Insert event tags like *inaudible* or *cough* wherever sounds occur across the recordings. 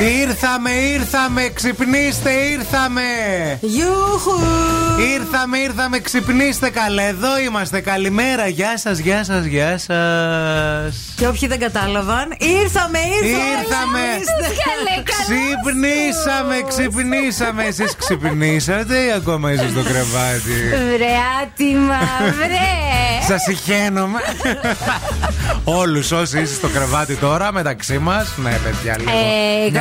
Ήρθαμε, ήρθαμε, ξυπνήστε, ήρθαμε! Γιούχου! Ήρθαμε, ήρθαμε, ξυπνήστε καλέ. Εδώ είμαστε. Καλημέρα, γεια σας, γεια σας, γεια σας. Και όποιοι δεν κατάλαβαν, ήρθαμε, ήρθαμε! Ήρθαμε! Ξυπνήσαμε, ξυπνήσαμε. Εσείς ξυπνήσατε ή ακόμα είστε στο κρεβάτι; Βρε άτιμα, βρε! Σας συχαίνομαι. *laughs* Όλους όσοι είστε στο κρεβάτι τώρα μεταξύ μας. Ναι, παιδιά, λίγο.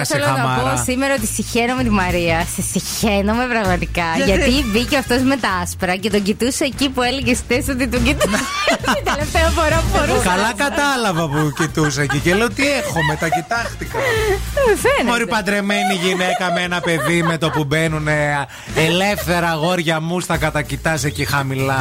Ε, μια εγώ θέλω να σιχαμάρα. πω σήμερα ότι συχαίνομαι τη Μαρία. Σε συχαίνομαι πραγματικά. Γιατί; Γιατί μπήκε αυτός με τα άσπρα και τον κοιτούσε εκεί που έλεγες χθε ότι τον κοιτούσε. *laughs* Την τελευταία φορά που φορούσε. Καλά κατάλαβα που κοιτούσα εκεί και λέω τι έχω, μετακοιτάχτηκα. Δεν φαίνεται. Μωρή παντρεμένη γυναίκα με ένα παιδί με το που μπαίνουν ελεύθερα αγόρια μου στα κατακοιτάς εκεί χαμηλά.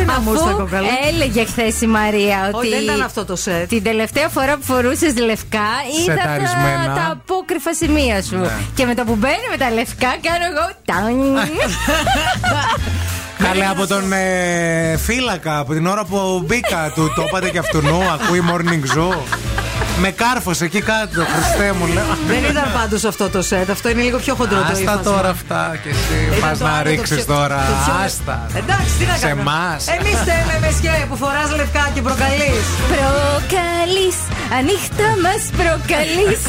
είναι αμούστακο, Αφού καλέ. έλεγε χθες η Μαρία ότι. Όχι, δεν ήταν αυτό το σετ. Την τελευταία φορά που φορούσες λευκά ήταν τα, Σεταρισμένα. τα απόκρυφα σημεία σου. Ναι. Και με το που μπαίνει με τα λευκά κάνω εγώ. τάιν. *laughs* Καλέ από τον ε, φύλακα, από την ώρα που μπήκα του, το *laughs* είπατε και αυτού ακούει morning zoo. Με κάρφωσε εκεί κάτω, Χριστέ μου λέω. Δεν ήταν πάντως αυτό το σετ. Αυτό είναι λίγο πιο χοντρό το Άστα ύφασμα. τώρα αυτά και εσύ Ήταν πας το να άλλο, το ρίξεις πιο- τώρα. το πιο- Άστα. Εντάξει, τι να Σε κάνω. εμάς. Εμείς θέμε μεσιέ που φοράς λευκά και προκαλείς. Προκαλείς. Ανοιχτά μας προκαλείς.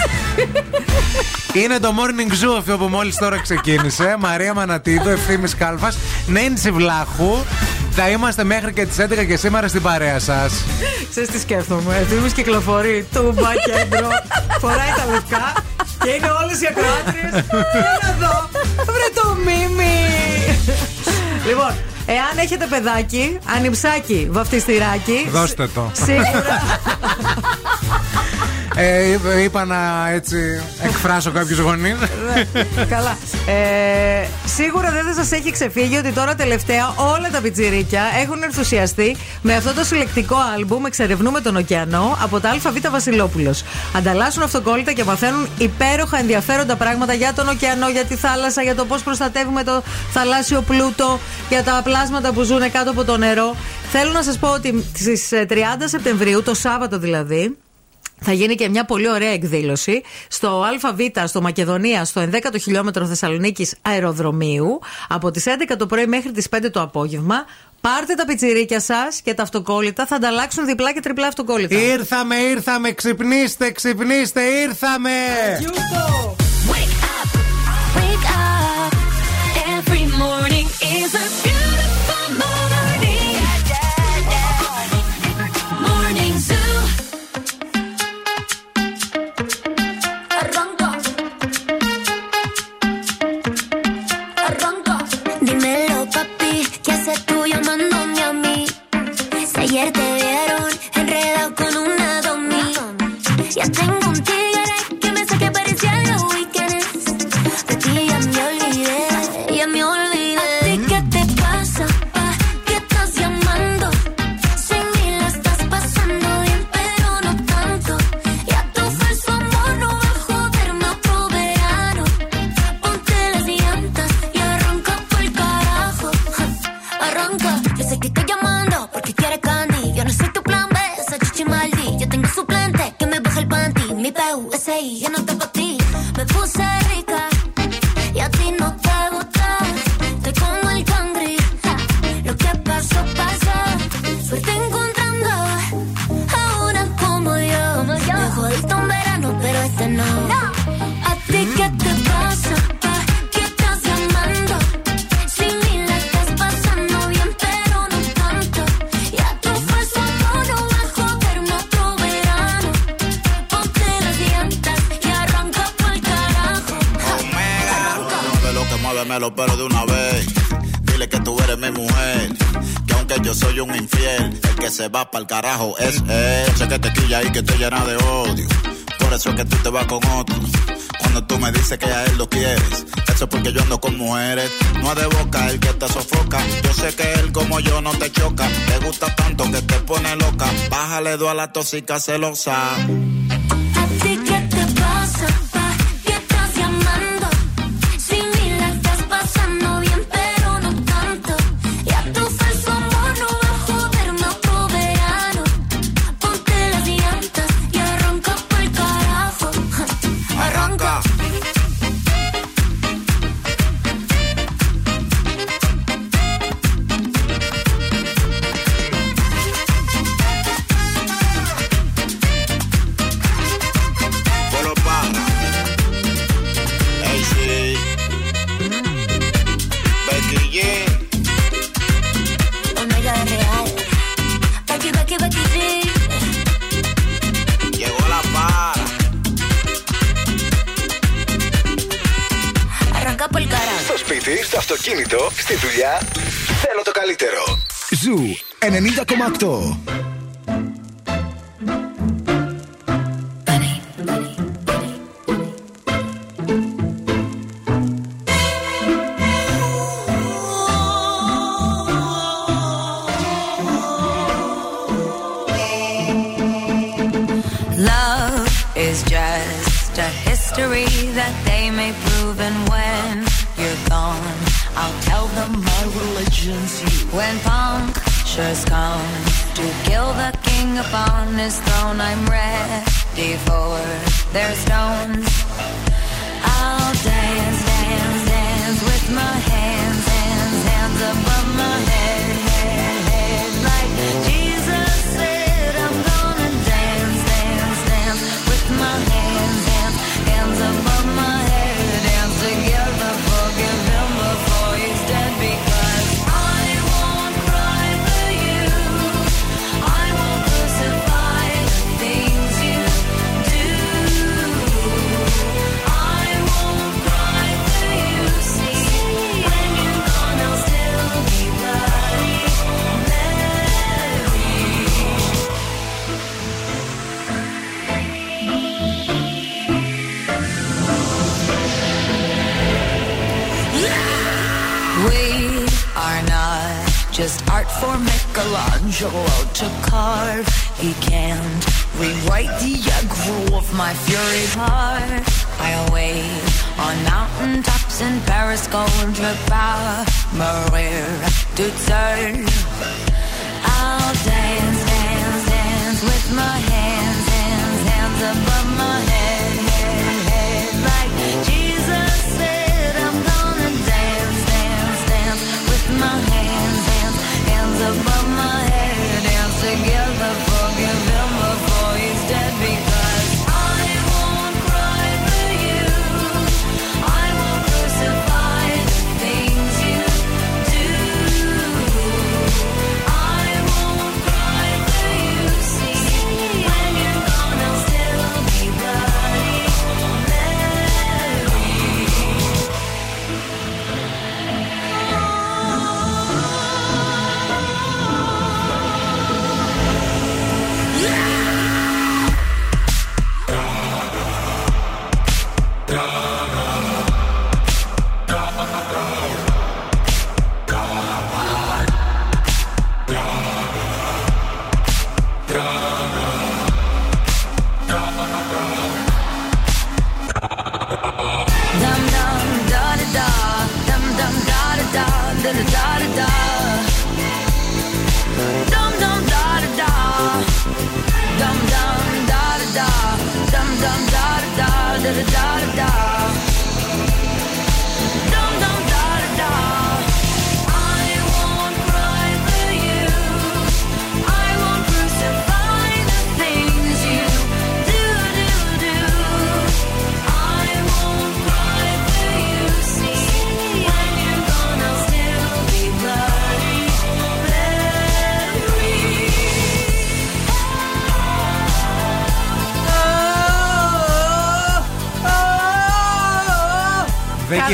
*laughs* Είναι το morning zoo αυτό που μόλις τώρα ξεκίνησε. Μαρία Μανατίδου, ευθύνη Κάλφας, Νέντσι Βλάχου. Θα είμαστε μέχρι και τις 11 και σήμερα στην παρέα σας. Ξέρεις τι σκέφτομαι. Ευθύνη κυκλοφορεί τούμπα κέντρο. Φοράει τα λευκά και είναι όλες οι ακροάτριες. Έλα εδώ. Βρε το μίμη. λοιπόν, εάν έχετε παιδάκι, ανιψάκι, βαφτιστηράκι. Δώστε το. Σίγουρα. Ε, είπα να έτσι εκφράσω κάποιους γονείς. Ναι, Καλά. Ε, σίγουρα δεν θα σας έχει ξεφύγει ότι τώρα τελευταία όλα τα πιτσιρίκια έχουν ενθουσιαστεί με αυτό το συλλεκτικό άλμπουμ Εξερευνούμε τον ωκεανό από τα ΑΒ Βασιλόπουλος. Ανταλλάσσουν αυτοκόλλητα και μαθαίνουν υπέροχα ενδιαφέροντα πράγματα για τον ωκεανό, για τη θάλασσα, για το πώς προστατεύουμε το θαλάσσιο πλούτο, για τα πλάσματα που ζουν κάτω από το νερό. Θέλω να σας πω ότι στις 30 Σεπτεμβρίου, το Σάββατο δηλαδή, θα γίνει και μια πολύ ωραία εκδήλωση στο ΑΒ, στο Μακεδονία, στο 11ο χιλιόμετρο Θεσσαλονίκης αεροδρομίου, από τις 11 το πρωί μέχρι τις 5 το απόγευμα. Πάρτε τα πιτσιρίκια σας και τα αυτοκόλλητα, θα ανταλλάξουν διπλά και τριπλά αυτοκόλλητα. Ήρθαμε, ήρθαμε, ξυπνήστε, ξυπνήστε, ήρθαμε! Wake up, wake up. PUSI, yo no te pa' ti. Me puse pelos de una vez. Dile que tú eres mi mujer. Que aunque yo soy un infiel, el que se va pa'l carajo es él. Sé que te quilla y que te llena de odio. Por eso es que tú te vas con otro. Cuando tú me dices que a él lo quieres, eso es porque yo ando con mujeres. No es de boca el que te sofoca. Yo sé que él como yo no te choca. Te gusta tanto que te pone loca. Bájale dos a la tóxica celosa. ャコマクト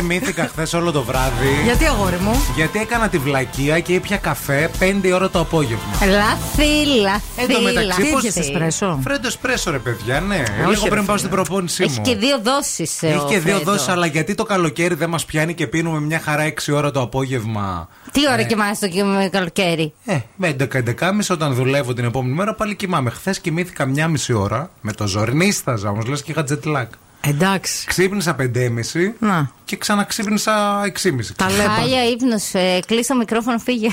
κοιμήθηκα χθες όλο το βράδυ. Γιατί αγόρι μου; Γιατί έκανα τη βλακεία και ήπια καφέ 5 ώρα το απόγευμα. Λάθη, λάθη. Εν τω μεταξύ, λάθη. πώς- Είχε εσπρέσο. Φρέντο εσπρέσο, ρε παιδιά, ναι. Όχι, Λίγο ρε πριν πάω φίλε. στην προπόνησή Έχει μου. και δύο δόσεις. Έχει και δύο δόσεις, αλλά γιατί το καλοκαίρι δεν μας πιάνει και πίνουμε μια χαρά 6 ώρα το απόγευμα; Τι ώρα Ε, κοιμάσαι το κει- καλοκαίρι; Ε, με 11-11.30 όταν δουλεύω την επόμενη μέρα πάλι κοιμάμαι. Χθες κοιμήθηκα μια μισή ώρα με το ζορνίσταζα όμως, λες και είχα jet lag. Εντάξει. Ξύπνησα 5.30 Να. και ξαναξύπνησα 6.30. Τα λέω. Χάλια ύπνος. Ε, κλείσει το μικρόφωνο, φύγε.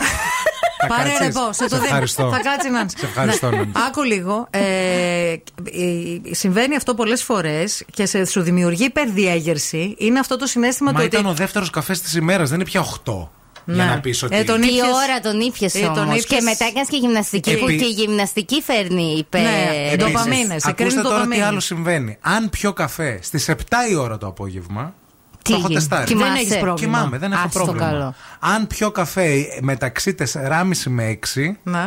Θα Πάρε κάτσεις. ρεπό, σε το Σε δίνω. ευχαριστώ. Θα κάτσει να Σε ευχαριστώ, Ναι. Νάνση. Άκου λίγο. Ε, ε, συμβαίνει αυτό πολλές φορές και σε, σου δημιουργεί υπερδιέγερση. Είναι αυτό το συνέστημα Μα του ήταν ότι. ο δεύτερος καφές της ημέρας, δεν είναι πια 8. Για Ναι. να πεις ότι. Ε, τον Τι ήπιες- ώρα τον ήπιες Ε, τον όμως; ήπιες- Και μετά έκανες και γυμναστική. Που Επί- και η γυμναστική φέρνει υπέρ. Ναι, Επίσης, ντοπαμίνες, εκρίνει Ακούστε τώρα τι ντοπαμίνες. άλλο συμβαίνει. Αν πιω καφέ στις 7 η ώρα το απόγευμα. Τι το έχω γίνει; τεστάρει. Κοιμάσαι; Δεν έχεις πρόβλημα. Κοιμάμαι, δεν έχω Ας το πρόβλημα. καλό. Αν πιω καφέ μεταξύ 4.30 με 6, Ναι.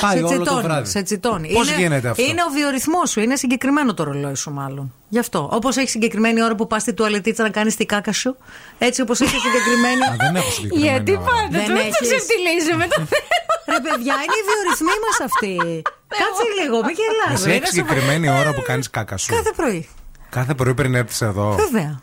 Πάει σε όλο το τσιτώνει, βράδυ. Σε τσιτώνει. Πώς Είναι- γίνεται αυτό; Είναι ο βιορυθμό σου. Είναι συγκεκριμένο το ρολόι σου, μάλλον. Γι' αυτό. Όπως έχει συγκεκριμένη ώρα που πας στη τουαλετίτσα να κάνεις τη κάκα σου. Έτσι όπως έχει συγκεκριμένη. Α, δεν έχω συγκεκριμένη Γιατί ώρα. πάντα Δεν το έχεις. ξεφτυλίζουμε το θέμα. Ρε παιδιά, είναι οι βιορυθμοί μας αυτοί. Κάτσε λίγο, μην γελάς. Εσύ ρε, έχεις να σου- συγκεκριμένη ώρα που κάνεις κάκα σου. Κάθε πρωί. Κάθε πρωί πριν έρθεις εδώ. Βέβαια.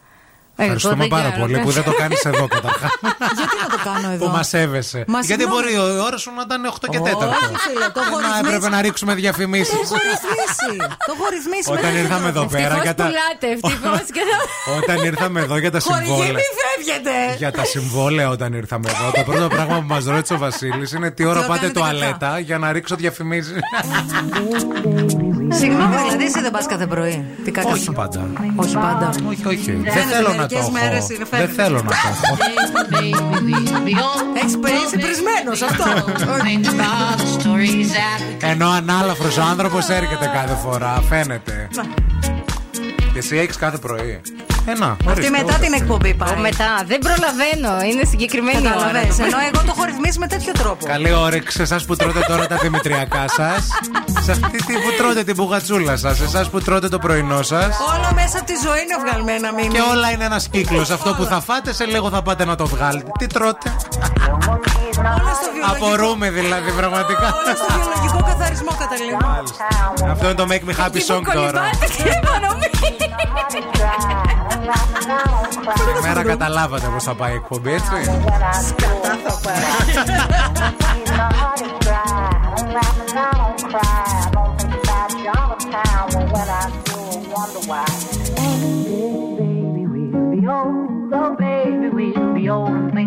Ευχαριστούμε δεν πάρα κάνω, πολύ που δεν το κάνεις εδώ καταρχάς. *laughs* Γιατί να το κάνω εδώ; που μα σέβεσαι. Μα Γιατί συγγνώμη. μπορεί η ώρα σου να ήταν 8 και 4. Όχι, φίλε, το έχω Να ρυθμίσει. έπρεπε να ρίξουμε διαφημίσεις. Το έχω ρυθμίσει. Το έχω ρυθμίσει. Όταν με ήρθαμε εδώ πέρα Ευτυχώς για τα. πουλάτε, ευτυχώς και θα... *laughs* Όταν ήρθαμε εδώ για τα Χορηγή, συμβόλαια. μη φεύγετε. Για τα συμβόλαια όταν ήρθαμε εδώ, το πρώτο πράγμα που μας ρώτησε ο Βασίλης είναι τι ώρα ώρα πάτε κάνετε τουαλέτα για να ρίξω διαφημίσεις. Συγγνώμη, δηλαδή εσύ δεν πας κάθε πρωί. Τι κάκα Όχι σου. πάντα. Όχι πάντα. Όχι, όχι. Δεν Φαίνεται θέλω να το μερικές μέρες έχω. είναι Δεν φαίνεται. θέλω να το έχω. *laughs* Έχεις είσαι πρισμένο αυτό. Ενώ ανάλαφρος άνθρωπος έρχεται κάθε φορά. Φαίνεται. Και εσύ έχεις κάθε πρωί. Ένα. Αυτή μετά την εκπομπή πάει. Μετά, δεν προλαβαίνω, είναι συγκεκριμένη ώρα. Καταλαβες. Ενώ εγώ το έχω ρυθμίσει με τέτοιο τρόπο. Καλή όρεξη εσάς που τρώτε τώρα τα δημητριακά σας. Σε αυτή τη που τρώτε την μπουγατσούλα σας. Εσάς που τρώτε το πρωινό σας. Όλα μέσα από τη ζωή είναι βγαλμένα μήνυμα. Και όλα είναι ένας κύκλος. Αυτό που θα φάτε σε λίγο θα πάτε να το βγάλετε. Τι τρώτε; Όλα στο βιολογικό. Απορούμε δηλαδή πραγματικά. Όλα στο βιολογικό καθαρισμό καταλήγουμε. Αυτό είναι το Make Me Happy Song τώρα. Κολυμπάτε και υπονομεί. Σήμερα καταλάβατε πώς θα πάει η εκπομπή, έτσι. Oh, baby, we'll be old and think of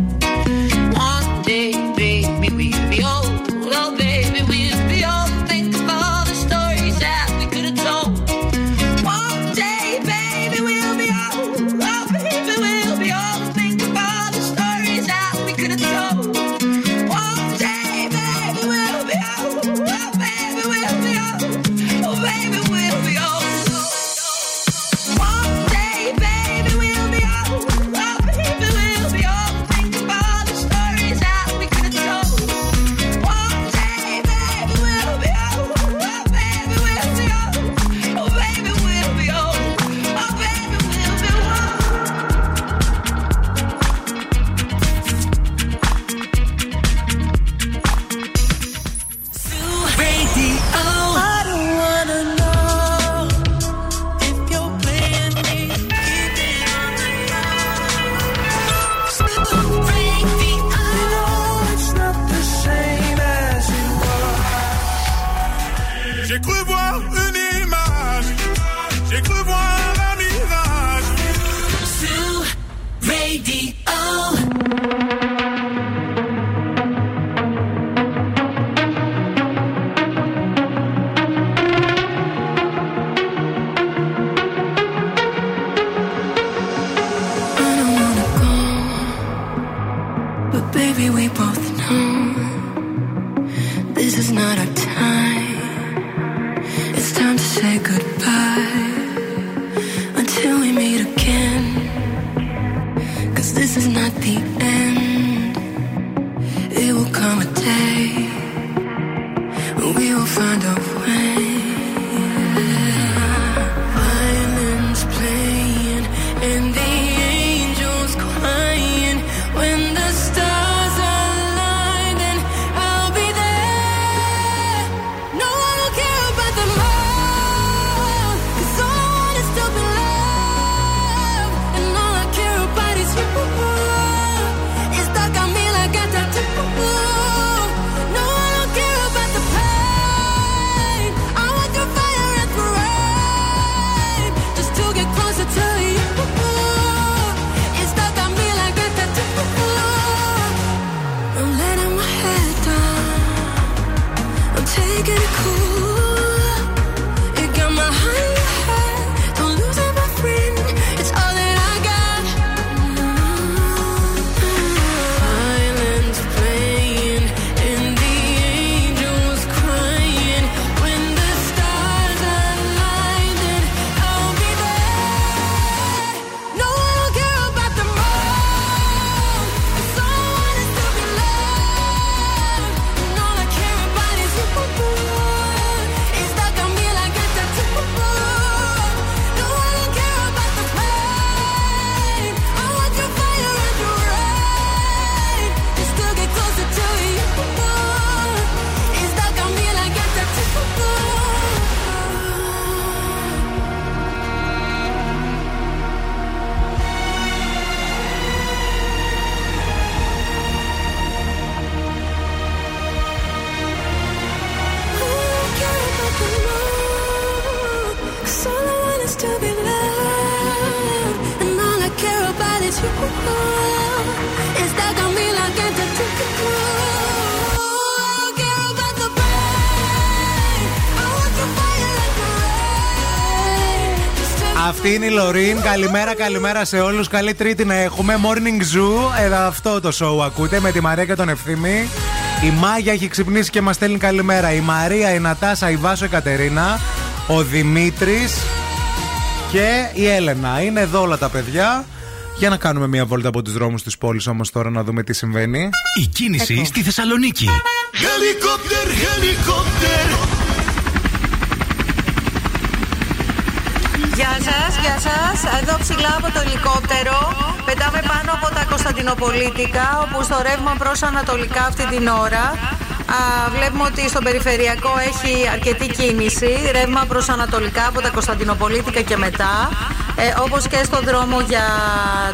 Αυτή είναι η Λωρίν. Καλημέρα, καλημέρα σε όλους. Καλή Τρίτη να έχουμε. Morning Zoo. Εδώ αυτό το show ακούτε με τη Μαρία και τον Ευθύμη. Η Μάγια έχει ξυπνήσει και μας στέλνει καλημέρα. Η Μαρία, η Νατάσα, η Βάσο, η Κατερίνα. Ο Δημήτρης και η Έλενα. Είναι εδώ όλα τα παιδιά. Για να κάνουμε μια βόλτα από τους δρόμους της πόλης όμως τώρα να δούμε τι συμβαίνει. Η κίνηση στη Θεσσαλονίκη. Helicopter, helicopter. Γεια σας, γεια σα. Εδώ ψηλά από το ελικόπτερο. Πετάμε πάνω από τα Κωνσταντινοπολίτικα, όπου στο ρεύμα προς Ανατολικά αυτή την ώρα. Α, βλέπουμε ότι στον περιφερειακό έχει αρκετή κίνηση. Ρεύμα προς Ανατολικά από τα Κωνσταντινοπολίτικα και μετά. Ε, Όπως και στον δρόμο για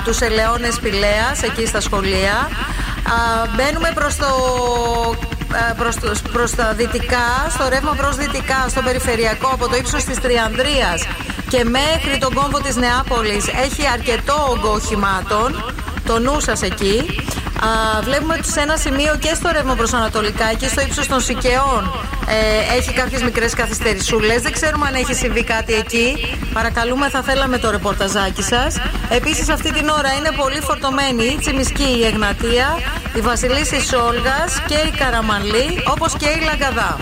τους Ελαιώνες Πηλέα, εκεί στα σχολεία. Α, μπαίνουμε προς το ε, προς, το- προς τα δυτικά, στο ρεύμα προς δυτικά, στο περιφερειακό από το ύψος της Τριανδρίας και μέχρι τον κόμβο της Νεάπολης έχει αρκετό όγκο οχημάτων. Το νου σας εκεί. Α, βλέπουμε ότι σε ένα σημείο και στο ρεύμα προς Ανατολικά και στο ύψος των Σικαιών ε, έχει κάποιες μικρές καθυστερησούλες. Δεν ξέρουμε αν έχει συμβεί κάτι εκεί. Παρακαλούμε, θα θέλαμε το ρεπορταζάκι σας. Επίσης αυτή την ώρα είναι πολύ φορτωμένη η Τσιμισκή, η Εγνατία, η Βασιλίση Σόλγας και η Καραμαλή, όπως και η Λαγκαδά.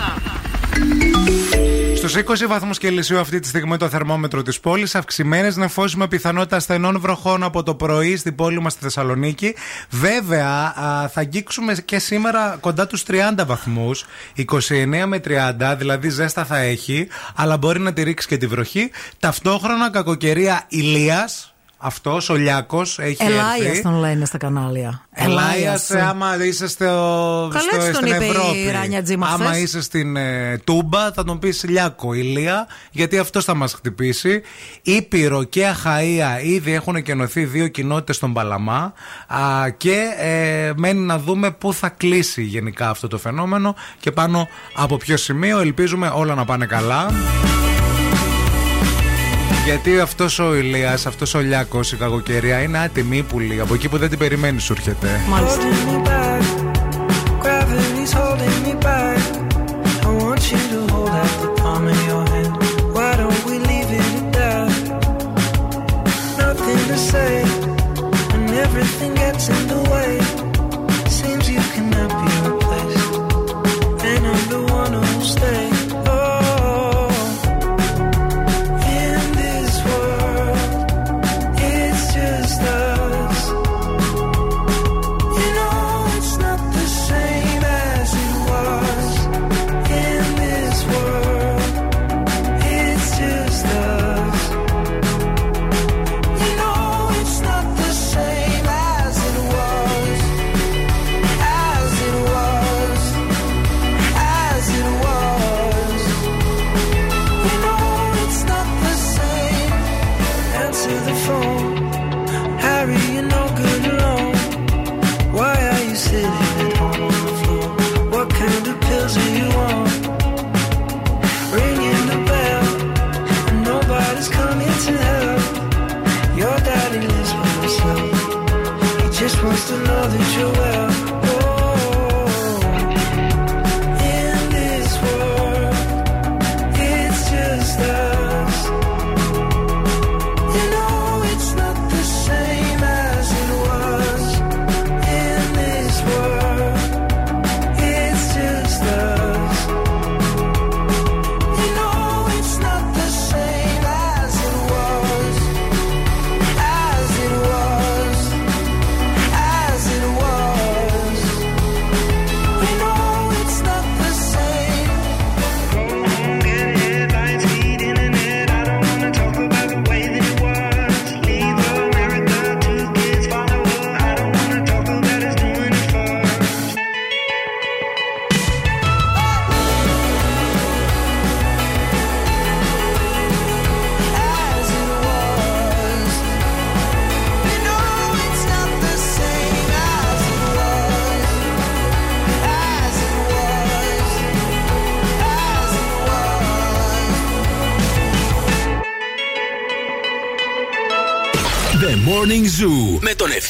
Στους 20 βαθμούς Κελσίου αυτή τη στιγμή το θερμόμετρο της πόλης. Αυξημένες νεφώσεις με πιθανότητα στενών βροχών από το πρωί στην πόλη μας στη Θεσσαλονίκη. Βέβαια, α, θα αγγίξουμε και σήμερα κοντά τους 30 βαθμούς. 29 με 30, δηλαδή ζέστα θα έχει, αλλά μπορεί να τη ρίξει και τη βροχή. Ταυτόχρονα κακοκαιρία ηλίας Αυτός ο Λιάκος έχει Ελάιας έρθει. τον λένε στα κανάλια. Ελάιας, άμα είσαι στο, Καλά στο, έτσι τον στην είπε η Ευρώπη. Ράνια Τζίμα άμα χθες. είσαι στην ε, Τούμπα, θα τον πεις Λιάκο, Ηλία, γιατί αυτός θα μας χτυπήσει. Ήπειρο και Αχαία ήδη έχουν κενωθεί δύο κοινότητες στον Παλαμά. Α, και ε, μένει να δούμε πού θα κλείσει γενικά αυτό το φαινόμενο και πάνω από ποιο σημείο. Ελπίζουμε όλα να πάνε καλά. Γιατί αυτός ο Ηλίας, αυτός ο Λιάκος, η κακοκαιρία είναι άτιμη ύπουλη. Από εκεί που δεν την περιμένεις, σου έρχεται. Μάλιστα.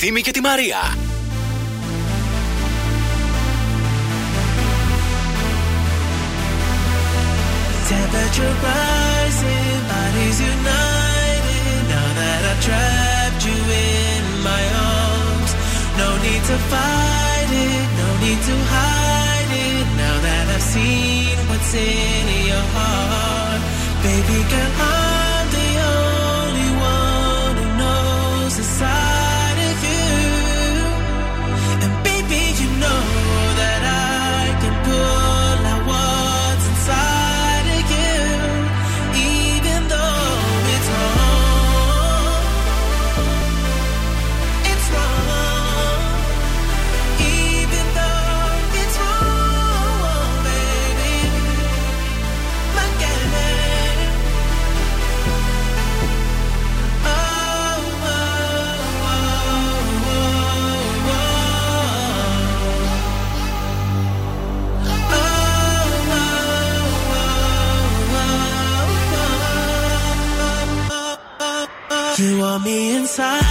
Ευθύμη και τη Μαρία. Temperature rising, bodies united. Now that I've trapped you in my arms, no need to fight it, no need to hide it. Now that I've seen what's in your heart, baby girl, I'm inside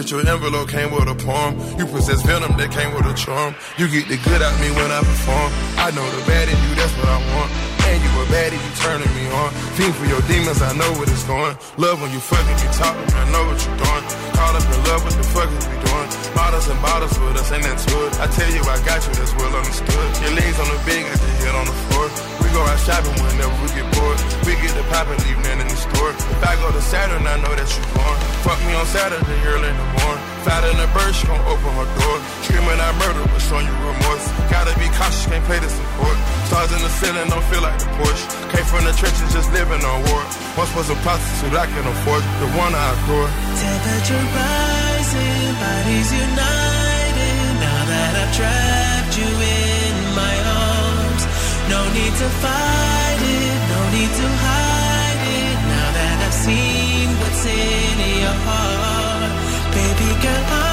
sent your envelope, came with a poem. You possess venom that came with a charm. You get the good out me when I perform. I know the bad in you, that's what I want. And you a baddie, you turning me on. Fiend for your demons, I know what it's going. Love when you fucking me talking, I know what you're doing. Caught up in love, what the fuck is we doing? Bottles and bottles with us, ain't that it? I tell you, I got you, that's well understood. Your legs on the bed, got your head on the floor. Go out shopping whenever we get bored. We get the pop and leave nothing in the store. If I go to Saturn, I know that you born. Fuck me on Saturday, early in the morning. Fight in the bird, she gon' open her door. Screaming out murder, but showing you remorse. Gotta be cautious, can't play this in court. Stars in the ceiling, don't feel like the Porsche. Came from the trenches, just living on war. Once was a prostitute, I can afford the one I adore. Temperature rising, bodies united. Now that I've trapped you in no need to fight it, no need to hide it. Now that I've seen what's in your heart, baby girl, I'm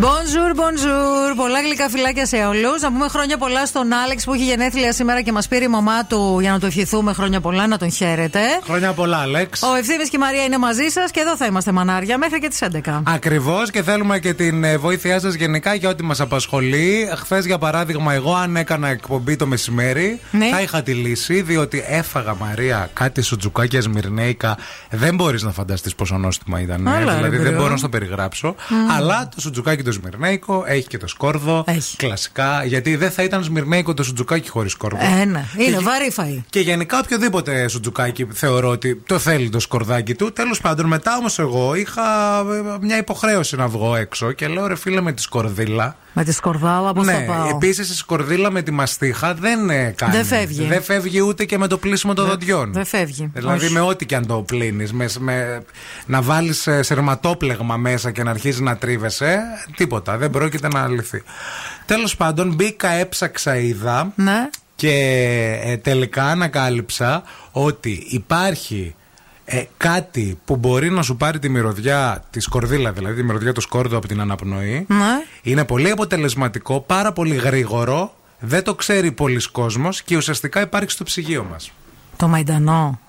Bonjour, bonjour. Πολλά γλυκά φυλάκια σε όλους. Να πούμε χρόνια πολλά στον Άλεξ που έχει γενέθλια σήμερα και μας πήρε η μαμά του για να του ευχηθούμε χρόνια πολλά, να τον χαίρετε. Χρόνια πολλά, Άλεξ. Ο Ευθύνη και η Μαρία είναι μαζί σας και εδώ θα είμαστε μανάρια μέχρι και τις 11. Ακριβώς και θέλουμε και την ε, βοήθειά σας γενικά για ό,τι μας απασχολεί. Χθες, για παράδειγμα, εγώ αν έκανα εκπομπή το μεσημέρι, Ναι. θα είχα τη λύση, διότι έφαγα Μαρία κάτι σουτζουκάκια σμυρνέικα. Δεν μπορείς να φανταστείς πόσο νόστιμα ήταν. ε. Έλα, ρε, δηλαδή δεν παιδί μπορώ μου. να στο περιγράψω. Μμμ. Αλλά το σουτζουκάκι το σμυρνέικο έχει και το σκόρδο. Κλασικά. Γιατί δεν θα ήταν σμυρνέικο το σουτζουκάκι χωρίς σκόρδο. Ε, ναι. Είναι Και- βαρύ φαΐ. Και γενικά οποιοδήποτε σουτζουκάκι θεωρώ ότι το θέλει το σκορδάκι του. Τέλος πάντων, μετά όμως εγώ είχα ε, μια υποχρέωση να βγω έξω και λέω ρε φίλε με τη σκορδίλα. Με τη σκορδάλα, πώς ναι, θα πάω; επίσης η σκορδίλα με τη μαστίχα δεν ε, κάνει. Δεν φεύγει. Δεν φεύγει ούτε και με το πλήσιμο των δοντιών. Δεν φεύγει. Δηλαδή Όχι. με ό,τι και αν το πλύνεις. Με, με, να βάλεις σερματόπλεγμα μέσα και να αρχίζει να τρίβεσαι, τίποτα. Δεν πρόκειται να λυθεί. Τέλος πάντων, μπήκα, έψαξα, είδα. Ναι. Και ε, τελικά ανακάλυψα ότι υπάρχει ε, κάτι που μπορεί να σου πάρει τη μυρωδιά, της σκορδίλα δηλαδή, τη μυρωδιά του σκόρδου από την αναπνοή. Ναι. Είναι πολύ αποτελεσματικό, πάρα πολύ γρήγορο, δεν το ξέρει πολλοί κόσμος και ουσιαστικά υπάρχει στο ψυγείο μας. Το μαϊντανό.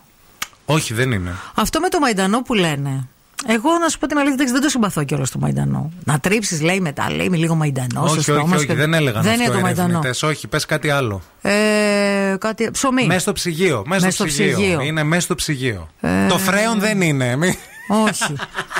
Όχι, δεν είναι. Αυτό με το μαϊντανό που λένε. Εγώ να σου πω την αλήθεια, δεν το συμπαθώ κιόλας το Μαϊντανό. Να τρίψεις, λέει μετά, λέει είμαι λίγο Μαϊντανό. όχι, όχι, όχι, δεν έλεγαν Δεν αυτό είναι το οι Μαϊντανό. ερευνητές. Όχι, πες κάτι άλλο. Ε, κάτι. Ψωμί. Μέσα στο ψυγείο. Μέσα Μες στο στο ψυγείο. ψυγείο. Είναι μέσα στο ψυγείο. Ε, Το φρέον δεν είναι. Μη- Όχι.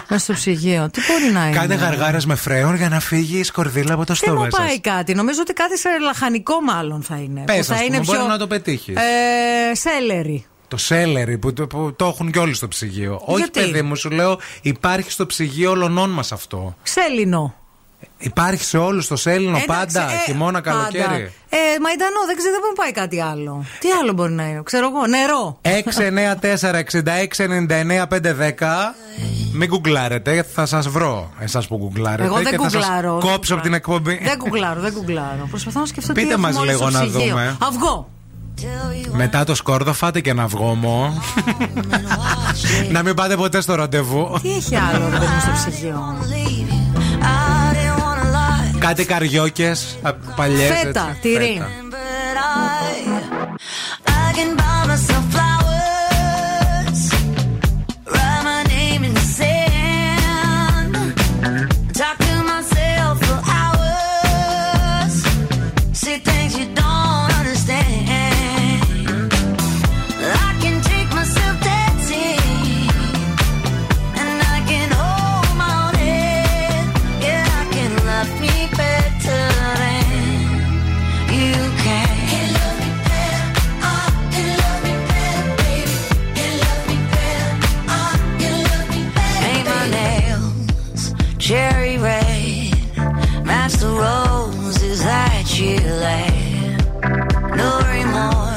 Μέσα στο ψυγείο. Τι μπορεί να είναι; Κάντε γαργάρες με φρέον για να φύγει η σκορδίλα από το Δεν μου στόμα σας. πάει κάτι. Νομίζω ότι κάτι σε λαχανικό μάλλον θα είναι. Πες, που θα ας πούμε, είναι μπορεί πιο... να το πετύχεις. Ε, σέλερι. Το σέλερι που, το- που το έχουν κι όλοι στο ψυγείο. Όχι, Γιατί; παιδί μου, σου λέω, υπάρχει στο ψυγείο όλων μας αυτό. Ξέλινο. Υπάρχει σε όλους το σέλινο Εντάξει, πάντα, ε, χειμώνα, πάντα. καλοκαίρι. Ε, μαϊντανό, δεν ξέρω, δεν μου πάει κάτι άλλο. Τι άλλο μπορεί να είναι, ξέρω εγώ, νερό. 694-6699-510. Μην γκουγκλάρετε, γιατί θα σας βρω εσάς που γκουγκλάρετε. Εγώ δεν και θα σας γκουγκλάρω. δεν κόψω από την γκουγκλάρω. εκπομπή. Δεν γκουγκλάρω, δεν γκουγκλάρω. Προσπαθώ να σκεφτώ τι Πείτε έχουμε μας όλοι λίγο στο να ψυγείο. δούμε. Αυγό. Μετά το σκόρδο φάτε και ένα αυγό μου. να μην πάτε ποτέ στο ραντεβού. Τι έχει άλλο ρε παιδί μου, στο ψυγείο; Κάτι καριόκες παλιές. Φέτα, τυρί. I can buy myself flowers, cherry red, the roses that you laid. No remorse,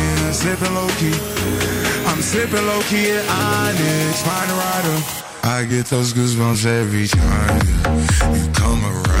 sipping low key. I'm sipping low key at Onyx, find a rider. I get those goosebumps every time. You come around,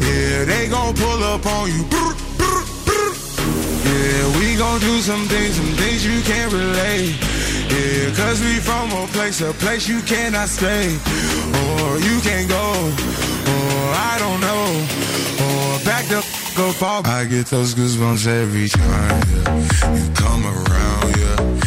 Yeah, they gon' pull up on you. Yeah, we gon' do some things, some things you can't relate. Yeah, cause we from a place, a place you cannot stay. Or you can't go. Or I don't know. Or back the f- up. I get those goosebumps every time. Yeah. You come around, yeah.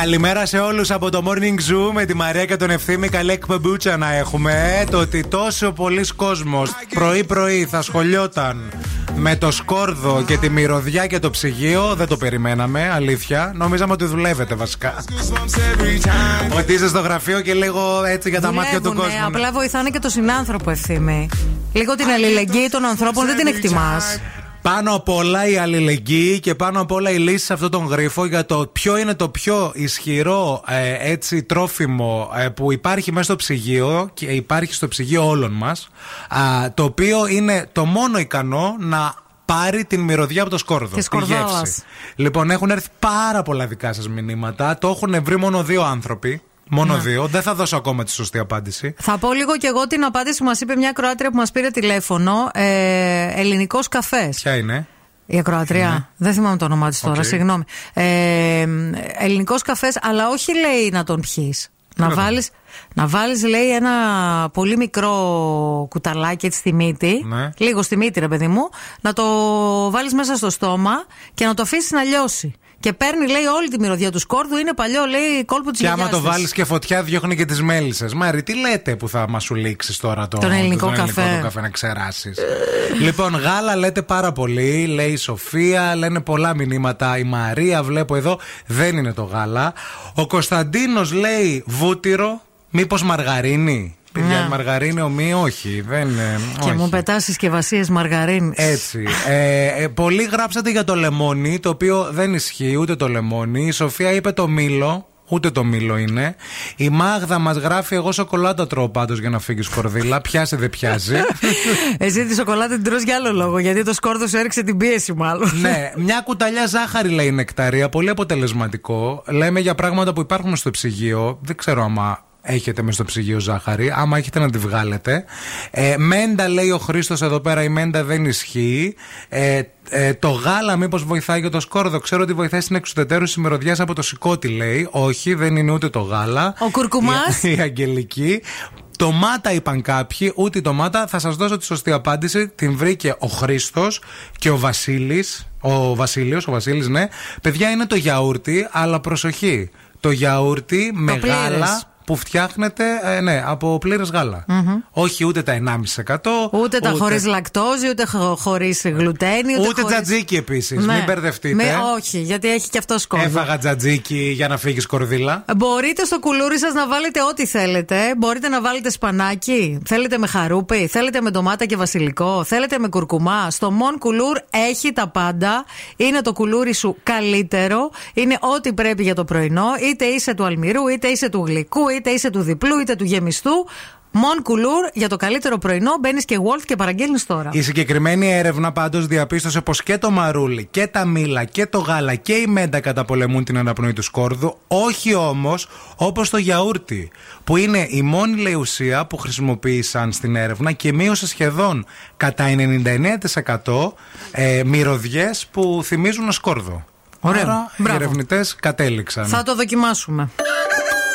Καλημέρα σε όλους από το Morning Zoo με τη Μαρία και τον Ευθύμη. Καλή εκπομπούτσα να έχουμε. Το ότι τόσο πολλοί κόσμος πρωί-πρωί θα σχολιόταν με το σκόρδο και τη μυρωδιά και το ψυγείο δεν το περιμέναμε, αλήθεια. Νομίζαμε ότι δουλεύετε βασικά. goosebumps every time. Ότι είσαι στο γραφείο και λίγο έτσι για τα μάτια του Δουλεύουνε, κόσμου. ναι. Απλά βοηθάνε και τον συνάνθρωπο ευθύμη. Λίγο την αλληλεγγύη των ανθρώπων δεν την εκτιμάς. Πάνω απ' όλα η αλληλεγγύη και πάνω απ' όλα η λύση σε αυτόν τον γρίφο για το ποιο είναι το πιο ισχυρό ε, έτσι τρόφιμο ε, που υπάρχει μέσα στο ψυγείο και υπάρχει στο ψυγείο όλων μας α, το οποίο είναι το μόνο ικανό να πάρει την μυρωδιά από το σκόρδο. Και τη σκορδίλα. γεύση. Λοιπόν, έχουν έρθει πάρα πολλά δικά σας μηνύματα. Το έχουν βρει μόνο δύο άνθρωποι. Μόνο Ναι. δύο. Δεν θα δώσω ακόμα τη σωστή απάντηση. Θα πω λίγο κι εγώ την απάντηση που μας είπε μια ακροάτρια που μας πήρε τηλέφωνο. Ε, Ελληνικός καφές. Ποια είναι; Η ακροάτρια. Δεν θυμάμαι το όνομά της τώρα, Ναι. Οκ. συγγνώμη. Ε, Ελληνικός καφές, αλλά όχι λέει να τον πιει. Να να τον βάλεις, να βάλεις λέει ένα πολύ μικρό κουταλάκι έτσι στη μύτη Ναι. Λίγο στη μύτη ρε παιδί μου Να το βάλεις μέσα στο στόμα Και να το αφήσεις να λιώσει Και παίρνει λέει όλη τη μυρωδιά του σκόρδου Είναι παλιό λέει κόλπο της Και άμα γιαγιάς το της. βάλεις και φωτιά, διώχνει και τις μέλισσες. Μάρι, τι λέτε που θα μας σου λήξεις τώρα το, Τον ελληνικό τον καφέ. ελληνικό το καφέ να ξεράσεις; λοιπόν, γάλα λέτε πάρα πολύ. Λέει η Σοφία, λένε πολλά μηνύματα. Η Μαρία, βλέπω εδώ, δεν είναι το γάλα. Ο Κωνσταντίνος λέει βούτυρο, μήπως μαργαρίνη; Παιδιά, Ναι. η μαργαρίνη ομοίη, όχι. Δεν, είναι, Και όχι. μου πετάς συσκευασίες μαργαρίνη. Έτσι. Ε, ε, πολλοί γράψατε για το λεμόνι, το οποίο δεν ισχύει ούτε το λεμόνι. Η Σοφία είπε το μήλο. Ούτε το μήλο είναι. Η Μάγδα μας γράφει: Εγώ σοκολάτα τρώω πάντως για να φύγεις σκορδίλα. Πιάσει δεν πιάζει. *laughs* Εσύ τη σοκολάτα την τρως για άλλο λόγο, γιατί το σκόρδος σου έριξε την πίεση, μάλλον. ναι, *laughs* μια κουταλιά ζάχαρη λέει η νεκταρία. Πολύ αποτελεσματικό. Λέμε για πράγματα που υπάρχουν στο ψυγείο. Δεν ξέρω άμα έχετε μες στο ψυγείο ζάχαρη. Άμα έχετε να τη βγάλετε. Ε, μέντα λέει ο Χρήστος εδώ πέρα. Η μέντα δεν ισχύει. Ε, ε, το γάλα μήπως βοηθάει για το σκόρδο; Ξέρω ότι βοηθάει στην εξουδετέρωση μυρωδιά από το σηκώτη λέει. Όχι, δεν είναι ούτε το γάλα. Ο κουρκουμάς. Η, η Αγγελική. Τομάτα είπαν κάποιοι, ούτε η τομάτα. Θα σας δώσω τη σωστή απάντηση. Την βρήκε ο Χρήστος και ο Βασίλης. Ο Βασίλειος, ο Βασίλης, ναι. Παιδιά είναι το γιαούρτι, αλλά προσοχή. Το γιαούρτι με πλήρες. γάλα που φτιάχνεται ε, ναι, από πλήρες Όχι ούτε τα 1,5%. Ούτε τα χωρίς λακτόζη, ούτε χωρίς γλουτένι. Ούτε, Ούτε χωρίς- τζατζίκι επίσης. Ναι. Μην μπερδευτείτε. Με, όχι, γιατί έχει και αυτός σκόρδο. Έφαγα τζατζίκι για να φύγεις κορδίλα. Μπορείτε στο κουλούρι σας να βάλετε ό,τι θέλετε. Μπορείτε να βάλετε σπανάκι. Θέλετε με χαρούπι. Θέλετε με ντομάτα και βασιλικό. Θέλετε με κουρκουμά. Στο Mon Κουλούρ έχει τα πάντα. Είναι το κουλούρι σου καλύτερο. Είναι ό,τι πρέπει για το πρωινό. Είτε είσαι του αλμυρού, είτε είσαι του γλυκού, είτε είσαι του διπλού, είτε του γεμιστού. Mon Κουλούρ για το καλύτερο πρωινό. Μπαίνεις και Wolf και παραγγέλνεις τώρα. Η συγκεκριμένη έρευνα πάντως διαπίστωσε πως και το μαρούλι και τα μήλα και το γάλα και η μέντα καταπολεμούν την αναπνοή του σκόρδου, όχι όμως όπως το γιαούρτι, που είναι η μόνη λέει ουσία που χρησιμοποίησαν στην έρευνα και μείωσε σχεδόν κατά 99% ε, μυρωδιές που θυμίζουν σκόρδο. Ωραίο. Άρα οι Μπράβο. ερευνητές κατέληξαν. Θα το δοκιμάσουμε.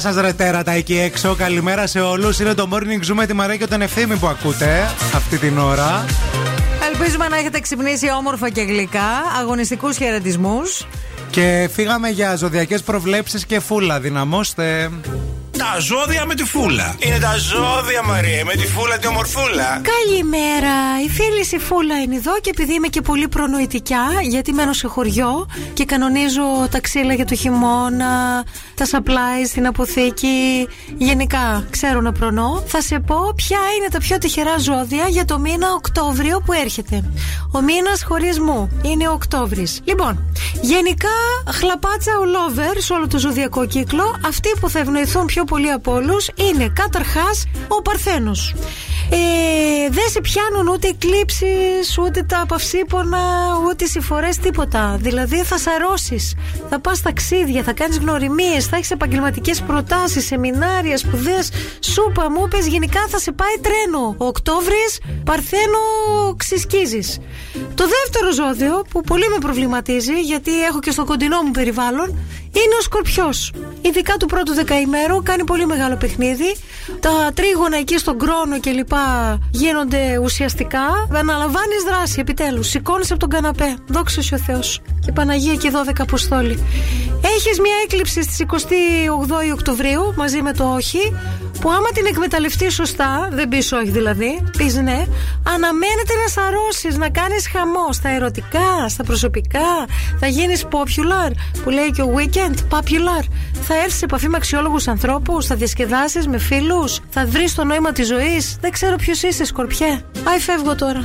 Γεια σας, ρε τέρατα εκεί έξω. Καλημέρα σε όλους. Είναι το morning zoom με τη Μαρία και τον ευθύμη που ακούτε αυτή την ώρα. Ελπίζουμε να έχετε ξυπνήσει όμορφα και γλυκά. Αγωνιστικούς χαιρετισμούς. Και φύγαμε για ζωδιακές προβλέψεις και φούλα. Δυναμώστε. Τα ζώδια με τη φούλα. Είναι τα ζώδια, Μαρία, με τη φούλα τη ομορφούλα. Καλημέρα. Η φίλη η Φούλα είναι εδώ και επειδή είμαι και πολύ προνοητικιά, γιατί μένω σε χωριό και κανονίζω τα ξύλα για το χειμώνα, τα supplies στην αποθήκη. Γενικά ξέρω να προνώ. Θα σε πω ποια είναι τα πιο τυχερά ζώδια για το μήνα Οκτώβριο που έρχεται. Ο μήνας χωρισμού είναι ο Οκτώβρης. Λοιπόν, γενικά χλαπάτσα all over σε όλο το ζωδιακό κύκλο. Αυτοί που θα ευνοηθούν πιο πολύ από όλους είναι καταρχάς ο Παρθένος. Ε, δεν σε πιάνουν ούτε εκλήψει, ούτε τα παυσίπονα, ούτε συμφορές, τίποτα. Δηλαδή θα σαρώσει, θα πας ταξίδια, θα κάνεις γνωριμίες, θα έχεις επαγγελματικές προτάσεις, σεμινάρια, σπουδές, σούπα, μου πες, γενικά θα σε πάει τρένο. Ο Οκτώβρης, Παρθένο, ξυσκίζεις. Το δεύτερο ζώδιο που πολύ με προβληματίζει, γιατί έχω και στο κοντινό μου περιβάλλον, είναι ο Σκορπιός. Ειδικά του πρώτου δεκαημέρου κάνει πολύ μεγάλο παιχνίδι. Τα τρίγωνα εκεί στον κρόνο και λοιπά γίνονται ουσιαστικά. Αναλαμβάνεις δράση επιτέλους. Σηκώνεις από τον καναπέ. Δόξα σου ο Θεός. Και Παναγία και 12 Αποστόλη. Έχεις μια έκλειψη στις 28 Οκτωβρίου μαζί με το όχι. Που άμα την εκμεταλλευτεί σωστά, δεν πεις όχι δηλαδή, πεις ναι, αναμένεται να σαρώσεις, να κάνεις χαμό στα ερωτικά, στα προσωπικά. Θα γίνεις popular, που λέει και ο weekend, popular. Θα έρθεις σε επαφή με αξιόλογους ανθρώπους, θα διασκεδάσεις με φίλους, θα βρεις το νόημα της ζωής. Δεν ξέρω ποιος είσαι, σκορπιέ. Άι, φεύγω τώρα.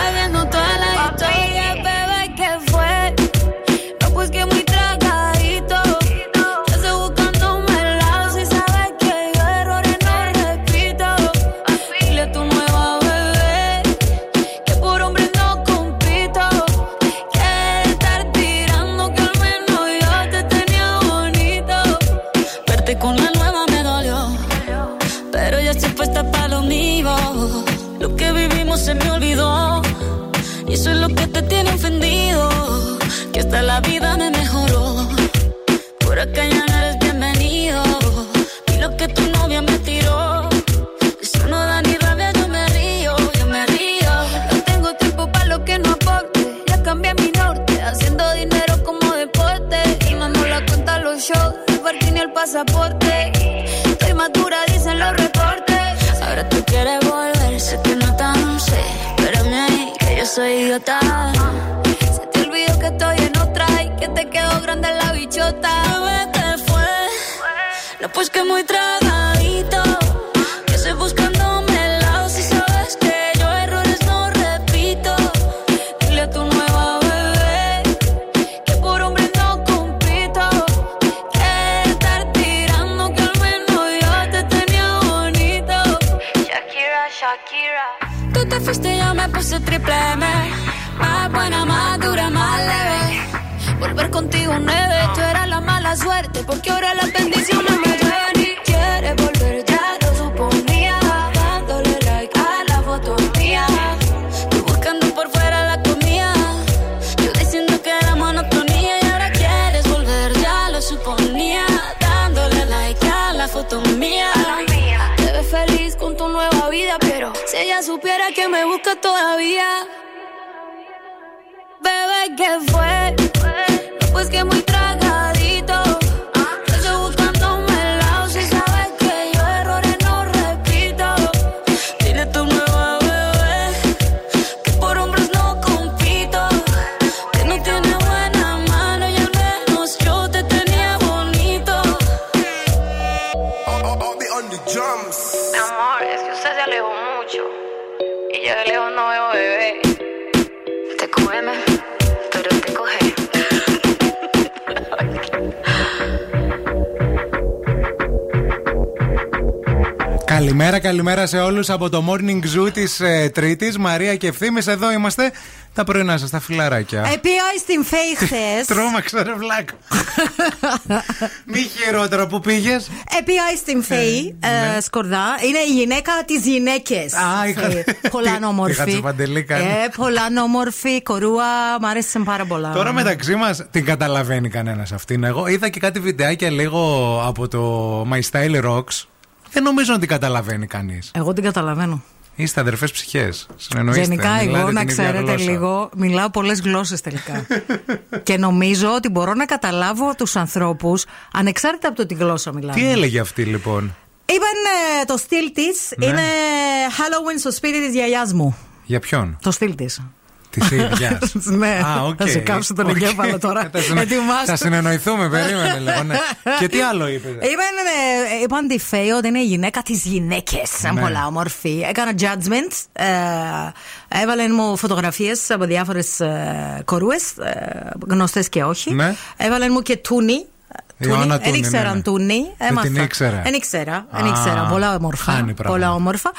amor, es que usted se alejó mucho. Y yo de lejos no veo bebé. Te come, Καλημέρα, καλημέρα σε όλους από το morning zoo της ε, Τρίτης. Μαρία και ευθύνη, εδώ είμαστε τα πρωινά σας, τα φιλαράκια. Επίαει στην ΦΕΙ χθες. *laughs* Τρόμαξα, ρε βλάκα. *laughs* Μη χειρότερο που πήγες. Επίαει στην ΦΕΙ, ε, σκορδά. Είναι η γυναίκα της γυναίκες. Α, είχα- Πολλά Τι- όμορφη. είχα τσιπαντελή κάνει. Ε, πολλά όμορφη, κορούα. Μ' άρεσε πάρα πολλά. Τώρα μεταξύ μας την καταλαβαίνει κανένας αυτήν. Εγώ είδα και κάτι βιντεάκια λίγο από το My Style Rocks. Δεν νομίζω να την καταλαβαίνει κανείς. Εγώ την καταλαβαίνω. Είστε αδερφές ψυχές. Συνεννοείστε. Γενικά, μιλάτε εγώ να την ίδια ξέρετε γλώσσα. λίγο, μιλάω πολλές γλώσσες τελικά. *laughs* και νομίζω ότι μπορώ να καταλάβω τους ανθρώπους ανεξάρτητα από το τι γλώσσα μιλάνε. Τι έλεγε αυτή λοιπόν; Είπαν ε, το στυλ της Ναι. είναι Halloween στο σπίτι της γιαγιάς μου. Για ποιον; Το στυλ της. Της ίδιας. *laughs* ναι, Α, οκ. θα σε κάψω τον Οκ. εγκέφαλο τώρα. *laughs* Θα συνε- Ετοιμάσου. Θα συνεννοηθούμε, περίμενε λίγο. ναι. Και τι άλλο είπες; Είπαν, ε, είπαν τη Φέη ότι είναι η γυναίκα της γυναίκες. Ναι. Πολλά όμορφη. Έκανα judgment. Ε, έβαλαν μου φωτογραφίες από διάφορες ε, κορούες, γνωστές και όχι. Ναι. Έβαλαν μου και τούνι. Η Ιωάννα Τούνη, Δεν ήξερα ναι, ναι. τούνι. Δεν Έμαθα. την ήξερε. Δεν ήξερα. Δεν Α, ήξερα. Πολλά όμορφα. χάνει πράγματα. Πολλά όμορφα. Α,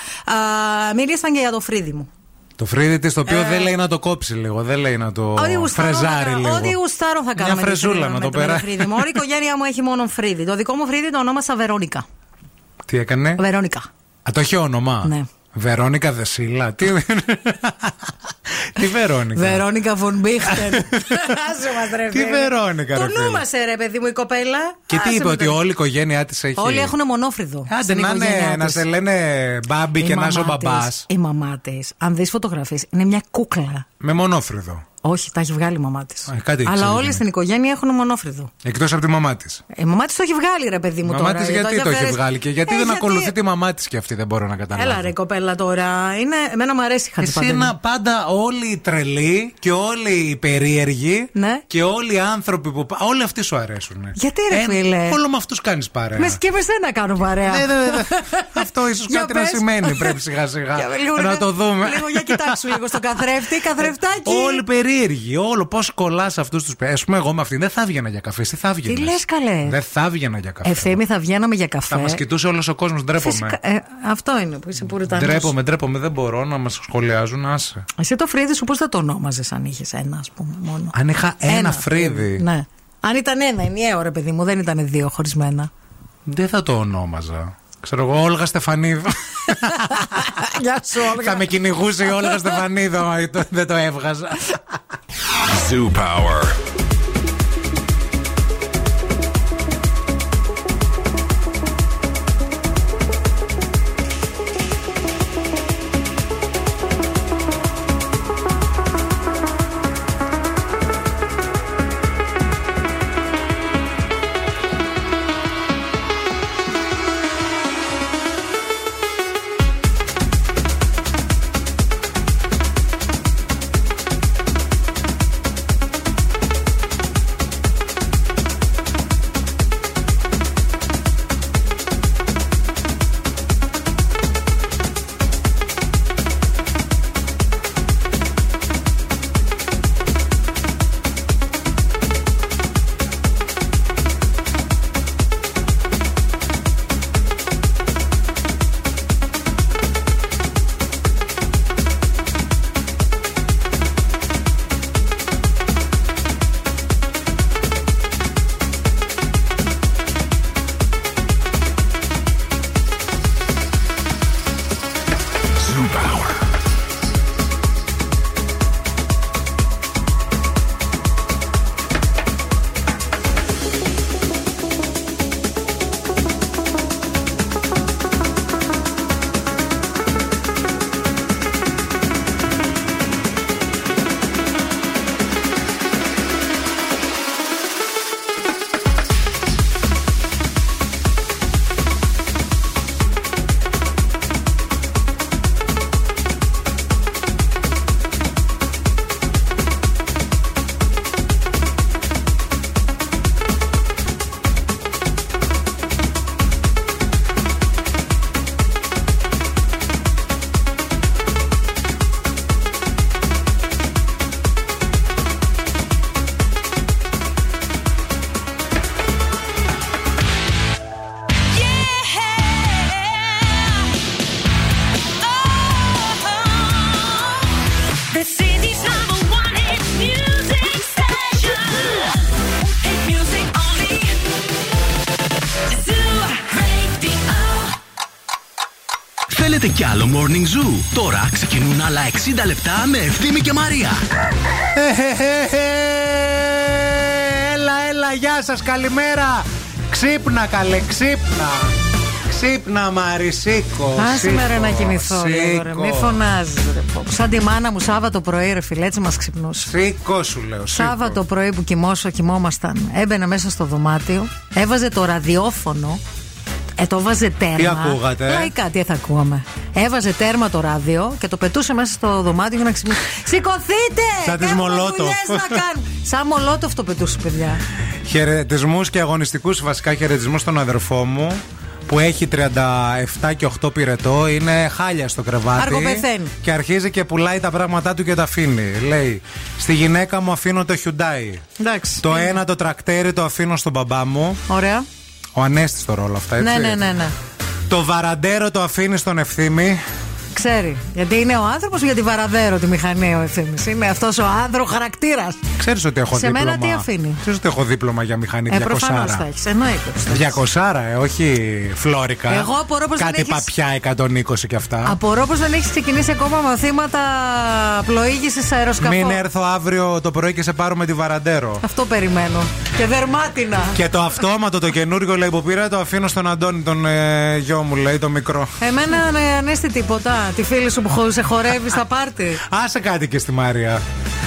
μίλησαν και για το φρύδι μου. Το φρύδι της, το οποίο Ε, δεν λέει να το κόψει λίγο, δεν λέει να το Ό,τι γουστάρω, φρεζάρει θα- λίγο. Ό,τι γουστάρω θα κάνω. Μια φρεζούλα να το περάσει. φρύδι μου. Όλη η οικογένεια μου έχει μόνο φρύδι. Το δικό μου φρύδι το ονόμασα Βερόνικα. Τι έκανε; Βερόνικα. Α, το έχει όνομα. Ναι. Βερόνικα Δεσίλα; Τι, *laughs* Τι Βερόνικα; Βερόνικα Φον Μπίχτεν. *laughs* Άσε μας ρε Τι φίλε. Βερόνικα, Το ρε φίλε. νου μας ε, ρε παιδί μου η κοπέλα. Και τι Άσε είπε, με ότι το- όλη η οικογένειά της έχει. Όλοι έχουν μονόφρυδο. Άντε στην να, είναι- οικογένειά να της. σε λένε μπάμπι Η και να είσαι ο μαμά μπαμπάς. της, Η μαμά της, αν δεις φωτογραφίες, είναι μια κούκλα. Με μονόφρυδο. Όχι, τα έχει βγάλει η μαμά της. Α, κάτι Αλλά ξέρω, όλοι ναι. στην οικογένεια έχουν μονόφρυδο. Εκτός από τη μαμά της. Η μαμά της το έχει βγάλει, ρε παιδί μου Η μαμά τώρα. της γιατί το έχει αφαίρεσαι- βγάλει και γιατί Ε, δεν γιατί- ακολουθεί τη μαμά της και αυτή, δεν μπορώ να καταλάβω. Έλα ρε κοπέλα τώρα. Είναι... Εμένα μου αρέσει η Εσύ Χατζηπαντελή. να πάντα όλοι οι τρελοί και όλοι οι περίεργοι Ναι. και όλοι οι άνθρωποι που. πα- Όλοι αυτοί σου αρέσουν. Γιατί, ρε, φίλε; Όλο με αυτούς κάνεις παρέα. Με και με σένα κάνω παρέα. Ναι, ναι, ναι. Αυτό ίσως *laughs* Για κάτι να πες. σημαίνει. Πρέπει σιγά σιγά *laughs* Για- λίγο, να ρε, το δούμε. Λίγο για κοιτάξου λίγο στο καθρέφτη, καθρεφτάκι. Όλοι περίεργοι. Όλο πώς κολλάς αυτούς τους. Α πούμε, εγώ με αυτήν δεν θα έβγαινα για καφές. Τι θα έβγαινα. Τι λες καλέ; Δεν θα έβγαινα για καφέ. Ευθύμη θα βγαίναμε για καφέ. Θα μας κοιτούσε όλος ο κόσμος. Ντρέπομαι. Φυσικά, ε, αυτό είναι που είσαι πουριτανός. Ντρέπομαι, ντρέπομαι. Δεν μπορώ να μας σχολιάζουν. Άσε. Εσύ το φρύδι σου πώς θα το ονόμαζες αν είχες ένα, ας πούμε, μόνο; Αν είχα ένα, φρύδι. Ναι. Αν ήταν ένα ενιαίο, ρε παιδί μου, δεν ήταν δύο χωρισμένα. Δεν θα το ονόμαζα. Ξέρω εγώ, Όλγα Στεφανίδου. *laughs* Γεια σου, Όλγα. θα με κυνηγούσε η Όλγα Στεφανίδου, άμα το- δεν το έβγαζα. Zoo Power. Τώρα ξεκινούν άλλα 60 λεπτά με Ευθύμη και Μαρία. Έλα, έλα, γεια σας, καλημέρα. Ξύπνα, καλέ, ξύπνα. Ξύπνα, Μάρι, σήκω. Α σήκω, σήμερα να κοιμηθώ λίγο, ρε. σήκω. Μη φωνάζεις. Σαν τη μάνα μου Σάββατο πρωί, ρε φίλε, έτσι μας ξυπνούσε. Σήκω, σου λέω. σήκω. Σάββατο πρωί που κοιμώσω, κοιμόμασταν. Έμπαινε μέσα στο δωμάτιο, έβαζε το ραδιόφωνο. Ε, το βάζε τέρμα. Τι ακούγατε, ε; Λαϊκά, τι θα ακούγαμε. Έβαζε τέρμα το ράδιο και το πετούσε μέσα στο δωμάτιο για να ξυπνήσει. Σηκωθείτε! Σαν τις Έχουμε Μολότοφ. δουλειές να κάνουμε. Σαν μολότοφ το πετούσε, παιδιά. Χαιρετισμούς και αγωνιστικούς, βασικά χαιρετισμούς στον αδερφό μου που έχει 37 και 8 πυρετό. Είναι χάλια στο κρεβάτι. Αργοπεθαίνει. Και αρχίζει και πουλάει τα πράγματά του και τα αφήνει. Λέει: Στη γυναίκα μου αφήνω το Hyundai. Εντάξει. Το ένα το τρακτέρι το αφήνω στον μπαμπά μου. Ωραία. Ο Ανέστη το ρόλο αυτά, έτσι. Ναι, ναι, ναι, ναι. Το βαραντέρο το αφήνει στον ευθύμη. Ξέρει. Γιατί είναι ο άνθρωπος για τη βαραδέρο τη μηχανή ο ευθύνη. Είναι αυτός ο άνδρο χαρακτήρας. Ξέρεις ότι έχω Σε δίπλωμα; μένα τι αφήνει; Ξέρεις ότι έχω δίπλωμα για μηχανή Ε, 200. προφανώ θα έχεις. Εννοείται. 200, ε, όχι φλόρικα. Εγώ απορώ πως δεν Κάτι έχεις- παπιά 120 και αυτά. Απορώ πως δεν έχεις ξεκινήσει ακόμα μαθήματα πλοήγησης αεροσκαφών. Μην έρθω αύριο το πρωί και σε πάρω με τη βαραντέρο. Αυτό περιμένω. Και δερμάτινα. Και το αυτόματο, το καινούργιο λέει που πήρα, το αφήνω στον Αντώνη, τον ε, γιο μου, λέει, το μικρό. Εμένα ναι, ανέστη τίποτα. Τη φίλη σου που χω- σε χορεύεις στα πάρτι. Άσε κάτι και στη Μάρια.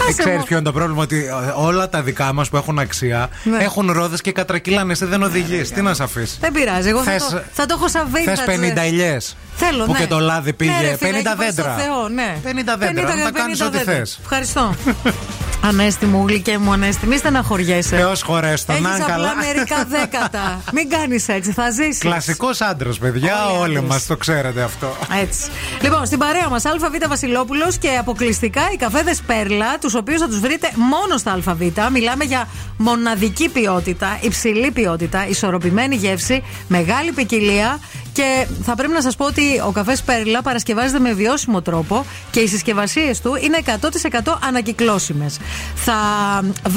Άσε Ξέρεις μου. ποιο είναι το πρόβλημα, ότι ε, όλα τα δικά μας που έχουν αξία Ναι. έχουν ρόδες και κατρακυλάνε. Εσύ δεν οδηγείς. Τι να σε αφήσεις; Δεν πειράζει. Εγώ θα, Θες- το, θα το έχω σαν Θες vintage. 50 ηλιέ. Θέλω, Που ναι. και το λάδι πήγε Ναι, ρε, φίλε, 50 έχει πάει δέντρα. στο Θεό, ναι. 50 δέντρα, να τα κάνεις 50 ό,τι δέντρα. θες. Ευχαριστώ. *laughs* Ανέστη μου, γλυκέ μου, Ανέστη, μη στεναχωριέσαι. Θεός χωρέστο, να Έχεις είναι απλά καλά. μερικά *laughs* δέκατα. Μην κάνεις έτσι, θα ζήσεις. Κλασικός άντρας, παιδιά. Όλοι Όλοι άντρες. μας το ξέρετε αυτό. Έτσι. Λοιπόν, στην παρέα μας ΑΒ Βασιλόπουλος και αποκλειστικά οι καφέδες Πέρλα, τους οποίους θα τους βρείτε μόνο στα ΑΒ. Μιλάμε για μοναδική ποιότητα, υψηλή ποιότητα, ισορροπημένη γεύση, μεγάλη ποικιλία και θα πρέπει να σας πω ότι ο καφές Πέρλα παρασκευάζεται με βιώσιμο τρόπο και οι συσκευασίες του είναι 100% ανακυκλώσιμες. Θα,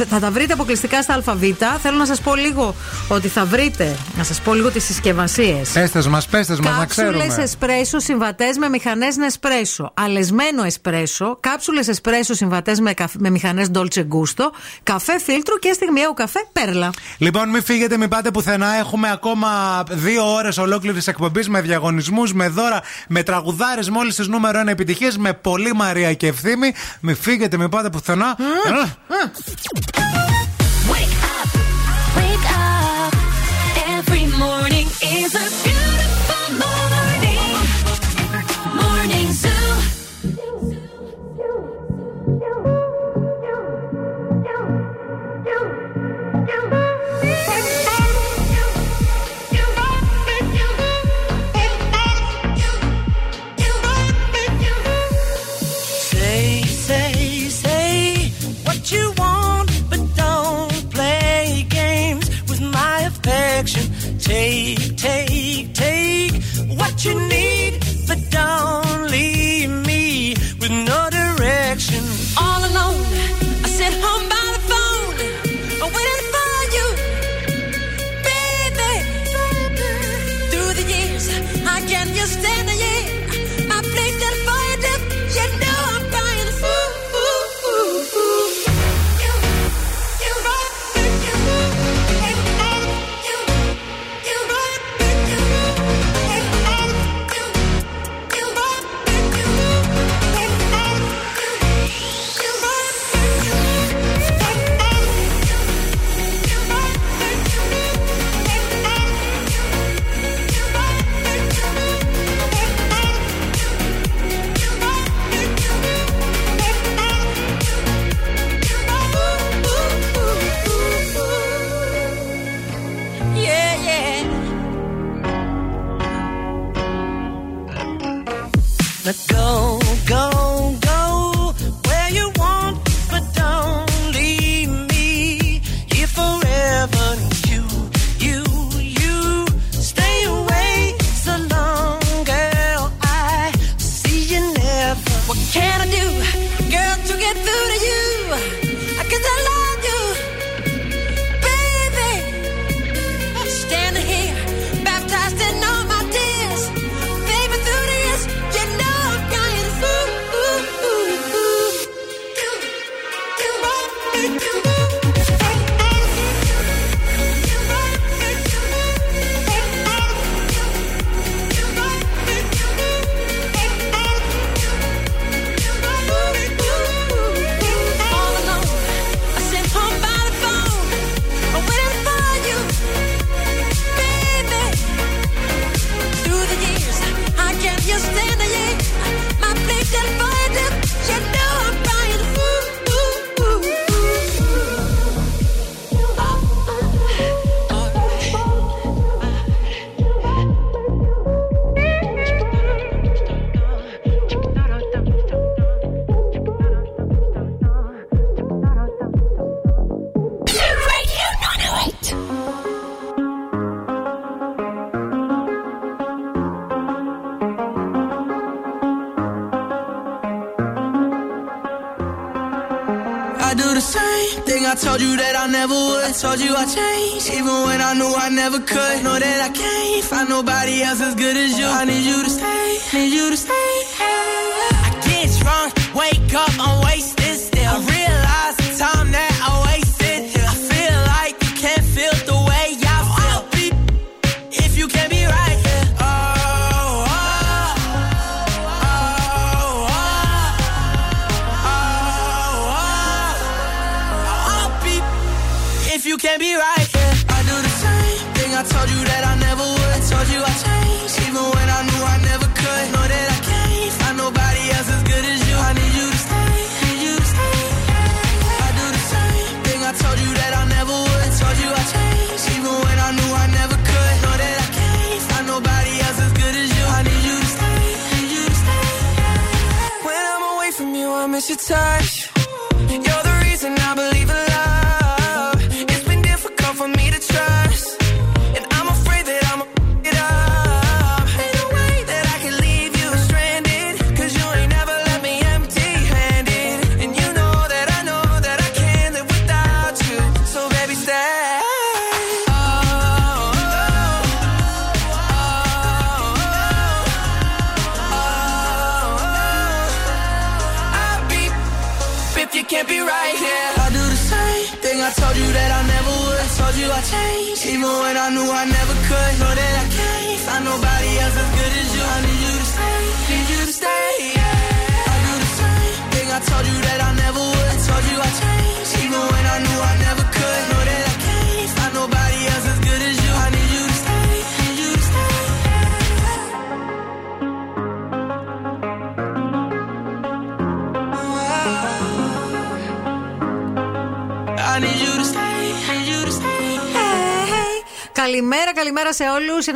θα τα βρείτε αποκλειστικά στα ΑΒ. Θέλω να σας πω λίγο ότι θα βρείτε, να σας πω λίγο τις συσκευασίες. Πέστε μας, πέστε μας, να ξέρουμε. Κάψουλε εσπρέσο συμβατές με μηχανές Νεσπρέσο. Αλεσμένο εσπρέσο. Κάψουλες εσπρέσο συμβατές με, καφ- με μηχανές Dolce Gusto. Καφέ φίλτρου και στιγμιαίο καφέ Πέρλα. Λοιπόν, μην φύγετε, μην πάτε πουθενά. Έχουμε ακόμα δύο ώρες ολόκληρης εκπομπής με διαγωνισμούς, με δώρα, με τραγουδάρες μόλις τις νούμερο 1 επιτυχίες, με πολύ Μαρία και ευθύμη. Μην φύγετε, μην πάτε πουθενά. Ε, Wake Take, take, take what you need, but don't leave me with no direction. All alone, I sit home by the phone, waiting for you, baby. Through the years, I can't just stand the year. Never could. Know that I can't find nobody else as good as you. I need you to stay,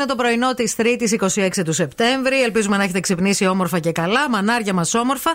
Είναι το πρωινό της Τρίτης 26 του Σεπτέμβρη. Ελπίζουμε να έχετε ξυπνήσει όμορφα και καλά. Μανάρια μας όμορφα.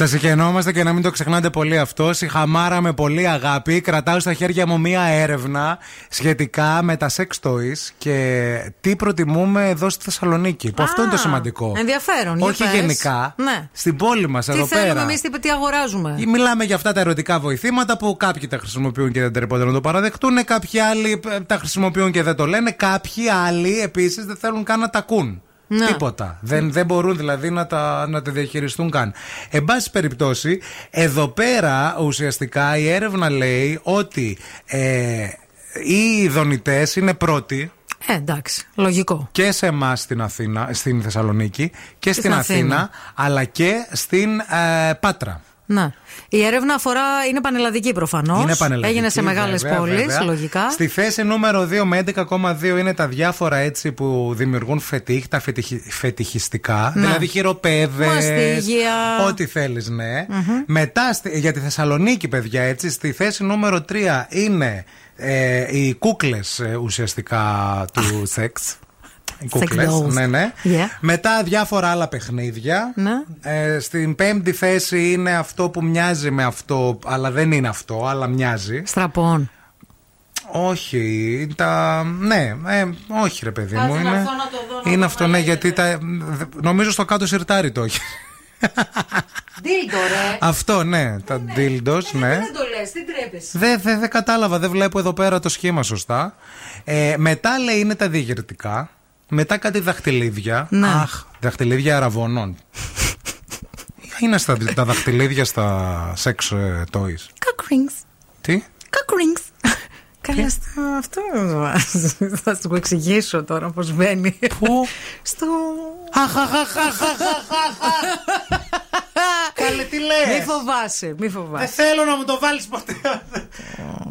Σας Σα συγχαινόμαστε και να μην το ξεχνάτε πολύ αυτό. Η Χαμάρα με πολύ αγάπη. Κρατάω στα χέρια μου μία έρευνα σχετικά με τα sex toys και τι προτιμούμε εδώ στη Θεσσαλονίκη. Που αυτό είναι το σημαντικό. Ενδιαφέρον. για Όχι πες. γενικά. Ναι. Στην πόλη μας Τι εδώ θέλουμε πέρα. εμείς, τι, τι αγοράζουμε; Μιλάμε για αυτά τα ερωτικά βοηθήματα που κάποιοι τα χρησιμοποιούν και δεν τρεπόνται να το παραδεχτούν. Κάποιοι άλλοι ε, τα χρησιμοποιούν και δεν το λένε. Κάποιοι άλλοι επίσης δεν θέλουν καν να τα ακούν. Ναι. Τίποτα. Δεν, δεν μπορούν δηλαδή να τα, να τα διαχειριστούν καν. Εν πάση περιπτώσει, εδώ πέρα ουσιαστικά η έρευνα λέει ότι ε, οι δονητέ είναι πρώτοι Ε, εντάξει, λογικό. και σε εμάς στην Αθήνα, στην Θεσσαλονίκη και στην, στην Αθήνα, Αθήνα. αλλά και στην ε, Πάτρα. Ναι. Η έρευνα αφορά, είναι πανελλαδική προφανώς. Είναι πανελλαδική, Έγινε σε μεγάλες βέβαια, πόλεις, βέβαια. λογικά. Στη θέση νούμερο 2 με 11,2 είναι τα διάφορα έτσι που δημιουργούν φετίχ, τα φετιχι- φετιχιστικά. Ναι. Δηλαδή χειροπέδες. Μαστίγια. Ό,τι θέλεις, ναι. Μετά στη- για τη Θεσσαλονίκη, παιδιά, έτσι, στη θέση νούμερο 3 είναι ε, οι κούκλες ουσιαστικά του σεξ. Οι κούκλες, dolls. ναι, ναι. Yeah. Μετά διάφορα άλλα παιχνίδια. Ναι. Ε, στην πέμπτη θέση είναι αυτό που μοιάζει με αυτό, αλλά δεν είναι αυτό, αλλά μοιάζει. Στραπών. Όχι, τα. Ναι, ε, όχι ρε παιδί μου. Κάτσε να Είναι, έρθω να το δω, να είναι το αυτό, ναι, γιατί τα, νομίζω στο κάτω σιρτάρι το έχει. Δίλτο, ρε. αυτό, ναι, τα dildos, ναι. Δεν το λες, τι τρέπεσαι. Δεν δε, δε κατάλαβα, δεν βλέπω εδώ πέρα το σχήμα σωστά. Ε, μετά λέει είναι τα διηγερτικά. Μετά κάτι δαχτυλίδια. Ναι. Αχ, δαχτυλίδια αραβωνών. *laughs* είναι στα, τα δαχτυλίδια στα sex ε, toys; Cock Τι; Cock *laughs* Καλά, στο- αυτό *laughs* θα σου εξηγήσω τώρα πώς μπαίνει. Πού; Στο. Καλέ, τι λες; Μη φοβάσαι, μη Δεν φοβάσαι. θέλω να μου το βάλεις ποτέ.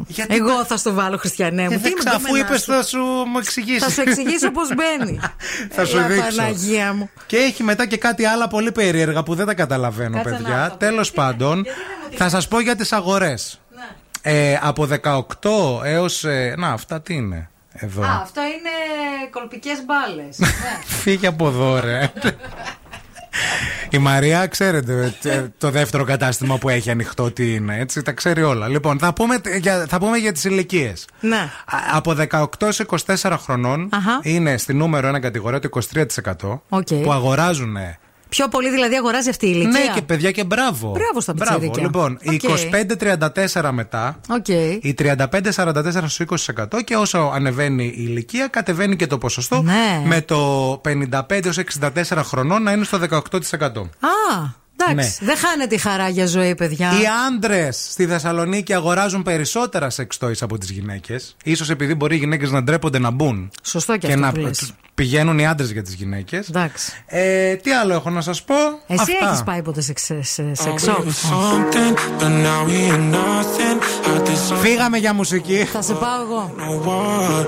Γιατί Εγώ θα στο βάλω, Χριστιανέ μου. Ε, Τι δεν μου ξα- το αφού μενάς είπες σου; θα σου μου εξηγήσεις. Θα σου εξηγήσω πώς μπαίνει. *laughs* Θα σου Έλα, δείξω. Παναγία μου. Και έχει μετά και κάτι άλλα πολύ περίεργα που δεν τα καταλαβαίνω, Κάτσε να παιδιά. το Τέλος πάντων, θα σας πω για τις αγορές. Ε, από 18 έως. να, αυτά τι είναι. Εδώ; Α, αυτό είναι κολπικές μπάλες. *laughs* Φύγε από εδώ, ρε. *laughs* Η Μαρία, ξέρετε ε, το δεύτερο κατάστημα που έχει ανοιχτό τι είναι, έτσι, τα ξέρει όλα. Λοιπόν, θα πούμε για, θα πούμε για τις ηλικίες. ναι. Από 18 σε 24 χρονών Αχα. είναι στη νούμερο 1 κατηγορία το 23% Οκ. που αγοράζουν Πιο πολύ δηλαδή αγοράζει αυτή η ηλικία. ναι, και παιδιά και μπράβο. Μπράβο στα Μπράβο. πιτσιρίκια. Λοιπόν, Οκ. οι 25-34 μετά, Οκ. οι 35-44 στο 20% και όσο ανεβαίνει η ηλικία, κατεβαίνει και το ποσοστό. Ναι. Με το 55-64 χρονών να είναι στο 18%. Α, εντάξει. Δεν χάνεται η χαρά για ζωή, παιδιά. Ναι. Οι άντρες στη Θεσσαλονίκη αγοράζουν περισσότερα sex toys από τις γυναίκες. σω επειδή μπορεί οι γυναίκες να ντρέπονται να μπουν. Σωστό και, και αυτό να που λες πηγαίνουν οι άντρες για τις γυναίκες. Ε, τι άλλο έχω να σας πω; Εσύ έχεις πάει ποτέ σε, σε, σε. Φύγαμε για μουσική. Θα σε πάω εγώ.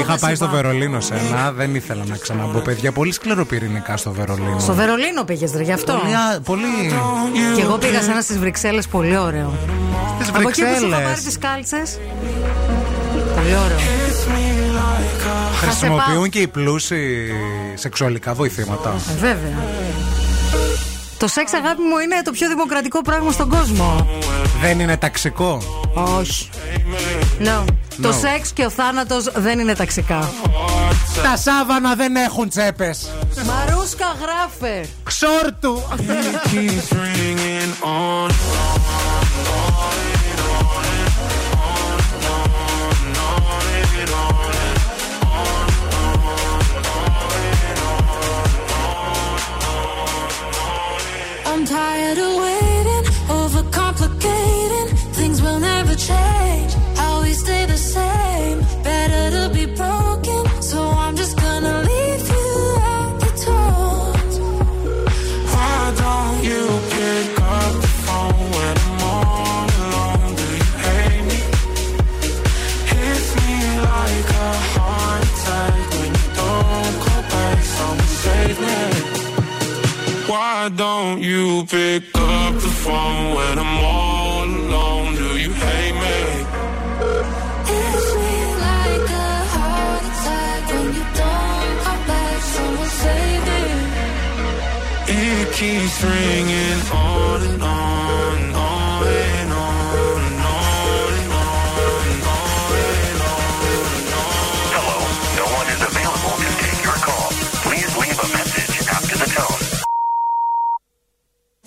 Είχα πάει στο Βερολίνο σένα. Δεν ήθελα να ξαναμπω, παιδιά. Πολύ σκληροπυρηνικά στο Βερολίνο. Στο Βερολίνο πήγες, ρε, γι' αυτό. Πολύ. Και εγώ πήγα σε ένα στις Βρυξέλλες, πολύ ωραίο. Από εκεί που σου είχα πάρει τις κάλτσες. Πολύ ωραίο. Χρησιμοποιούν και οι πλούσιοι σεξουαλικά βοηθήματα. Ε, βέβαια. Το σεξ, αγάπη μου, είναι το πιο δημοκρατικό πράγμα στον κόσμο. Δεν είναι ταξικό; Όχι. No. Το σεξ και ο θάνατος δεν είναι ταξικά. Τα σάβανα δεν έχουν τσέπες. Μαρούσκα γράφε. Ξόρτου. tired away. Why don't you pick up the phone when I'm all alone? Do you hate me? Like a heart attack when you don't come back. Someone me. It keeps ringing on and on.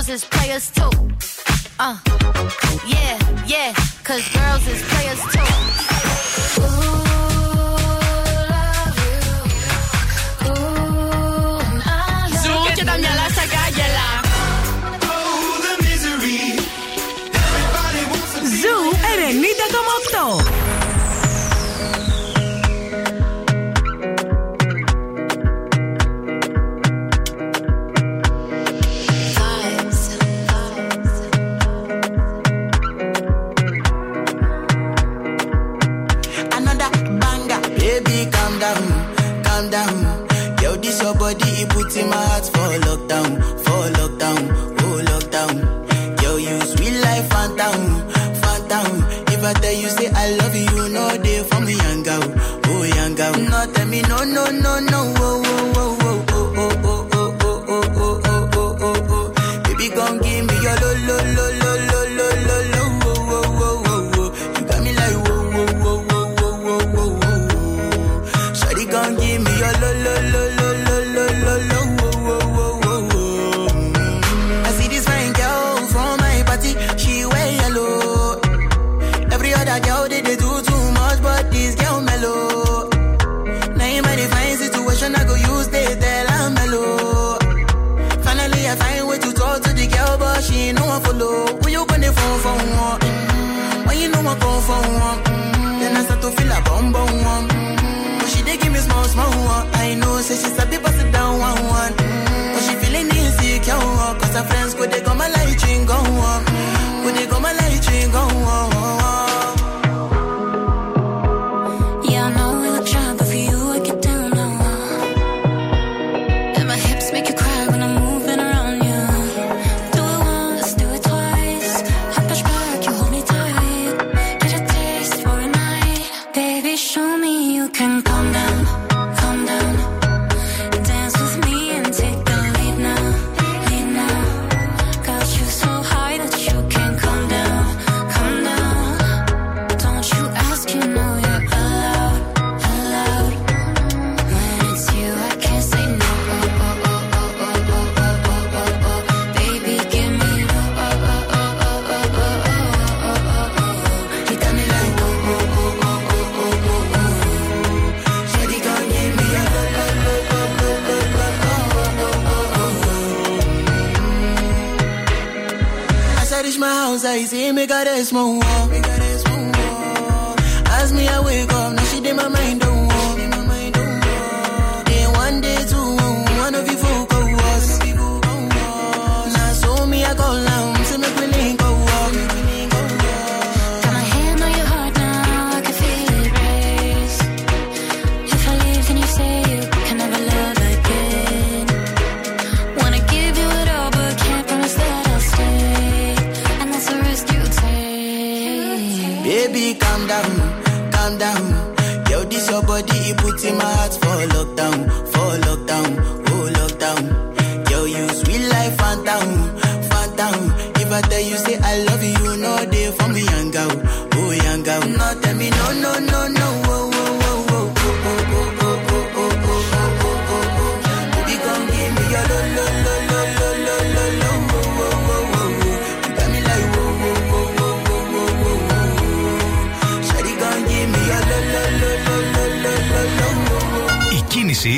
girls is players too. Uh, yeah, yeah, cause girls is players too. body, he put in my heart for lockdown, for lockdown, oh lockdown. Girl, you sweet life, phantom, phantom. If I tell you, say I love you, you know they for me, young girl, oh young girl. No, tell me, no, no, no, no.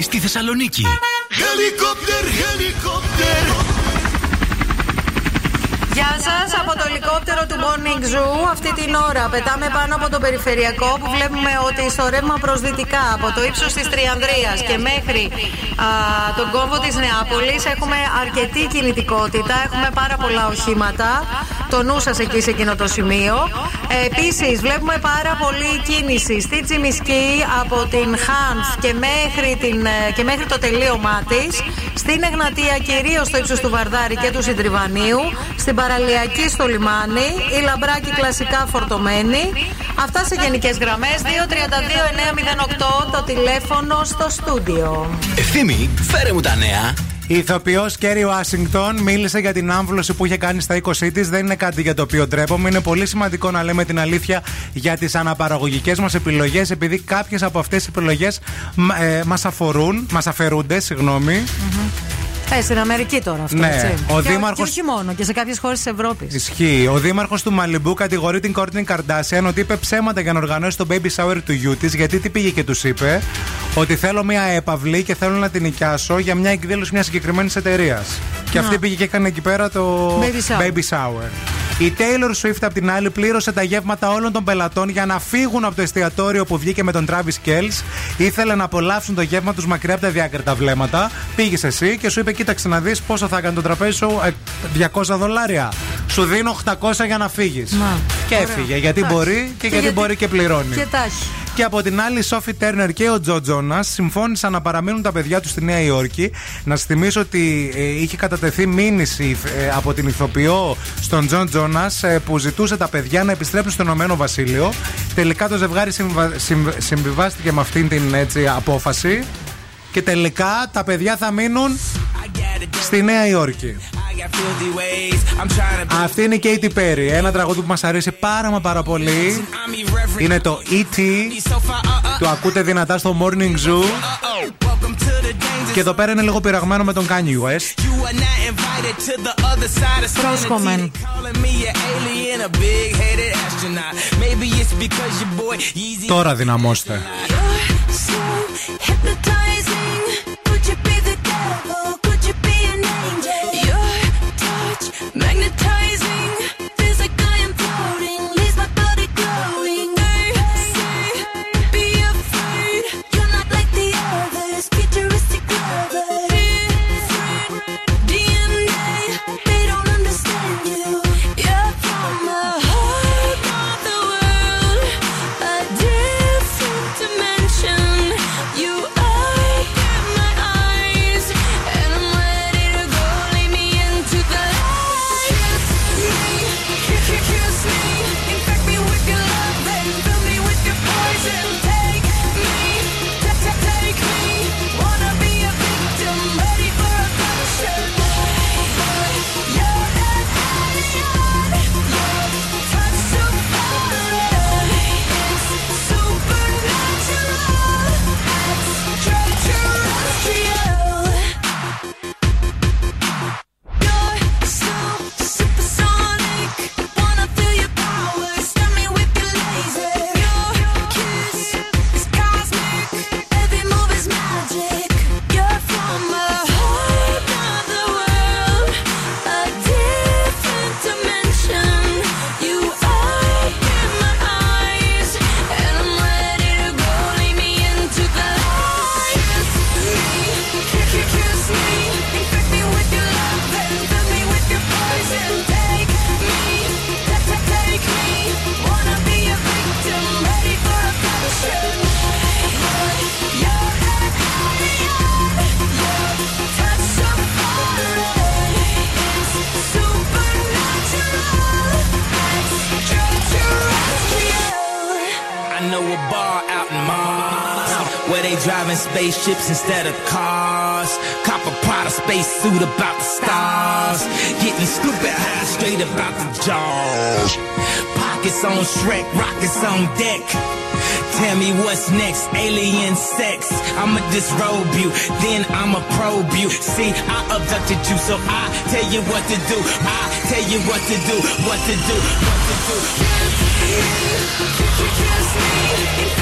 Στη Θεσσαλονίκη. Helicopter, helicopter. Γεια σας από το ελικόπτερο του Morning Zoo. Αυτή την ώρα πετάμε πάνω από το περιφερειακό που βλέπουμε ότι στο ρεύμα προς δυτικά από το ύψος της Τριανδρίας και μέχρι α, τον κόμβο της Νεάπολης έχουμε αρκετή κινητικότητα. Έχουμε πάρα πολλά οχήματα. Το νου σας εκεί σε εκείνο το σημείο. Ε, Επίσης, βλέπουμε πάρα πολλή κίνηση στη Τσιμισκή από την Χάνθ και μέχρι, την, ε, και μέχρι το τελείωμά της. Στην Εγνατία, κυρίως στο ύψος του Βαρδάρη και του Συντριβανίου. Στην Παραλιακή στο λιμάνι. Η Λαμπράκη κλασικά φορτωμένη. Αυτά σε γενικές γραμμές. 232-908 το τηλέφωνο στο στούντιο. Ευθύμη, φέρε μου τα νέα. Η ηθοποιός Κέρι Ουάσιγκτον μίλησε για την άμβλωση που είχε κάνει στα 20 της. Δεν είναι κάτι για το οποίο ντρέπομαι. Είναι πολύ σημαντικό να λέμε την αλήθεια για τις αναπαραγωγικές μας επιλογές, επειδή κάποιες από αυτές τις επιλογές ε, μας αφορούν, μας αφαιρούνται, συγγνώμη. Ε, στην Αμερική τώρα αυτό. Ναι, έτσι. ο και, δήμαρχος- και όχι μόνο, και σε κάποιες χώρες της Ευρώπης. Ισχύει. Ο δήμαρχος του Μαλιμπού κατηγορεί την Κόρτιν Καρντάσιαν ότι είπε ψέματα για να οργανώσει το baby shower του γιού της. Γιατί τι πήγε και τους είπε, Ότι θέλω μια έπαυλη και θέλω να την νοικιάσω για μια εκδήλωση μιας συγκεκριμένης εταιρείας. Και Να. αυτή πήγε και έκανε εκεί πέρα το Baby shower. baby shower. Η Taylor Swift απ' την άλλη πλήρωσε τα γεύματα όλων των πελατών για να φύγουν από το εστιατόριο που βγήκε με τον Travis Kelce. Ήθελε να απολαύσουν το γεύμα τους μακριά από τα αδιάκριτα βλέμματα. Πήγες εσύ και σου είπε: Κοίταξε να δεις πόσο θα έκανε το τραπέζι σου. Ε, 200 δολάρια. Σου δίνω 800 για να φύγεις. Να. Και Ωραία. έφυγε. Γιατί Εντάξει. μπορεί και, γιατί, μπορεί και πληρώνει. Και τα έχει. Και από την άλλη, η Σόφι Τέρνερ και ο Τζο Τζόνας συμφώνησαν να παραμείνουν τα παιδιά τους στη Νέα Υόρκη. Να σας θυμίσω ότι ε, είχε κατατεθεί μήνυση ε, από την ηθοποιό στον Τζο Τζόνας που ζητούσε τα παιδιά να επιστρέψουν στο Ηνωμένο Βασίλειο. Τελικά το ζευγάρι συμβα- συμβ- συμβιβάστηκε με αυτήν την έτσι, απόφαση. Και τελικά τα παιδιά θα μείνουν στη Νέα Υόρκη. Αυτή είναι η Katy Perry. Ένα τραγούδι που μας αρέσει πάρα μα πάρα πολύ. Είναι το E.T. Το ακούτε δυνατά στο Morning Zoo. Και εδώ πέρα είναι λίγο πειραγμένο με τον Kanye West. Πρόσχομεν. Τώρα δυναμώστε. Hypnotizing. Could spaceships instead of cars. Cop a pot of space suit about the stars. Getting stupid high straight about the jaws. Pockets on Shrek, rockets on deck. Tell me what's next, alien sex. I'ma disrobe you, then I'ma probe you. See, I abducted you, so I tell you what to do. I tell you what to do, what to do, what to do. Kiss me, kiss me.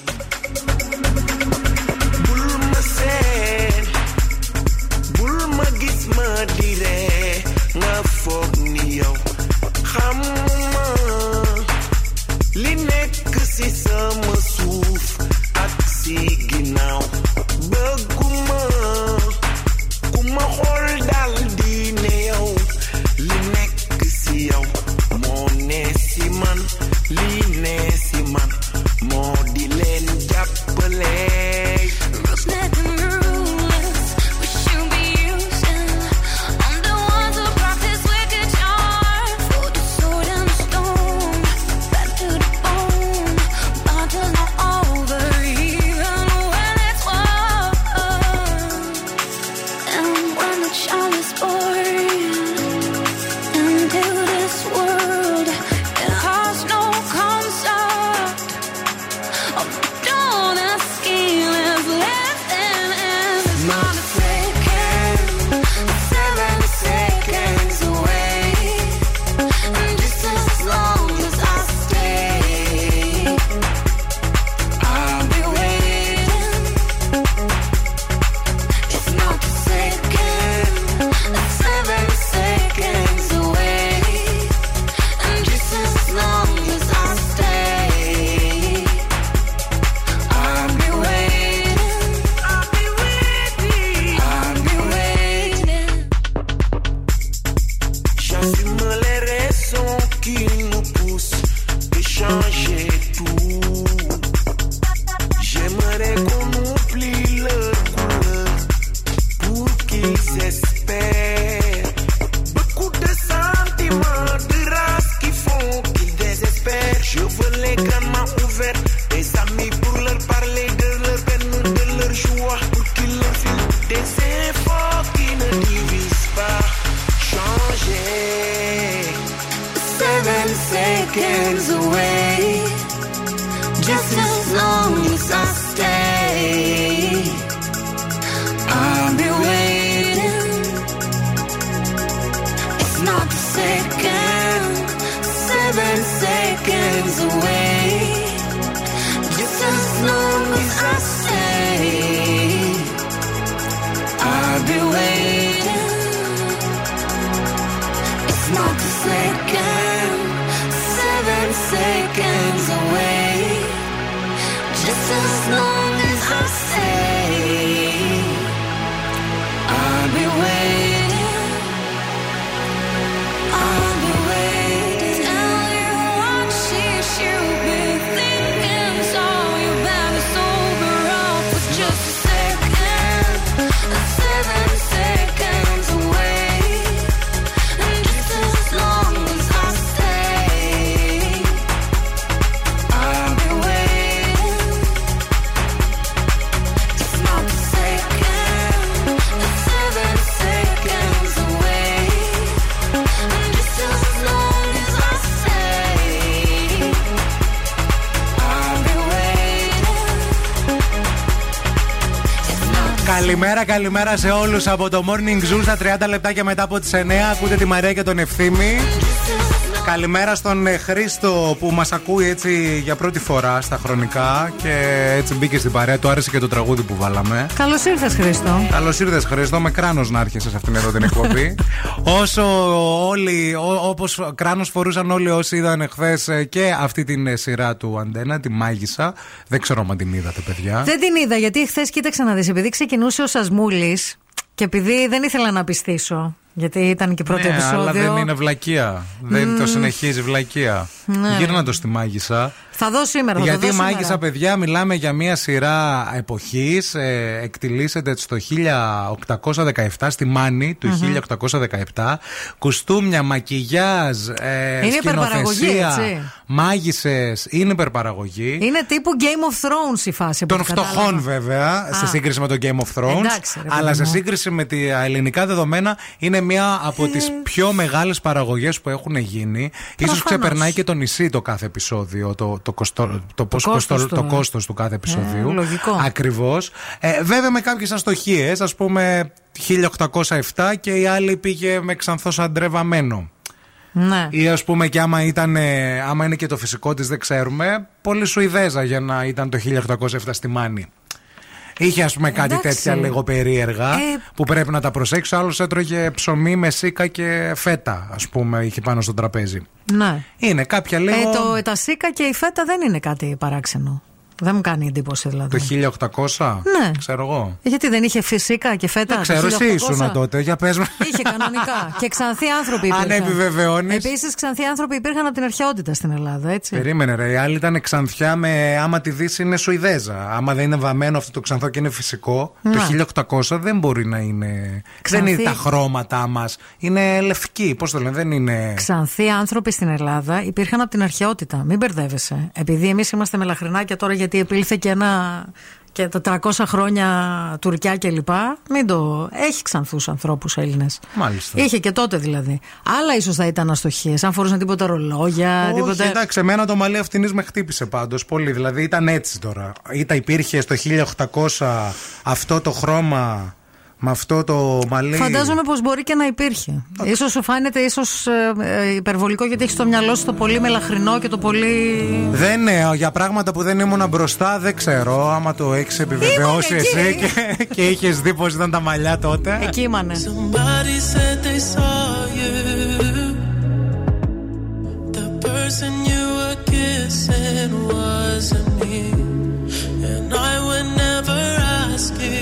καλημέρα σε όλους από το Morning Zoo στα 30 λεπτά και μετά από τις 9. Ακούτε τη Μαρία και τον Ευθύμη. Καλημέρα στον ε, Χρήστο που μας ακούει έτσι για πρώτη φορά στα χρονικά και έτσι μπήκε στην παρέα. Του άρεσε και το τραγούδι που βάλαμε. Καλώς ήρθες, Χρήστο. Καλώς ήρθες, Χρήστο. Με κράνος να άρχισες σε αυτήν εδώ την εκπομπή. *laughs* Όσο όλοι, όπως κράνος φορούσαν όλοι όσοι είδαν χθες ε, και αυτή την ε, σειρά του Αντένα, τη Μάγισσα. Δεν ξέρω αν την είδατε, παιδιά. Δεν την είδα γιατί χθες κοίταξε να δεις. Επειδή ξεκινούσε ο Σασμούλης και επειδή δεν ήθελα να πιστήσω. Γιατί ήταν και πρώτο ναι, επεισόδιο. αλλά δεν είναι βλακεία. Δεν το συνεχίζει βλακεία. Ναι. Γύρνα το στη μάγισσα. Θα δω σήμερα. Θα Γιατί το η δω Μάγισσα, σήμερα. παιδιά, μιλάμε για μια σειρά εποχής. Ε, εκτιλήσεται στο 1817, στη Μάνη του Μμμ. 1817. Κουστούμια, μακιγιάζ, ε, Είναι υπερπαραγωγή, σκηνοθεσία, έτσι. μάγισσες. Είναι υπερπαραγωγή. Είναι τύπου Game of Thrones η φάση. από Των ό,τι κατάλαβα. φτωχών, βέβαια, σε Α. σύγκριση με το Game of Thrones. Εντάξει, ρε παιδί αλλά σε μου. σύγκριση με τα ελληνικά δεδομένα, είναι μία από τις πιο μεγάλες παραγωγές που έχουν γίνει. σω Προφανώς. ξεπερνάει και το νησί το κάθε επεισόδιο, το, το, κοστό, το, πώς κόστος κοστό- του, το ε. κόστος του κάθε επεισοδίου. Ε, λογικό. Ακριβώς. Ε, βέβαια με κάποιες αστοχίες, ας πούμε 1807 και η άλλη πήγε με ξανθό αντρεβαμένο. Ναι. Ή ας πούμε και άμα, ήταν, ε, άμα είναι και το φυσικό της, δεν ξέρουμε. Πολύ Σουηδέζα για να ήταν το 1807 στη Μάνη. Είχε ας πούμε κάτι Εντάξει. τέτοια λίγο περίεργα Ε, που πρέπει να τα προσέξει. Ο άλλος έτρωγε ψωμί με σίκα και φέτα, ας πούμε, είχε πάνω στο τραπέζι. Ναι. Είναι κάποια λίγο. Ε, το, τα σίκα και η φέτα δεν είναι κάτι παράξενο. Δεν μου κάνει εντύπωση δηλαδή. Το 1800. Ναι. Ξέρω εγώ. Γιατί δεν είχε φυσικά και φέτα. Δεν ξέρω, το εσύ 1800? ήσουν τότε. Για πες μου. Είχε κανονικά. *laughs* και ξανθοί άνθρωποι Αν υπήρχαν. επιβεβαιώνεις. Επίσης, ξανθοί άνθρωποι υπήρχαν από την αρχαιότητα στην Ελλάδα, έτσι. Περίμενε, ρε. Η άλλη ήταν ξανθιά με. Άμα τη δει, είναι Σουηδέζα. Άμα δεν είναι βαμμένο αυτό το ξανθό και είναι φυσικό, Να. το 1800 δεν μπορεί να είναι. Ξανθή. Δεν είναι τα χρώματά μας. Είναι λευκή. Πώς το λένε, δεν είναι. Ξανθοί άνθρωποι στην Ελλάδα υπήρχαν από την αρχαιότητα. Μην μπερδεύεσαι. Επειδή εμείς είμαστε μελαχρινάκια τώρα, γιατί επήλθε και ένα. και τα 300 χρόνια Τουρκιά κλπ. Μην το. Έχει ξανθούς ανθρώπους Έλληνες. Μάλιστα. Είχε και τότε δηλαδή. Άλλα ίσως θα ήταν αστοχίες. Αν φορούσαν τίποτα ρολόγια, Όχι, τίποτα. εντάξει, εμένα το μαλλί αυτήν με χτύπησε πάντως πολύ. Δηλαδή ήταν έτσι τώρα. Ήταν, υπήρχε στο 1800 αυτό το χρώμα με αυτό το μαλλί. Φαντάζομαι πως μπορεί και να υπήρχε. σω σου φάνεται ίσως υπερβολικό γιατί έχεις στο μυαλό σου το πολύ μελαχρινό και το πολύ. Δεν είναι, για πράγματα που δεν ήμουν μπροστά δεν ξέρω. Άμα το έχεις επιβεβαιώσει Ήμουν εσύ εκεί. και, και είχες δει πώ ήταν τα μαλλιά τότε. Εκεί ήμανε. Somebody said they saw you. The person you were kissing wasn't me. And I would never ask you.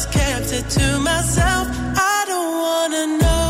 Just kept it to myself. I don't wanna know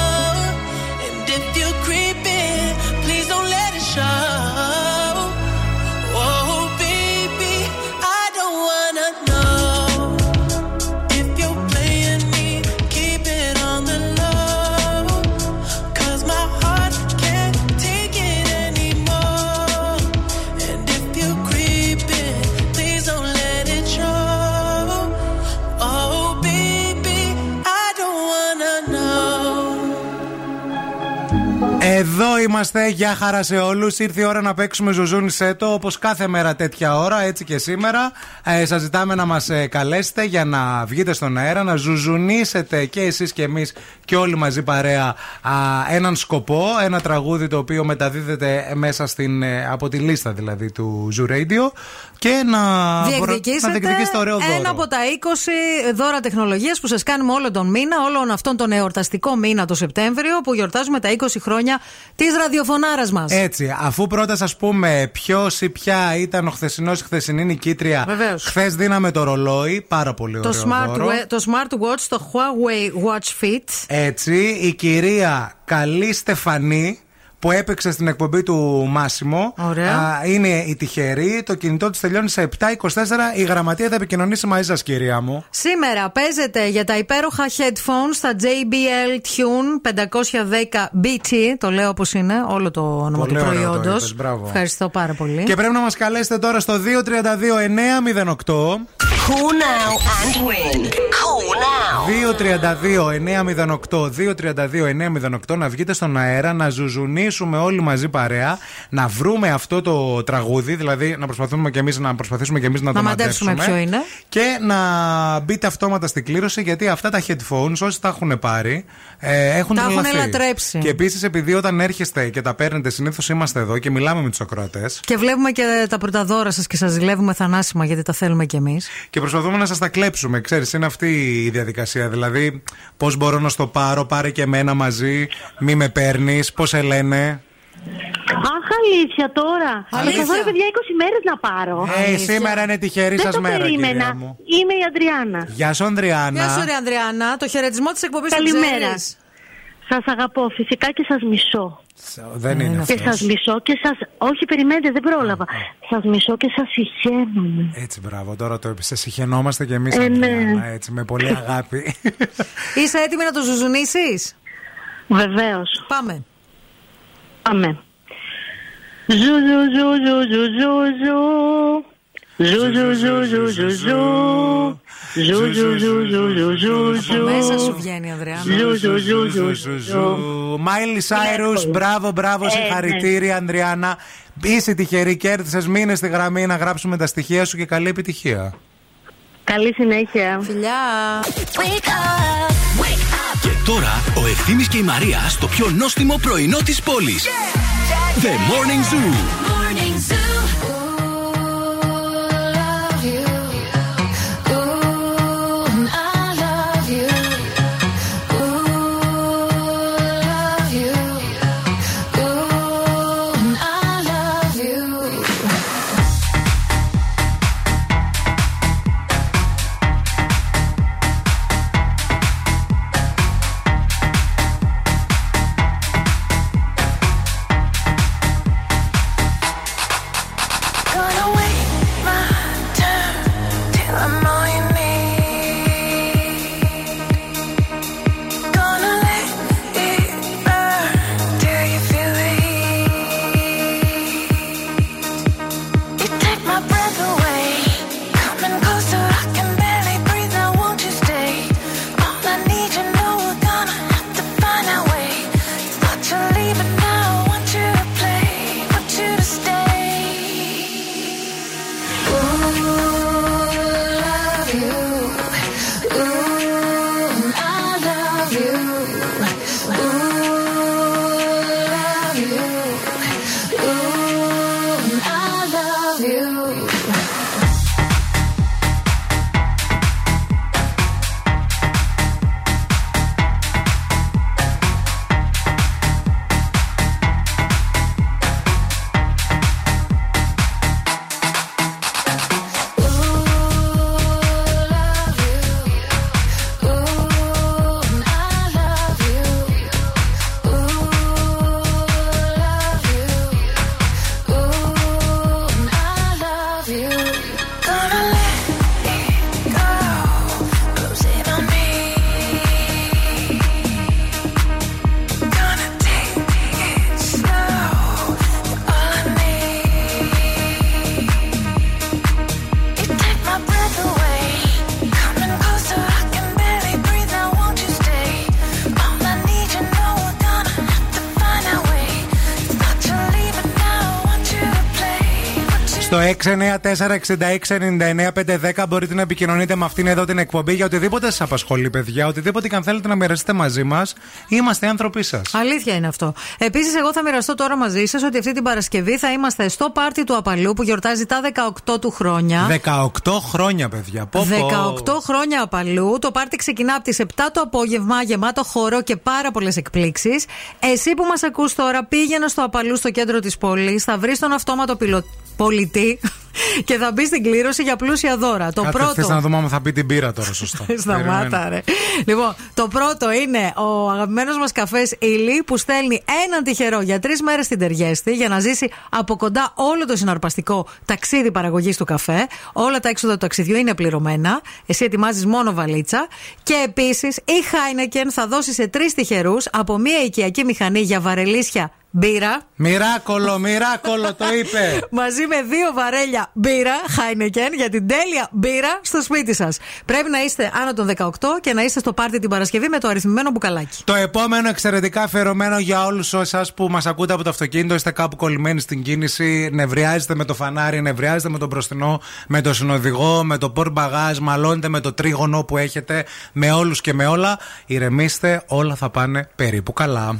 Εδώ είμαστε, γεια χαρά σε όλους. Ήρθε η ώρα να παίξουμε ζουζούνι σέτο όπως κάθε μέρα τέτοια ώρα, έτσι και σήμερα. Ε, Σας ζητάμε να μας καλέσετε για να βγείτε στον αέρα, να ζουζουνίσετε και εσείς και εμείς και όλοι μαζί παρέα α, έναν σκοπό, ένα τραγούδι το οποίο μεταδίδεται μέσα στην, ε, από τη λίστα δηλαδή του Zoo Radio και να, Διεκδικήσετε να διεκδικήσετε ωραίο δώρο. ένα από τα 20 δώρα τεχνολογίας που σας κάνουμε όλο τον μήνα, όλον αυτόν τον εορταστικό μήνα το Σεπτέμβριο που γιορτάζουμε τα 20 χρόνια της ραδιοφωνάρας μας. Έτσι, αφού πρώτα σας πούμε ποιος ή ποια ήταν ο χθεσινός ή χθεσινή νικήτρια. Βεβαίως. Χθες δίναμε το ρολόι, πάρα πολύ ωραίο. Το, smart, δώρο. we- το smartwatch, το Huawei Watch Fit. Έτσι, η κυρία Καλή Στεφανή που έπαιξε στην εκπομπή του Μάσιμο. Ωραία. Α, είναι η τυχερή. Το κινητό της τελειώνει σε 7.24. Η γραμματεία θα επικοινωνήσει μαζί σας, κυρία μου. Σήμερα παίζετε για τα υπέροχα headphones, τα JBL Tune 510 BT. Το λέω όπως είναι, όλο το όνομα Πολύ του ωραίο το προϊόντος. είπες, μπράβο. Ευχαριστώ πάρα πολύ. Και πρέπει να μας καλέσετε τώρα στο 232-908. Call now and win. Call now. 232-908, 232-908 να βγείτε στον αέρα, να ζουζουνίσουμε όλοι μαζί παρέα, να βρούμε αυτό το τραγούδι, δηλαδή να προσπαθούμε και εμείς να, προσπαθήσουμε και εμείς να, Να το μαντέψουμε μαντέψουμε. ποιο είναι. Και να μπείτε αυτόματα στην κλήρωση, γιατί αυτά τα headphones, όσοι τα έχουν πάρει, ε, έχουν Τα έχουν τρελαθεί. λατρέψει. Και επίσης, επειδή όταν έρχεστε και τα παίρνετε, συνήθως είμαστε εδώ και μιλάμε με τους ακροατές. Και βλέπουμε και τα πρώτα δώρα σας και σας ζηλεύουμε θανάσιμα γιατί τα θέλουμε κι εμείς. Και προσπαθούμε να σας τα κλέψουμε. Ξέρεις, είναι αυτή η διαδικασία. Δηλαδή, πώς μπορώ να στο πάρω, πάρε και εμένα μαζί, μη με παίρνεις, πώς σε λένε; Αχ, αλήθεια τώρα. Αλήθεια. Θα δω, ρε παιδιά, 20 μέρες να πάρω. Ε, σήμερα είναι τυχερή Δεν σας το μέρα, κυρία περίμενα. μου. Είμαι η Αντριάννα. Γεια σου, Ανδριάννα. Γεια σου, ρε Ανδριάννα. Το χαιρετισμό της εκπομπής Καλημέρα. Σας αγαπώ φυσικά και σας μισώ. Δεν είναι Και αυτός. σας μισώ και σα. Όχι, περιμένετε, δεν πρόλαβα. Σας μισώ και σας συχαίνομαι. Έτσι, μπράβο, τώρα το έπεισε. Συχαινόμαστε κι εμείς, Ε, ναι. Ανδριάννα, έτσι, με πολύ αγάπη. *laughs* Είσαι έτοιμη να το ζουζουνίσεις; Βεβαίως. Πάμε. Πάμε. Ζου, ζου, ζου, ζου, ζου, ζου, ζου. Ζου, ζου, ζου, ζου, ζου, ζου. Ζου, ζου, ζου, ζου, ζου, ζου, Από ζου. μέσα σου βγαίνει, Ανδριάννα. Ζου, ζου, ζου, ζου, ζου, ζου. Μάιλι Σάιρου, μπράβο, μπράβο, Ε, συγχαρητήρια, Ανδριάννα. Είσαι τυχερή, κέρδισε. Μείνε στη γραμμή να γράψουμε τα στοιχεία σου και καλή επιτυχία. Καλή συνέχεια. Φιλιά. Και τώρα ο Ευθύμης και η Μαρία στο πιο νόστιμο πρωινό της πόλης. The Morning Zoo. 694-6699-510 μπορείτε να επικοινωνείτε με αυτήν εδώ την εκπομπή για οτιδήποτε σας απασχολεί, παιδιά. Οτιδήποτε και αν θέλετε να μοιραστείτε μαζί μας. Είμαστε οι άνθρωποι σας. Αλήθεια είναι αυτό. Επίσης, εγώ θα μοιραστώ τώρα μαζί σας ότι αυτή την Παρασκευή θα είμαστε στο πάρτι του Απαλού που γιορτάζει τα 18 του χρόνια. 18 χρόνια, παιδιά. Πω, πω. 18 χρόνια απαλού. Το πάρτι ξεκινά από τις 7 το απόγευμα, γεμάτο χορό και πάρα πολλές εκπλήξεις. Εσύ που μας ακούς τώρα, πήγαινε στο απαλού στο κέντρο της πόλης, θα βρεις τον αυτόματο πιλο... πολιτή *laughs* και θα μπει στην κλήρωση για πλούσια δώρα. Το Κάτσε, πρώτο. θες να δούμε αν θα πει την πύρα τώρα, σωστά. *laughs* Σταμάτα, Περιμένω. ρε. Λοιπόν, το πρώτο είναι ο αγαπημένος μας καφές Ηλί που στέλνει έναν τυχερό για τρεις μέρες στην Τεργέστη για να ζήσει από κοντά όλο το συναρπαστικό ταξίδι παραγωγής του καφέ. Όλα τα έξοδα του ταξιδιού είναι πληρωμένα. Εσύ ετοιμάζεις μόνο βαλίτσα. Και επίσης η Heineken θα δώσει σε τρεις τυχερούς από μια οικιακή μηχανή για βαρελίσια μπύρα. Μοιράκολο, μοιράκολο, το είπε. *laughs* Μαζί με δύο βαρέλια μπύρα Heineken για την τέλεια μπύρα στο σπίτι σας. Πρέπει να είστε άνω των 18 και να είστε στο πάρτι την Παρασκευή με το αριθμημένο μπουκαλάκι. Το επόμενο εξαιρετικά αφιερωμένο για όλους εσά που μας ακούτε από το αυτοκίνητο, είστε κάπου κολλημένοι στην κίνηση, νευριάζετε με το φανάρι, νευριάζετε με τον μπροστινό, με το συνοδηγό, με το πορ μπαγάζ, μαλώνετε με το τρίγωνο που έχετε, με όλους και με όλα. Ηρεμήστε, όλα θα πάνε περίπου καλά.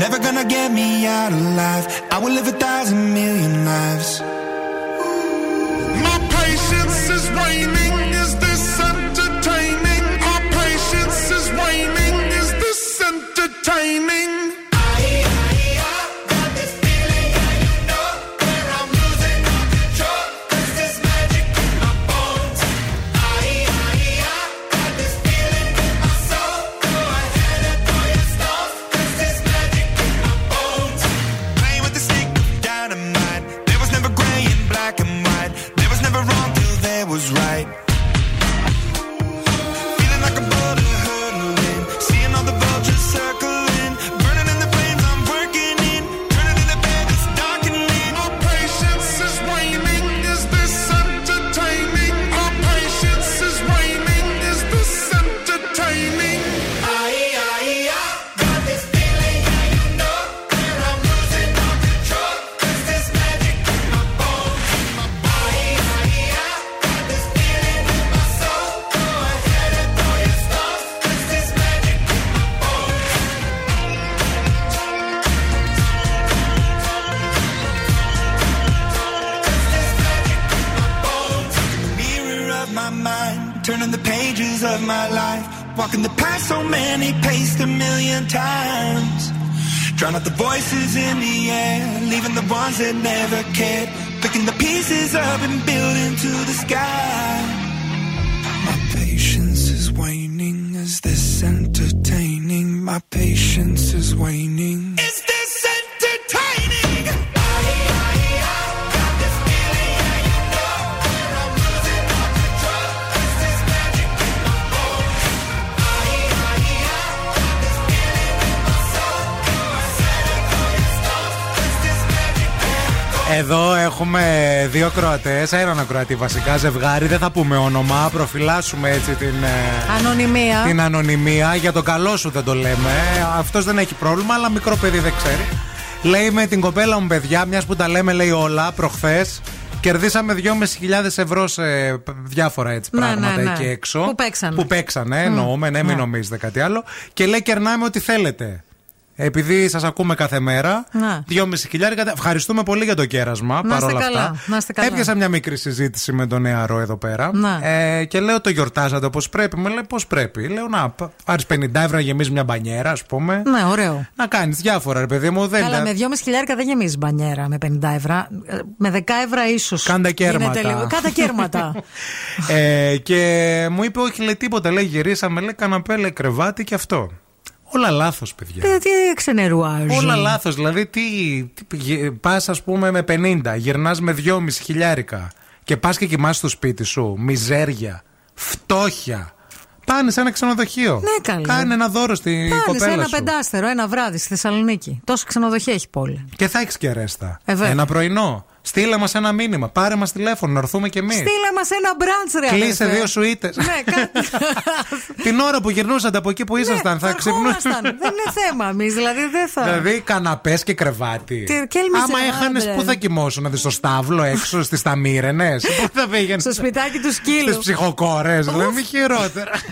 Never gonna κροατέ, έναν ακροατή βασικά, ζευγάρι. Δεν θα πούμε όνομα, προφυλάσσουμε έτσι την, ε, Ανωνυμία. την ανωνυμία. Για το καλό σου δεν το λέμε. Αυτός δεν έχει πρόβλημα, αλλά μικρό παιδί δεν ξέρει. Λέει με την κοπέλα μου, παιδιά, μιας που τα λέμε, λέει όλα, προχθές. Κερδίσαμε 2.500 ευρώ σε διάφορα έτσι Ναι, πράγματα ναι, ναι. εκεί έξω. Που παίξανε. Που παίξανε, εννοούμε, ναι, μην ναι. νομίζετε κάτι άλλο. Και λέει κερνάμε ό,τι θέλετε. Επειδή σας ακούμε κάθε μέρα, Να. 2,5 χιλιάρικα. Ευχαριστούμε πολύ για το κέρασμα. Να είστε παρόλα καλά, αυτά. να είστε καλά. Έπιασα μια μικρή συζήτηση με τον νεαρό εδώ πέρα. Να. Ε, και λέω το γιορτάζατε όπως πρέπει. Μου λέει πώς πρέπει. Λέω να πάρεις 50 ευρώ να γεμίσεις μια μπανιέρα, ας πούμε. Ναι, ωραίο. Να κάνεις διάφορα, ρε παιδί μου. Δεν Καλά, με 2,5 χιλιάρικα δεν γεμίζεις μπανιέρα με 50 ευρώ. Ε, Με 10 ευρώ ίσως. Κάντε κέρματα. Κάτα κέρματα. *laughs* ε, και μου είπε, Όχι, λέει τίποτα. Λέει γυρίσαμε, λέει καναπέ, λέει κρεβάτι και αυτό. Όλα λάθος, παιδιά. Ε, Τι ξενερουάζουν. Όλα λάθος. Δηλαδή, τι, τι πας, ας πούμε, με 50, γυρνάς με 2,5 χιλιάρικα και πας και κοιμάσαι στο σπίτι σου. Μιζέρια, φτώχεια. Πάνε σε ένα ξενοδοχείο. Ναι, καλά. Κάνε ένα δώρο στην Κάνει κοπέλα ένα σου. πεντάστερο, ένα βράδυ στη Θεσσαλονίκη. Τόσο ξενοδοχεία έχει πόλη. Και θα έχεις και ρέστα. Ε, βέβαια. ένα πρωινό. Στείλε μας ένα μήνυμα. Πάρε μας τηλέφωνο να έρθουμε κι εμείς. Στείλε μας ένα μπραντς, ρε. Κλείσε αδερφέ. δύο σουίτες. Ναι, κάτι. *laughs* Την ώρα που γυρνούσατε από εκεί που ήσασταν, θα ξυπνούσατε. Ερχόμασταν. δεν είναι θέμα εμείς, δηλαδή δεν θα. Δηλαδή, καναπές και κρεβάτι. Τι- και έλμησε, Άμα έχανες, άντρες. πού θα κοιμόσουν, δηλαδή στο στάβλο έξω, *laughs* στις ταμύρενες; Πού θα πήγαινες; Στο σπιτάκι του σκύλου. Στις ψυχοκόρες, δηλαδή, μη χειρότερα. *laughs*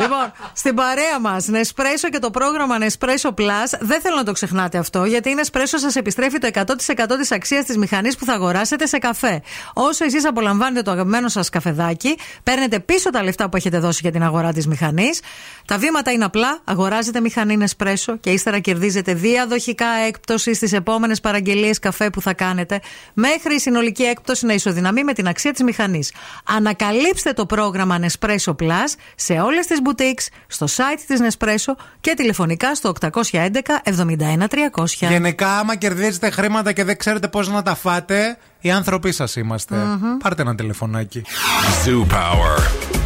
Λοιπόν, στην παρέα μας, Nespresso και το πρόγραμμα Nespresso Plus, δεν θέλω να το ξεχνάτε αυτό, γιατί η Nespresso σας επιστρέφει το 100% της αξίας της μηχανής που θα αγοράσετε σε καφέ. Όσο εσείς απολαμβάνετε το αγαπημένο σας καφεδάκι, παίρνετε πίσω τα λεφτά που έχετε δώσει για την αγορά της μηχανής. Τα βήματα είναι απλά. Αγοράζετε μηχανή Nespresso και ύστερα κερδίζετε διαδοχικά έκπτωση στις επόμενες παραγγελίες καφέ που θα κάνετε, μέχρι η συνολική έκπτωση να ισοδυναμεί με την αξία της μηχανής. Ανακαλύψτε το πρόγραμμα Nespresso Plus σε όλες τις boutiques, στο site της Nespresso και τηλεφωνικά στο 811 71 300. Γενικά, άμα κερδίζετε χρήματα και δεν ξέρετε πώς να τα φάτε, οι άνθρωποι σας είμαστε. Μμμ. Πάρτε ένα τηλεφωνάκι. Zoo Power.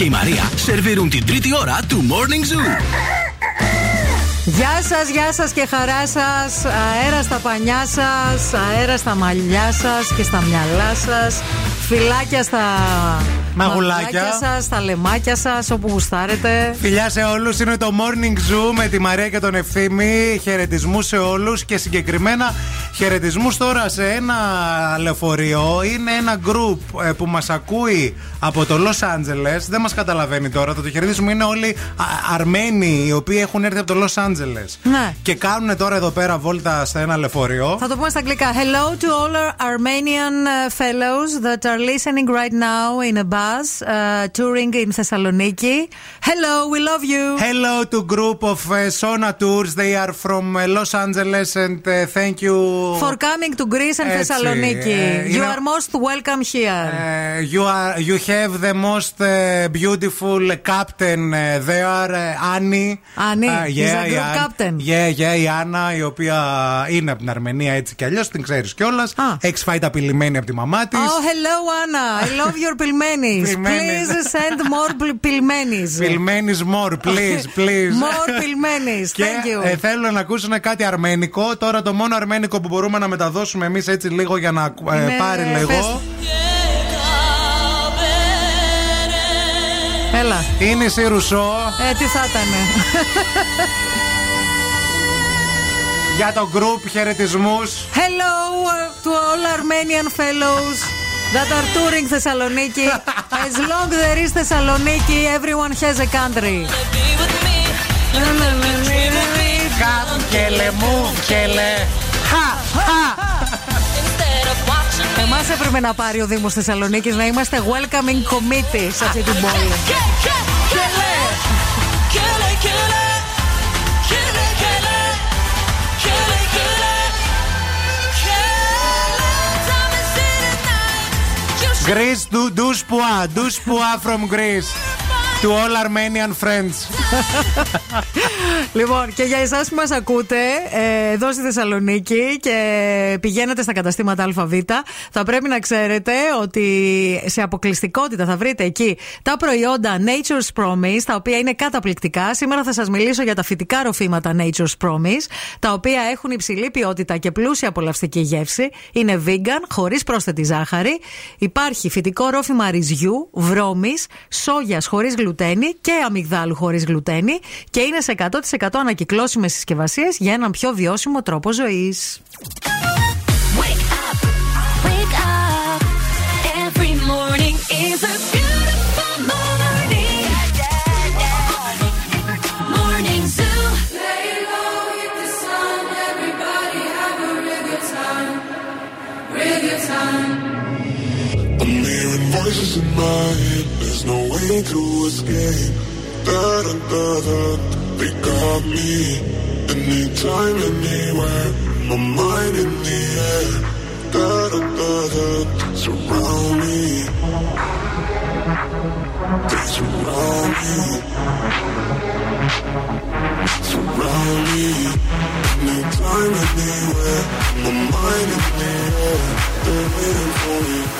Και η Μαρία σερβίρουν την τρίτη ώρα του Morning Zoo. Γεια σας, γεια σας και χαρά σας. Αέρα στα πανιά σας, αέρα στα μαλλιά σας και στα μυαλά σας. Φιλάκια στα Μαγουλάκια. σας, στα λεμάκια σας, όπου γουστάρετε. Φιλιά σε όλους, είναι το Morning Zoo με τη Μαρία και τον Ευθύμη. Χαιρετισμούς σε όλους και συγκεκριμένα χαιρετισμούς τώρα σε ένα λεωφορείο. Είναι ένα group ε, που μας ακούει από το Los Angeles. Δεν μα καταλαβαίνει τώρα. Θα το χαιρετήσουμε. Είναι όλοι Α- Αρμένοι οι οποίοι έχουν έρθει από το Los Angeles. Ναι. Και κάνουν τώρα εδώ πέρα βόλτα σε ένα λεωφορείο. Θα το πούμε στα αγγλικά. Hello to all our Armenian uh, fellows that are listening right now in a bus uh, touring in Thessaloniki. Hello, we love you. Hello to group of uh, Sona Tours. They are from uh, Los Angeles and uh, thank you For coming to Greece and Έτσι, Thessaloniki. ε, you είναι- are most welcome here. Uh, you are you have the most uh, beautiful captain uh, there, uh, Annie. Annie, Uh, he's a η group An- captain. Yeah, yeah, η Άννα, η οποία είναι από την Αρμενία έτσι κι αλλιώς, την ξέρεις κιόλας. Έχει φάει τα πυλημένη από τη μαμά της. Oh, hello, Anna. I love your *laughs* pilmenis. Pilmenis. Please send more pil- pilmenis. Πυλμένη more, please, *laughs* please. More pilmenis. Και Thank you. ε, θέλουν να ακούσουν κάτι αρμένικο. Τώρα το μόνο αρμένικο που μπορούμε να μεταδώσουμε εμείς έτσι λίγο για να ε, Είναι- πάρει λίγο. πες. Έλα. Είναι η Σιρουσό Ε, τι θα ήταν. για το group χαιρετισμού. Hello uh, to all Armenian fellows that are touring Thessaloniki. As long there is Thessaloniki, everyone has a country. Κάπκελε μου, κελε. Εμάς έπρεπε να πάρει ο Δήμος Θεσσαλονίκης να είμαστε welcoming committee σε αυτή την πόλη. Greece, do, douche pois, douche pois from Greece. To all Armenian friends. Λοιπόν, και για εσάς που μας ακούτε ε, εδώ στη Θεσσαλονίκη και πηγαίνετε στα καταστήματα ΑΒ, θα πρέπει να ξέρετε ότι σε αποκλειστικότητα θα βρείτε εκεί τα προϊόντα Nature's Promise, τα οποία είναι καταπληκτικά. Σήμερα θα σας μιλήσω για τα φυτικά ροφήματα Nature's Promise, τα οποία έχουν υψηλή ποιότητα και πλούσια απολαυστική γεύση. Είναι vegan, χωρίς πρόσθετη ζάχαρη. Υπάρχει φυτικό ρόφημα ρυζιού, βρώμης, σόγιας χωρίς γλουτένη γλουτένη και αμυγδάλου χωρίς γλουτένη και είναι σε 100% ανακυκλώσιμες συσκευασίες για έναν πιο διώσιμο τρόπο ζωής. There's no way to escape. Da da da da. They got me. Anytime, anywhere. My mind in the air. Da da da da. Surround me. They surround me. Surround me. Anytime, anywhere. My mind in the air. They're waiting for me.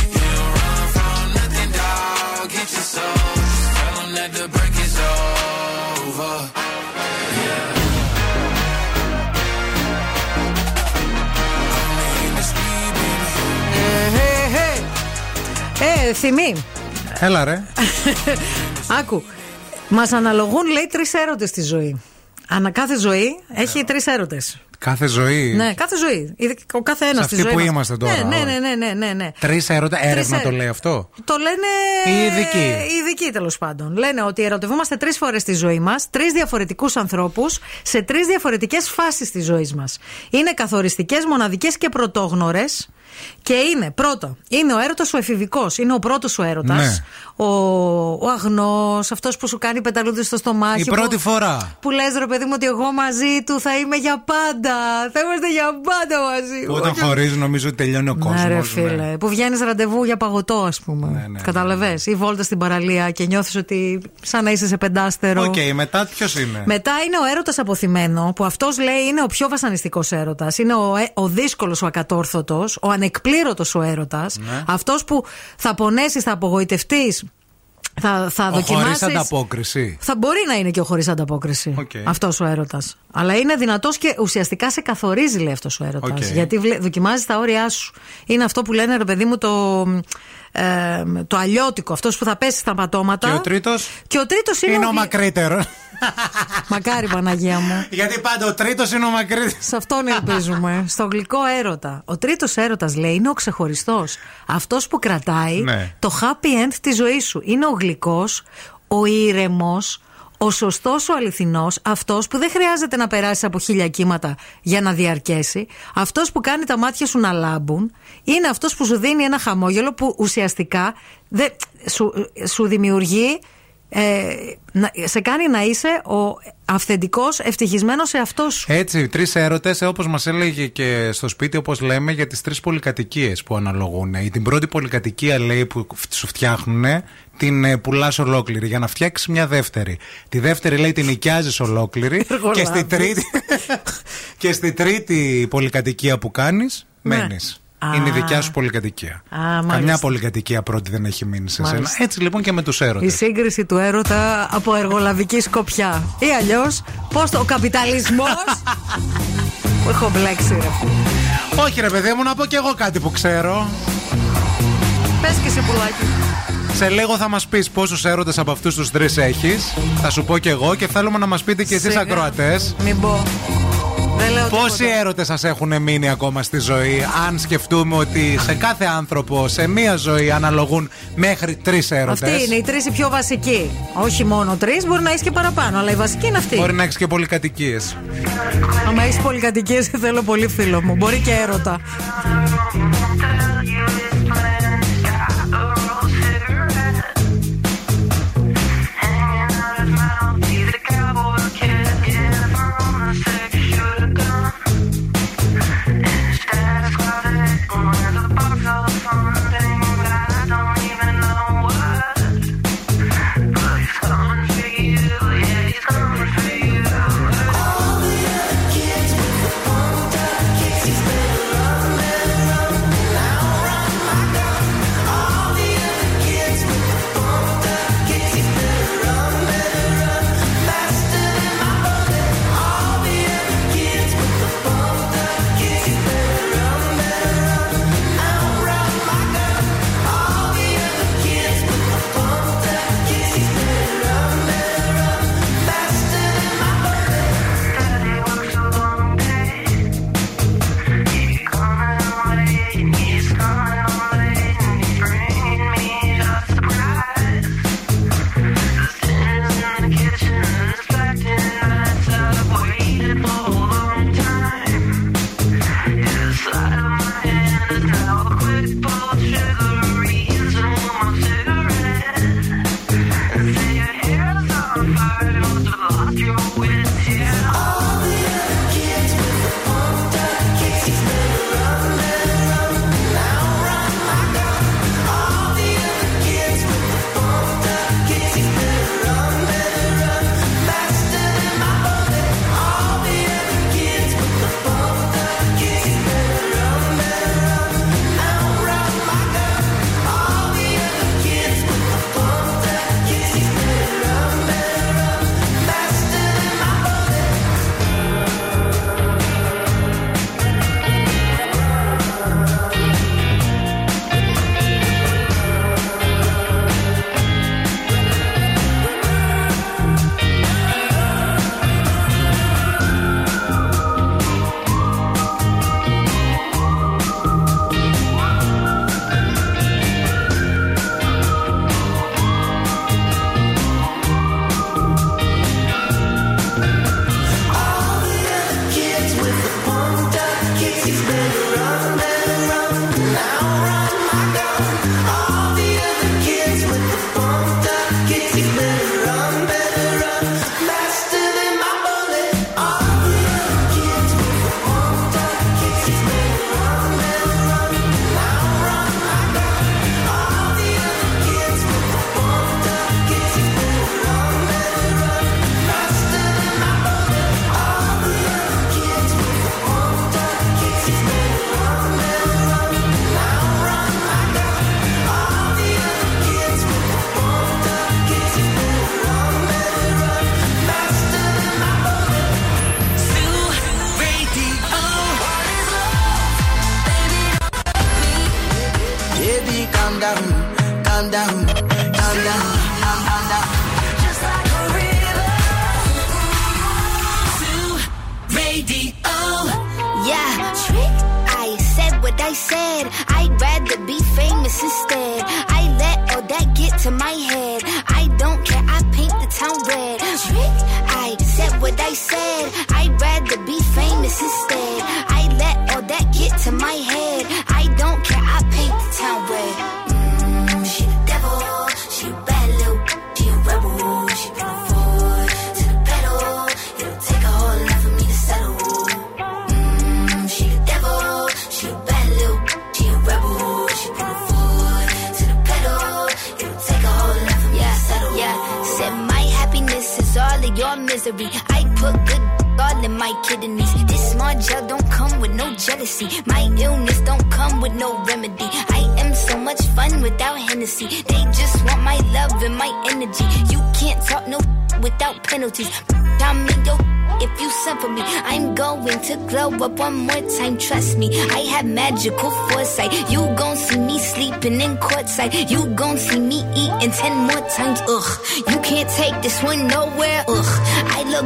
θυμή. Έλα ρε. *laughs* Άκου. Μας αναλογούν, λέει, τρεις έρωτες στη ζωή. Ανά κάθε ζωή έχει τρεις έρωτες. Κάθε ζωή. Ναι, κάθε ζωή. Ειδικ- Ο κάθε ένας Σε στη αυτή ζωή. που μας. είμαστε τώρα, Ναι, ναι, ωραία. ναι, ναι, ναι, ναι, ναι. Τρεις έρωτα. Τρεις Έρευνα έ- το λέει αυτό; Το λένε. Οι ειδικοί. Οι ειδικοί τέλος πάντων. Λένε ότι ερωτευόμαστε τρεις φορές στη ζωή μας, τρεις διαφορετικούς ανθρώπους, σε τρεις διαφορετικές φάσεις της ζωής μας. Είναι καθοριστικές, μοναδικές και πρωτόγνωρες Και είναι πρώτο, είναι ο έρωτας ο εφηβικός. Είναι ο πρώτος σου έρωτας. Ναι. Ο, ο αγνός, αυτός που σου κάνει πεταλούδες στο στομάχι. Η πρώτη που, φορά. Που λες, ρε παιδί μου, ότι εγώ μαζί του θα είμαι για πάντα. Θα είμαστε για πάντα μαζί. Που όταν χωρίζει νομίζω ότι τελειώνει ο κόσμος. Ναι, ρε φίλε. Που βγαίνεις ραντεβού για παγωτό, ας πούμε. Ναι, Κατάλαβες. Ή βόλτα στην παραλία και νιώθεις ότι σαν να είσαι σε πεντάστερο. Οκ, μετά ποιος είναι; Μετά είναι ο έρωτας απωθημένο, που αυτός λέει είναι ο πιο βασανιστικός έρωτας. Είναι ο, ε- ο δύσκολος, ο ακατόρθωτος, ο ανεκπλήρωτος έρωτας. Ναι. Αυτός που θα πονέσεις, θα απογοητευτείς, θα, θα Ο χωρίς δοκιμάσεις. ανταπόκριση. Θα μπορεί να είναι και ο χωρίς ανταπόκριση. Οκ. Αυτός ο έρωτας. Αλλά είναι δυνατός και ουσιαστικά σε καθορίζει, λέει αυτός ο έρωτας. Οκ. Γιατί βλέ- δοκιμάζεις τα όρια σου. Είναι αυτό που λένε, ρε παιδί μου, το, ε, το αλλιώτικο. Αυτός που θα πέσει στα πατώματα. Και ο τρίτος; Και ο τρίτος είναι, Είναι ο γλυ- μακρύτερο. Μακάρι Παναγία μου. *laughs* Γιατί πάντα ο τρίτος είναι ο μακρύτερος. Σε αυτόν ελπίζουμε. *laughs* Στο γλυκό έρωτα. Ο τρίτος έρωτας, λέει, είναι ο ξεχωριστός. Αυτός που κρατάει Ναι. το happy end της ζωής σου. Είναι ο γλυκός, ο ήρεμος, ο σωστός, ο αληθινός, αυτός που δεν χρειάζεται να περάσεις από χίλια κύματα για να διαρκέσει, αυτός που κάνει τα μάτια σου να λάμπουν, είναι αυτός που σου δίνει ένα χαμόγελο που ουσιαστικά δεν, σου, σου δημιουργεί. Ε, να- σε κάνει να είσαι ο αυθεντικός ευτυχισμένος σε αυτό σου. Έτσι, τρεις έρωτες, όπως μας έλεγε και στο σπίτι, όπως λέμε, για τις τρεις πολυκατοικίες που αναλογούν. Η την πρώτη πολυκατοικία, λέει, που σου φτιάχνουν, την πουλάς ολόκληρη για να φτιάξεις μια δεύτερη. Τη δεύτερη, λέει, την νοικιάζει ολόκληρη. *laughs* και, στη τρίτη, *laughs* και στη τρίτη πολυκατοικία που κάνεις, Ναι. μένεις. Α. Είναι η δικιά σου πολυκατοικία. Α, μάλιστα. Καμιά πολυκατοικία πρώτη δεν έχει μείνει σε σένα. Μάλιστα. Έτσι λοιπόν και με τους έρωτες. Η σύγκριση του έρωτα από εργολαβική σκοπιά. Ή αλλιώς, πώς το. Ο καπιταλισμός. που *laughs* έχω μπλέξει, ρε. Όχι, ρε παιδί μου, να πω κι εγώ κάτι που ξέρω. Πες και σε πουλάκι. Σε λίγο θα μας πεις πόσους έρωτες από αυτούς τους τρεις έχεις. Θα σου πω κι εγώ και θέλουμε να μας πείτε κι εσείς Σιγά. ακροατές. Μην πω. Δεν λέω Πόσοι τίποτα. έρωτες σας έχουν μείνει ακόμα στη ζωή, αν σκεφτούμε ότι σε κάθε άνθρωπο, σε μία ζωή, αναλογούν μέχρι τρεις έρωτες; Αυτή είναι οι τρεις οι πιο βασικοί. Όχι μόνο τρεις, μπορεί να έχεις και παραπάνω, αλλά η βασική είναι αυτή. Μπορεί να έχεις και πολυκατοικίες. Άμα έχεις πολυκατοικίες, θέλω πολύ φίλο μου. Μπορεί και έρωτα.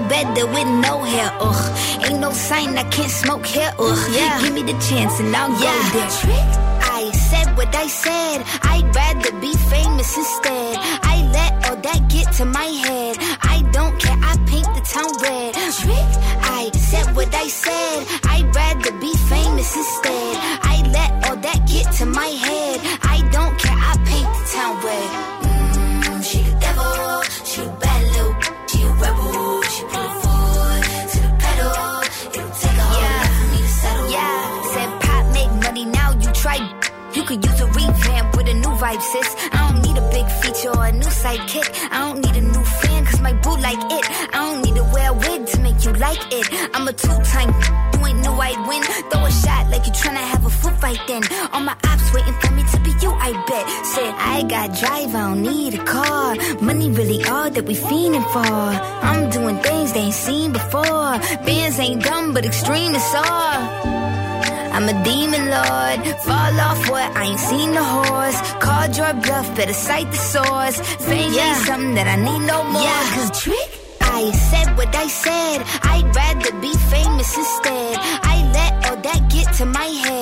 Better with no hair. Ugh, ain't no sign I can't smoke here. Ugh, yeah, give me the chance and I'll go there. I said what I said. I'd rather be famous instead. I let all that get to my head. For. I'm doing things they ain't seen before. Bands ain't dumb, but extreme is all. I'm a demon lord. Fall off what? I ain't seen the horse. Called your bluff, better cite the source. Fame ain't something that I need no more. Yeah, cause trick. I said what I said. I'd rather be famous instead. I let all that get to my head.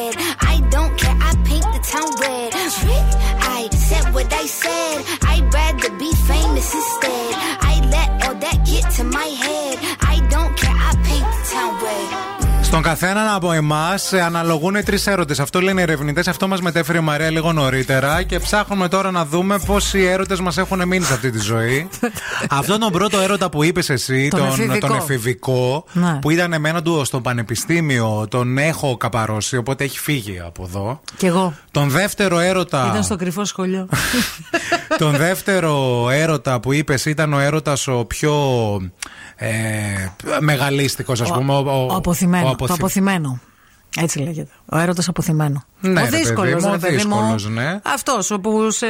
Καθέναν από εμάς αναλογούν τρεις έρωτες. Αυτό λένε οι ερευνητές. Αυτό μας μετέφερε η Μαρία λίγο νωρίτερα. Και ψάχνουμε τώρα να δούμε πόσοι έρωτες μας έχουν μείνει σε αυτή τη ζωή. *laughs* Αυτόν τον πρώτο έρωτα που είπες εσύ, Τον τον, εφηβικό. τον εφηβικό, Ναι. που ήταν εμένα του στο πανεπιστήμιο, τον έχω καπαρώσει, οπότε έχει φύγει από εδώ. Κι εγώ. Τον δεύτερο έρωτα. Ήταν στο κρυφό σχολείο. *laughs* Τον δεύτερο έρωτα που είπες ήταν ο έρωτας ο πιο ε, μεγαλίστικο, ας πούμε. Ο, Ο αποθυμένος. Ο Το αποθυ- αποθυμένο. Έτσι λέγεται. Ο έρωτας αποθυμένο. Ναι, ο ρε παιδί δύσκολος, μου, ο ρε παιδί μου. δύσκολος, ναι. Αυτός που σε,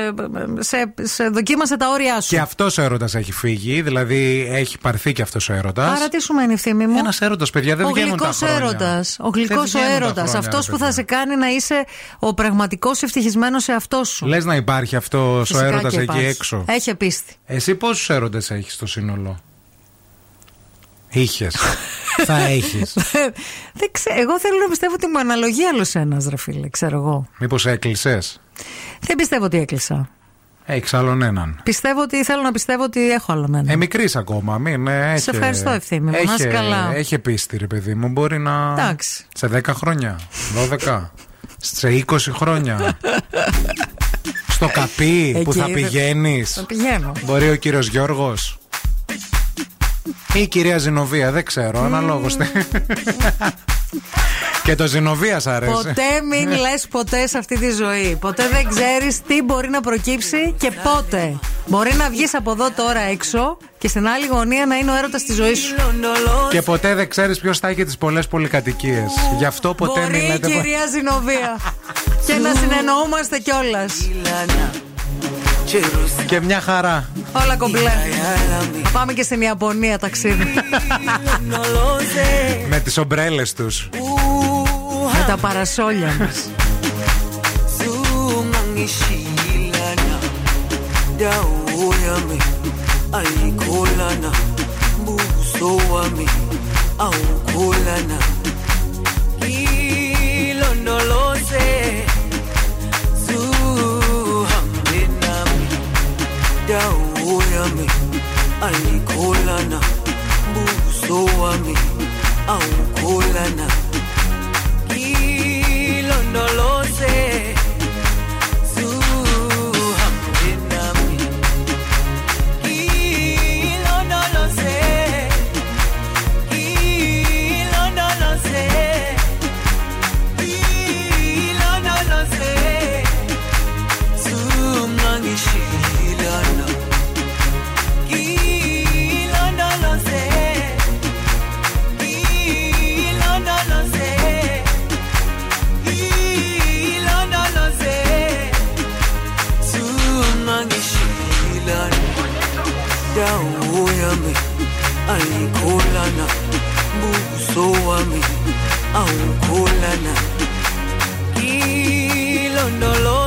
σε, σε δοκίμασε τα όρια σου. Και αυτός ο έρωτας έχει φύγει, δηλαδή έχει πάρθει και αυτός ο έρωτας. Άρα τι σου μένει ευθύμη μου; Ένας έρωτας, παιδιά, δεν ο βγαίνουν τα γλυκός χρόνια. έρωτας. Ο γλυκός Δεν ο βγαίνουν τα έρωτας. χρόνια, Αυτός ρε που παιδιά. θα σε κάνει να είσαι ο πραγματικός ευτυχισμένος σε αυτός σου. Λες να υπάρχει αυτός ο Φυσικά έρωτας και εκεί υπάρχει. έξω. Έχει πίστη. Εσύ πόσους έρωτες έχεις στο σύνολο; Είχες. *laughs* θα έχεις. Δεν ξέρω. Εγώ θέλω να πιστεύω ότι μου αναλογεί άλλος ένας, ρε φίλε. Ξέρω εγώ. Μήπως έκλεισες; Δεν πιστεύω ότι έκλεισα. Έχεις άλλον έναν. Πιστεύω ότι θέλω να πιστεύω ότι έχω άλλον έναν. Ε, μικρής ακόμα, μην ε, έχει. ευχαριστώ, ευθύμη μου. Να είσαι καλά. Έχει πίστη, ρε παιδί μου. Μπορεί να. Εντάξει. Σε 10 χρόνια, 12, σε 20 χρόνια. *laughs* Στο καπί που Εκεί θα είναι. πηγαίνεις. Θα πηγαίνω. Μπορεί ο κύριος Γιώργος. Ή η κυρία Ζηνοβία, δεν ξέρω, αναλόγως. *laughs* Και το Ζηνοβία σ' αρέσει. Ποτέ μην λες ποτέ σε αυτή τη ζωή. Ποτέ δεν ξέρεις τι μπορεί να προκύψει και πότε. Μπορεί να βγεις από εδώ τώρα έξω και στην άλλη γωνία να είναι ο έρωτας της ζωής σου. Και ποτέ δεν ξέρεις ποιος θα έχει τις πολλές πολυκατοικίες. Γι' αυτό ποτέ Μπορεί μην η λέτε. κυρία Ζηνοβία. και να *laughs* συνεννοούμαστε κιόλας. Και μια χαρά. Όλα κομπλέ. Πάμε και στην Ιαπωνία ταξίδι. Με τις ομπρέλες τους. Με τα παρασόλια μας. Alikolana, buso wami, aukolana, kilondolose. dau yami alikolana buso wami aukolana kilondolo uso wami au kilondolo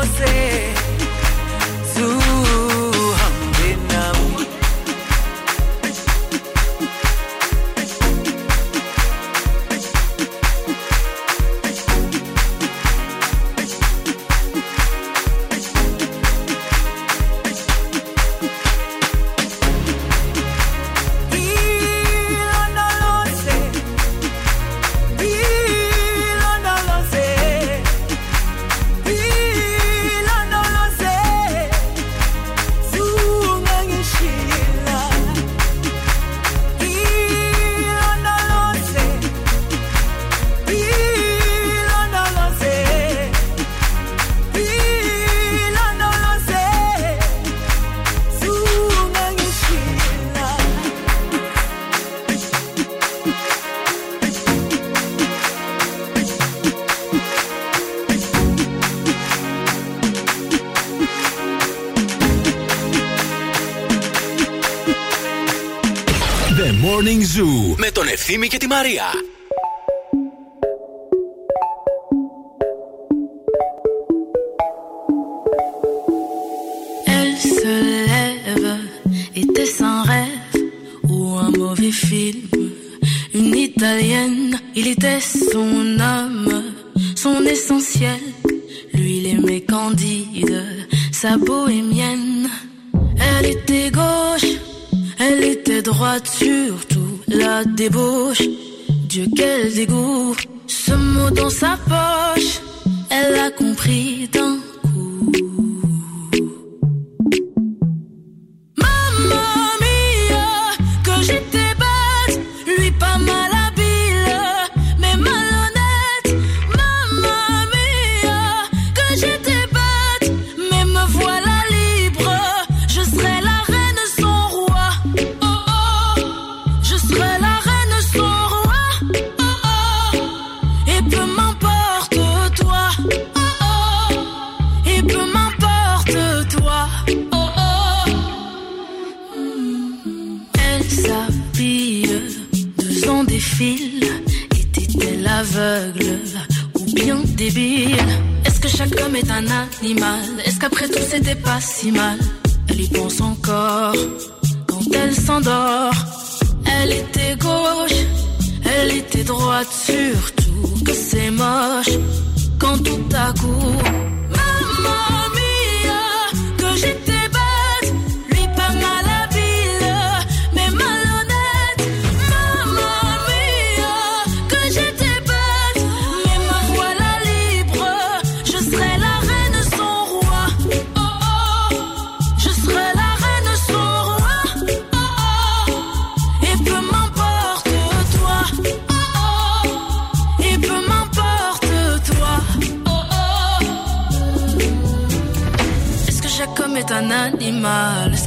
what to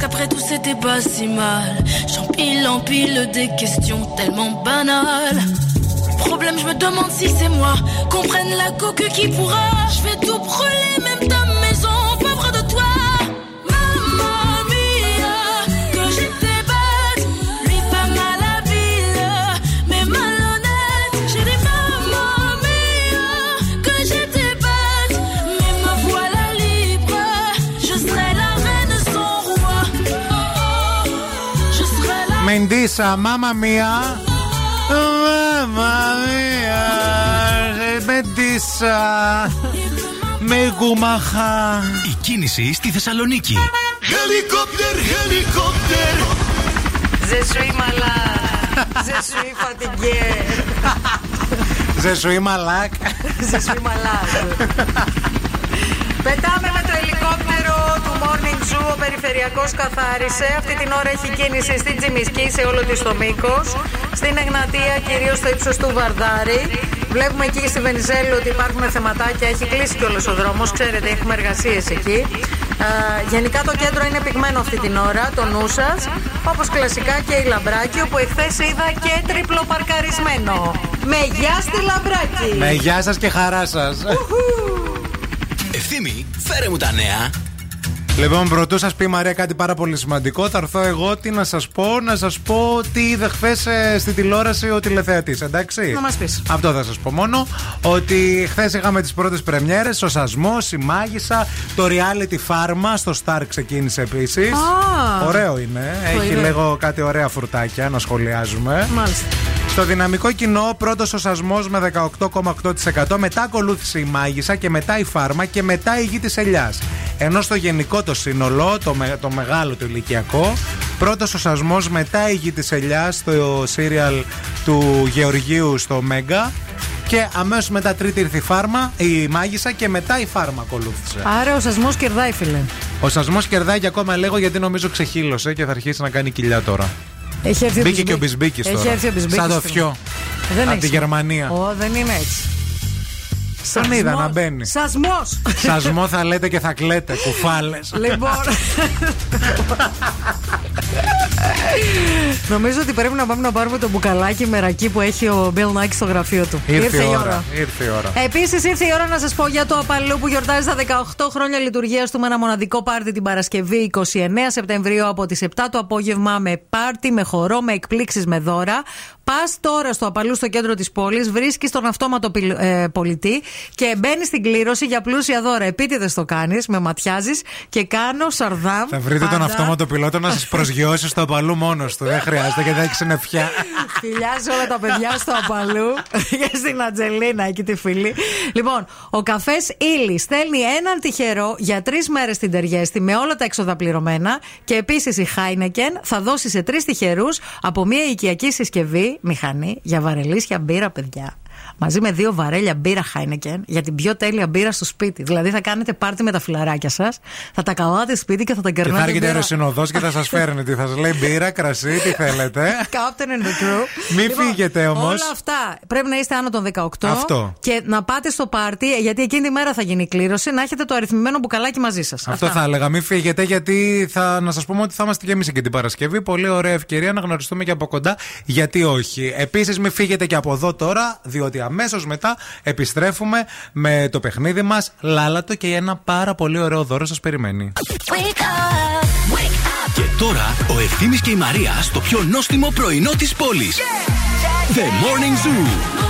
qu'après tout c'était pas si mal. J'empile, empile des questions tellement banales. Problème, je me demande si c'est moi. Qu'on prenne la coque qui pourra. Je Μεντίσα, μάμα μία. Μάμα μία. Μεντίσα. Με κουμαχά. Η κίνηση στη Θεσσαλονίκη. Helicopter, helicopter. Je suis malade. Je suis fatigué. Ζε σου είμαι μαλάκ. Je suis malade. Πετάμε με το ελικόπτερο του Morning Zoo. Ο περιφερειακός καθάρισε. Αυτή την ώρα έχει κίνηση στην Τζιμισκή σε όλο της το μήκος. Στην Εγνατία, κυρίως στο ύψος του Βαρδάρη. Βλέπουμε εκεί στη Βενιζέλου ότι υπάρχουν θεματάκια. Έχει κλείσει κιόλας ο δρόμος. Ξέρετε, έχουμε εργασίες εκεί. Α, γενικά το κέντρο είναι πυγμένο αυτή την ώρα, το νου σας. Όπως κλασικά και η Λαμπράκη, όπου εχθές είδα και τριπλό παρκαρισμένο. Με γεια στη Λαμπράκη! Με γεια σας και χαρά σας. Ευθύμη, φέρε μου τα νέα. Λοιπόν, πρωτού σας πει η Μαρία κάτι πάρα πολύ σημαντικό, θα έρθω εγώ τι να σας πω, να σας πω τι είδε χθες στην τηλεόραση ο τηλεθεατής, εντάξει; Να μας πεις. Αυτό θα σας πω μόνο. Ότι χθες είχαμε τις πρώτες πρεμιέρες, ο Σασμός, η Μάγισσα, το reality Pharma στο Star ξεκίνησε επίσης. Α. Ωραίο είναι. Το Έχει είδα. λίγο κάτι ωραία φρουτάκια να σχολιάζουμε. Μάλιστα. Στο δυναμικό κοινό, πρώτος ο Σασμός με 18,8%. Μετά ακολούθησε η Μάγισσα και μετά η Φάρμα και μετά η Γη της Ελιάς. Ενώ στο γενικό το σύνολο, το, με- το μεγάλο το ηλικιακό, πρώτος ο Σασμός, μετά η Γη της Ελιάς στο σύριαλ του Γεωργίου στο Μέγκα. Και αμέσως μετά τρίτη ήρθε η Φάρμα, η Μάγισσα και μετά η Φάρμα ακολούθησε. Άρα ο σασμός κερδάει, φίλε. Ο Σασμός κερδάει και ακόμα λίγο γιατί νομίζω ξεχύλωσε και θα αρχίσει να κάνει κοιλιά τώρα. Έχει έρθει Μπήκε ο και ο Μπισμπί- Μπισμπίκης Έχει τώρα. έρθει ο Μπισμπίκης. Σαν το φίλε. θιό. Δεν Από έχει. τη Γερμανία. Ω, δεν είναι έτσι. Τον είδα να μπαίνει. Σασμό! Σασμό θα λέτε και θα κλαίτε, κουφάλες. Λοιπόν. Νομίζω ότι πρέπει να πάμε να πάρουμε το μπουκαλάκι μερακή που έχει ο Bill Nike στο γραφείο του. Ήρθε η ώρα. Ήρθε η ώρα. Επίσης ήρθε η ώρα να σας πω για το Απαλού που γιορτάζει τα 18 χρόνια λειτουργίας του με ένα μοναδικό πάρτι την Παρασκευή 29 Σεπτεμβρίου από τις 7 το απόγευμα με πάρτι, με χορό, με εκπλήξεις, με δώρα. Πας τώρα στο Απαλού στο κέντρο της πόλης, βρίσκεις τον αυτόματο πιλ- ε, πολιτή και μπαίνεις στην κλήρωση για πλούσια δώρα. Επίτηδες το κάνεις, με ματιάζεις και κάνω σαρδάμ. Θα βρείτε τον πάντα. αυτόματο πιλότο να σας *laughs* προσγειώσει στο απαλού μόνος του. Δεν χρειάζεται και δεν έχει συννεφιά. Φιλιά σε όλα τα παιδιά στο Απαλού και στην Ατζελίνα, εκεί τη φίλη. Λοιπόν, ο καφές Ήλι στέλνει έναν τυχερό για τρεις μέρες στην Τεριέστη με όλα τα έξοδα πληρωμένα. Και επίσης η Χάινεκεν θα δώσει σε τρεις τυχερούς από μια οικιακή συσκευή, μηχανή, για βαρελίσια μπύρα, παιδιά. Μαζί με δύο βαρέλια μπύρα Χάινεκεν για την πιο τέλεια μπύρα στο σπίτι. Δηλαδή θα κάνετε πάρτι με τα φιλαράκια σας, θα τα καλάτε σπίτι και θα τα Και θα κερνάτε. έρχεται μπύρα. αεροσυνοδό και θα σας φέρνει. Τι θα σας λέει μπύρα, κρασί, τι θέλετε. *laughs* Captain and the crew. Μην Λοιπόν, φύγετε όμως. Όλα αυτά πρέπει να είστε άνω των 18. Αυτό. Και να πάτε στο πάρτι, γιατί εκείνη τη μέρα θα γίνει η κλήρωση, να έχετε το αριθμημένο μπουκαλάκι μαζί σας. Αυτό θα έλεγα. Μην φύγετε, γιατί θα, να σας πούμε ότι θα είμαστε και εμείς εκεί την Παρασκευή. Πολύ ωραία ευκαιρία να γνωριστούμε και από κοντά. Γιατί όχι. Επίσης, μην φύγετε και από εδώ τώρα, διότι αμέσως μετά επιστρέφουμε με το παιχνίδι μας. Λάλατο και ένα πάρα πολύ ωραίο δώρο σας περιμένει. Και τώρα ο Ευθύμης και η Μαρία στο πιο νόστιμο πρωινό της πόλης. The Morning Zoo.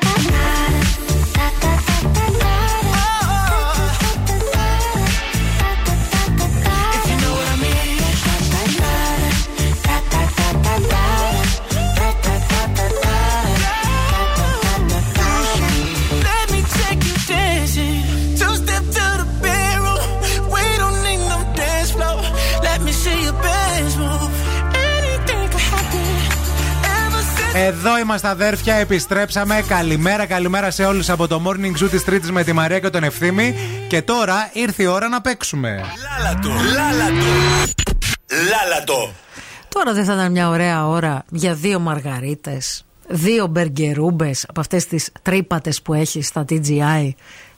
Εδώ είμαστε αδέρφια, επιστρέψαμε. Καλημέρα, καλημέρα σε όλους από το morning zoo της Τρίτης με τη Μαρία και τον Ευθύμη. Και τώρα ήρθε η ώρα να παίξουμε. Λάλατο, λάλατο, λάλατο. Τώρα δεν θα ήταν μια ωραία ώρα για δύο μαργαρίτες, δύο μπεργκερούμπες από αυτές τις τρύπατες που έχει στα TGI,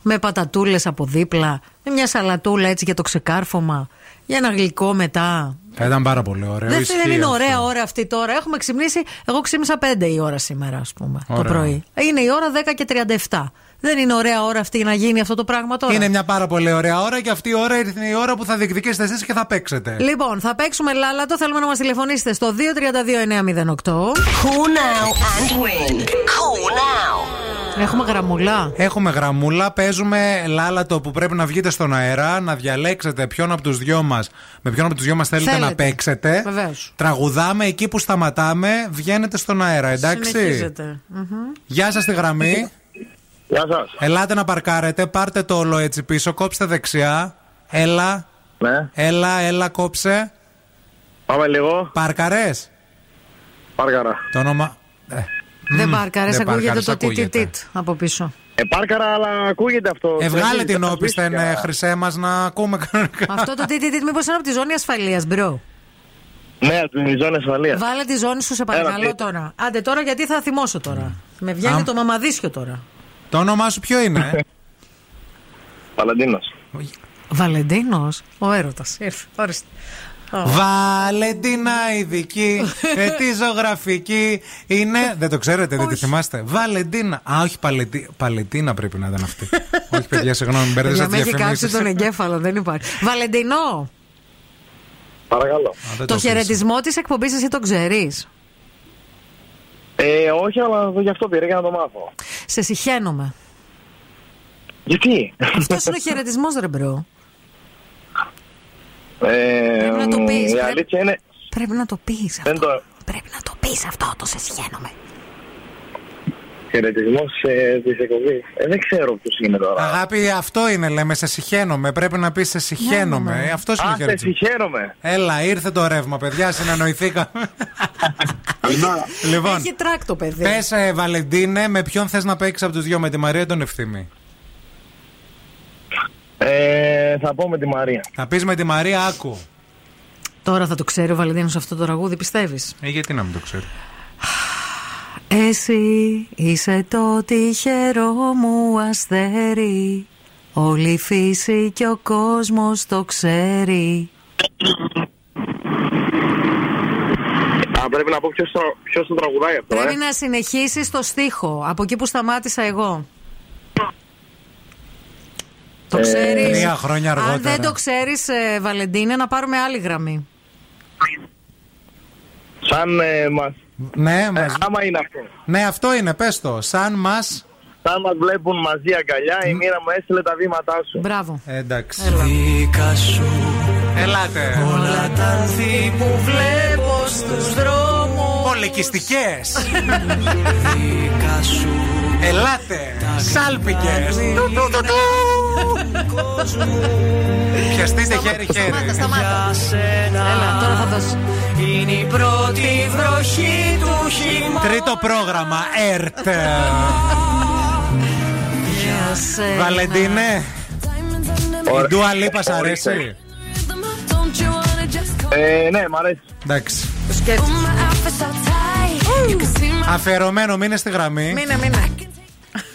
με πατατούλες από δίπλα, με μια σαλατούλα έτσι για το ξεκάρφωμα, για ένα γλυκό μετά. Θα ήταν πάρα πολύ ωραίο. δεν, ισχύει δεν είναι αυτό. ωραία ώρα αυτή τώρα. Έχουμε ξυπνήσει. Εγώ ξύπνησα 5 η ώρα σήμερα, ας πούμε, το Ωραία. πρωί. Είναι η ώρα 10 και 37. Δεν είναι ωραία ώρα αυτή να γίνει αυτό το πράγμα τώρα. Είναι μια πάρα πολύ ωραία ώρα και αυτή η ώρα ήρθε η ώρα που θα διεκδικήσετε εσείς και θα παίξετε. Λοιπόν, θα παίξουμε λάλατο. Θέλουμε να μας τηλεφωνήσετε στο 232-908. Call now and win. Call now. Έχουμε γραμμουλά. Έχουμε γραμμούλα, παίζουμε λάλατο που πρέπει να βγείτε στον αέρα, να διαλέξετε ποιον από τους δυο μας, με ποιον από τους δυο μας θέλετε, Θέλετε. να παίξετε. Βεβαίως. Τραγουδάμε εκεί που σταματάμε, βγαίνετε στον αέρα, εντάξει; Συνεχίζετε. Μμμ. Γεια σας στη γραμμή. Γεια σας. Ελάτε να παρκάρετε, πάρτε το όλο έτσι πίσω, κόψτε δεξιά. Έλα. Ναι. Έλα, έλα, κόψε. Πάμε λίγο. Πάρκαρε. Πάρκαρα. Το όνομα. Ε, Δεν μμ, πάρκαρε, δεν ακούγεται πάρκαρες, το ακούγεται. τιτ από πίσω. Ε, πάρκαρα, αλλά ακούγεται αυτό. Ε, βγάλε Δεν την είναι, όπισθεν, φυσικά. ε, χρυσέ μας, να ακούμε κανονικά. Αυτό το τιτ μήπως είναι από τη ζώνη ασφαλείας, bro. Ναι, από την ζώνη ασφαλείας. Βάλε τη ζώνη σου, σε παρακαλώ Έλα, τώρα. Άντε τώρα γιατί θα θυμώσω τώρα. Με βγαίνει Α. το μαμαδίσιο τώρα. Το όνομά σου ποιο είναι. *laughs* Βαλεντίνο. Βαλεντίνος; Ο έρωτας. Ήρθε. Ορίστε. Ω. Βαλεντίνα ειδική, *laughs* ε, τη ζωγραφική είναι. Δεν το ξέρετε, δεν τη θυμάστε; Βαλεντίνα. Α, όχι, παλετι... Παλετίνα πρέπει να ήταν αυτή. *laughs* όχι, παιδιά, συγγνώμη, μπέρδεσα Για τις με έχει κάψει διαφημίσει. τον εγκέφαλο, δεν υπάρχει. *laughs* Βαλεντινό, Παρακαλώ. το χαιρετισμό της εκπομπής εσύ το ξέρεις; Ε, όχι, αλλά γι' αυτό πήρα για να το μάθω. Σε συχαίνομαι. Γιατί; Αυτός είναι ο χαιρετισμός, ρε bro. Ε, Πρέπει να το πεις, Η πρέπει- αλήθεια είναι. Πρέπει να το πεις αυτό. Δεν το. Πρέπει να το πεις αυτό, το σε συχαίνομαι. Χαιρετισμός της εκπομπής. Ε, δεν ξέρω ποιος είναι τώρα. Αγάπη, αυτό είναι, λέμε, σε συχαίνομαι. Πρέπει να πεις σε συχαίνομαι. Ε, Αυτός είναι Α, ο σε χαιρετισμός. συγχαίρομαι. Έλα, ήρθε το ρεύμα, παιδιά, συνεννοηθήκαμε. λοιπόν, Έχει τράκ το παιδί. πες, Βαλεντίνε, με ποιον θες να παίξεις από τους δυο, με τη Μαρία ή τον Ευθύμη; Ε, θα πω με τη Μαρία. Θα πεις με τη Μαρία, άκου. Τώρα θα το ξέρει ο Βαλεντίνο αυτό το τραγούδι, πιστεύεις; Ε, γιατί να μην το ξέρει. Εσύ είσαι το τυχερό μου αστέρι Όλη η φύση και ο κόσμος το ξέρει Α, πρέπει να πω ποιος το, ποιος το τραγουδάει αυτό. Πρέπει ε. να συνεχίσεις το στίχο Από εκεί που σταμάτησα εγώ Το Ε, ξέρεις Τρία χρόνια Αν αργότερα. δεν το ξέρεις ε, Βαλεντίνε να πάρουμε άλλη γραμμή Σαν ε, μας, Ναι, μας... άμα είναι αυτό. ναι, αυτό είναι, πες το. Σαν μα. Σαν μας βλέπουν μαζί αγκαλιά, η μοίρα μου έστειλε τα βήματά σου. Μπράβο Εντάξει. Δίκα σου Ελάτε. όλα τα ανθή που βλέπω στους δρόμους Πολεκιστικέ. Δίκα σου Ελάτε. Σάλπικες. Πιαστείτε χέρι χέρι. Έλα, τώρα θα δώσω. Τρίτο πρόγραμμα, ΕΡΤ. Βαλεντίνε, η Ντούα Λίπα σ' αρέσει. Ε, ναι, μ' αρέσει. Εντάξει. Αφαιρωμένο, μείνε στη γραμμή. Μείνε, μείνε.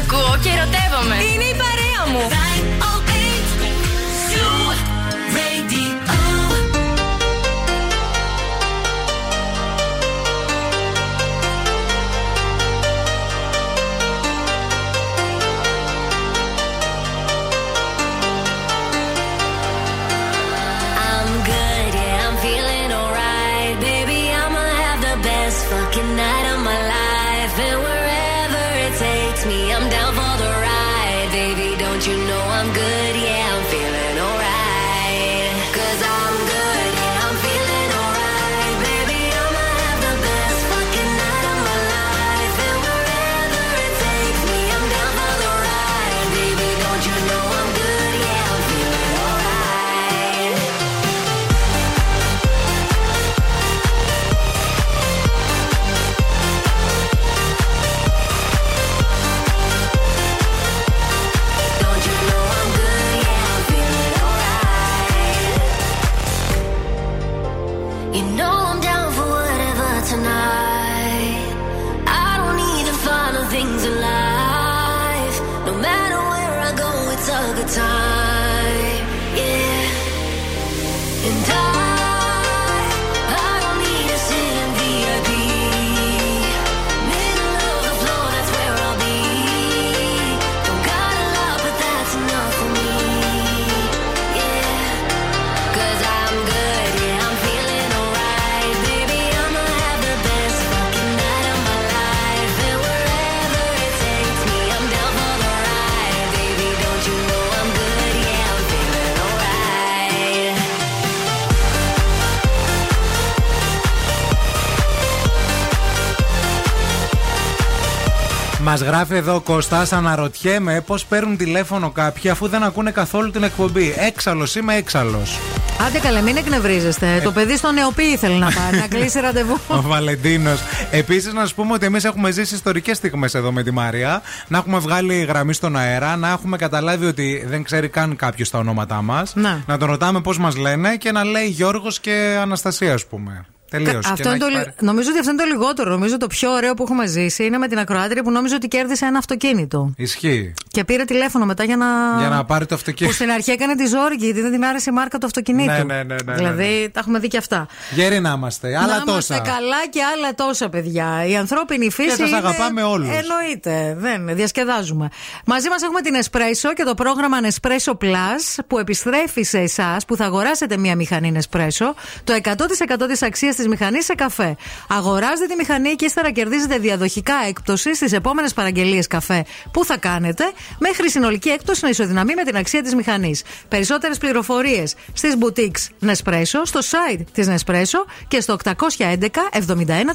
ακούω και ερωτεύομαι. Είναι η παρέα μου. Μας γράφει εδώ ο Κώστας, αναρωτιέμαι πώς παίρνουν τηλέφωνο κάποιοι αφού δεν ακούνε καθόλου την εκπομπή. Έξαλλος είμαι έξαλλος. Άντε καλέ, μην εκνευρίζεστε. Το παιδί στο νεοπή ήθελε να πάει, να κλείσει ραντεβού. *laughs* Ο Βαλεντίνος. Επίσης, να σου πούμε ότι εμείς έχουμε ζήσει ιστορικές στιγμές εδώ με τη Μαρία. Να έχουμε βγάλει γραμμή στον αέρα, να έχουμε καταλάβει ότι δεν ξέρει καν κάποιος τα ονόματά μας. Ναι. Να τον ρωτάμε πώς μας λένε και να λέει Γιώργος και Αναστασία, ας πούμε. Τελείω. Αυτό είναι το, λι- νομίζω ότι αυτό είναι το λιγότερο. Νομίζω το πιο ωραίο που έχουμε ζήσει είναι με την ακροάτρια που νόμιζε ότι κέρδισε ένα αυτοκίνητο. Ισχύει. Και πήρε τηλέφωνο μετά για να. Για να πάρει το Που αυτοκίνητο. στην αρχή έκανε τη ζόρικη γιατί δεν την άρεσε η μάρκα του αυτοκινήτου. Ναι, ναι, ναι, ναι, δηλαδή τα έχουμε δει και αυτά. Γέροι να είμαστε. Άλλα να είμαστε τόσα. καλά και άλλα τόσα, παιδιά. Η ανθρώπινη φύση. σας είναι- αγαπάμε όλους. Εννοείται. Δεν, διασκεδάζουμε. Μαζί μας έχουμε την Espresso και το πρόγραμμα Nespresso Plus που επιστρέφει σε εσάς που θα αγοράσετε μία μηχανή Nespresso το 100% της αξίας της μηχανής σε καφέ. Αγοράζετε τη μηχανή και ύστερα κερδίζετε διαδοχικά έκπτωση στις επόμενες παραγγελίες καφέ που θα κάνετε; Μέχρι συνολική έκπτωση να ισοδυναμεί με την αξία της μηχανής. Περισσότερες πληροφορίες στις boutiques Nespresso, στο site της Nespresso και στο 811 71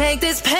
Take this pain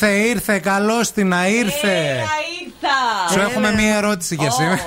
Ήρθε, ήρθε, καλώς την να ήρθε. Σου έχουμε μία ερώτηση για σήμερα. *laughs*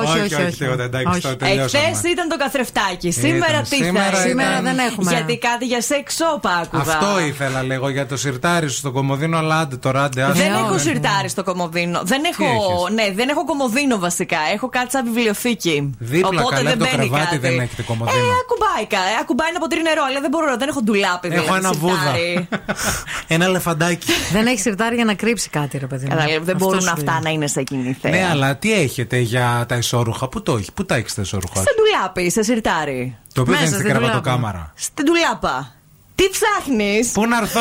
Όχι, όχι, όχι. τίποτα, εντάξει, Όχι. το τελειώσαμε. Εχθές ήταν το καθρεφτάκι. Σήμερα Ήταν. τι Σήμερα θα ήταν- Σήμερα δεν έχουμε. Γιατί κάτι για σεξ σόπα άκουγα. Αυτό ήθελα λίγο για το σιρτάρι σου στο κομμωδίνο, αλλά άντε τώρα, άντε. άσε. Δεν Ναι. έχω σιρτάρι στο κομμωδίνο. Δεν έχω, έχεις; ναι, δεν έχω κομμωδίνο βασικά. Έχω κάτι σαν βιβλιοθήκη. Δίπλα Οπότε καλά δεν το μπαίνει κρεβάτι κάτι. δεν έχετε Ε, κομμωδίνο. ακουμπάει, κα- ε, ακουμπάει ένα ποτήρι νερό, αλλά δεν μπορώ, δεν έχω ντουλάπι. Έχω δηλαδή, ένα βούδα. σιρτάρι. *laughs* Ένα λεφαντάκι. Δεν έχει σιρτάρι για να κρύψει κάτι, ρε παιδί. μου. Κατάλαβε, δεν Αυτό μπορούν σου αυτά λέω. να είναι σε εκείνη θέα. Ναι, αλλά τι έχετε για τα ισόρουχα, πού το έχει, πού τα έχει τα ισόρουχα. Σε ντουλάπι, σε σιρτάρι. Το οποίο δεν Μέσα είναι στην στη ντουλάπα. κρεβατοκάμαρα. Στην ντουλάπα. Τι ψάχνεις; Πού να έρθω;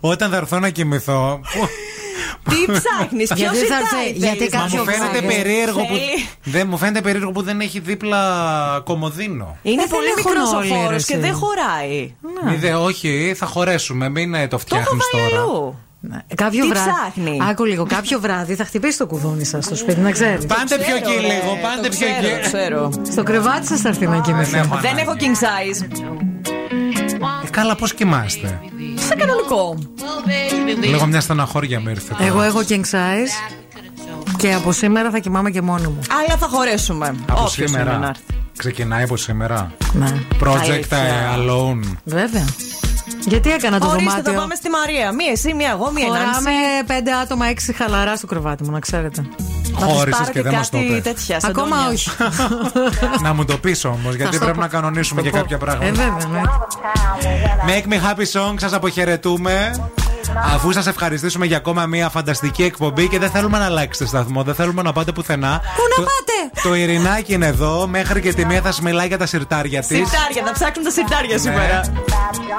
όταν θα έρθω να κοιμηθώ. που- Τι ψάχνεις, ποιος Γιατί θα έρθει- γιατί Μα κάποιος μου φαίνεται βράδυ. περίεργο που. Θέλει. Δεν, μου φαίνεται περίεργο που δεν έχει δίπλα κομμωδίνο. Είναι Ε, πολύ δεν έχουν μικρός ο όλοι, χώρος ρε, και εσύ. δεν χωράει. Μη δε, όχι, θα χωρέσουμε. Μην ε, το Το έχω φτιάχνεις βάλει τώρα. Αλλού. Κάποιο Τι βράδυ. ψάχνει; Άκου λίγο, κάποιο βράδυ θα χτυπήσει το κουδούνι σας στο σπίτι, να ξέρεις. Πάντε πιο εκεί Ξέρω, ρε, λίγο, πάντε το πιο ξέρω, εκεί. ξέρω. Στο κρεβάτι σας θα έρθει να κοιμηθεί. έχω Δεν ανάγκη. έχω king size. Ε, καλά, πώς κοιμάστε; Σε κανονικό. Λίγο μια στεναχώρια μου ήρθε. τώρα. Εγώ έχω king size και από σήμερα θα κοιμάμαι και μόνη μου. Αλλά θα χωρέσουμε. Από Όποιος είναι να σήμερα. έρθει. Ξεκινάει από σήμερα. Ναι, Project Αλήθεια. ε, Alone. βέβαια. Γιατί έκανα το Ορίστε, θα δωμάτιο. πάμε στη Μαρία. Μία εσύ, μία εγώ, μία Χωράμε ενάμιση. πέντε άτομα, έξι χαλαρά στο κρεβάτι μου, να ξέρετε. Να τους Χώρισες πάρετε και δεν μας το κάτι είπες. τέτοια. σαν Ακόμα τόνια. όχι. *laughs* να μου το πεις όμως, γιατί στο πρέπει πω. να κανονίσουμε Στο και πω. κάποια Ε, πράγματα. βέβαια, ναι. Make me happy song, σας αποχαιρετούμε. Αφού σας ευχαριστήσουμε για ακόμα μια φανταστική εκπομπή και δεν θέλουμε να αλλάξετε σταθμό, δεν θέλουμε να πάτε πουθενά. Πού να Το- πάτε; Το Ειρηνάκι είναι εδώ, μέχρι και τη μία θα σα μιλάει για τα σιρτάρια της. Σιρτάρια, θα ψάξουν τα σιρτάρια σήμερα.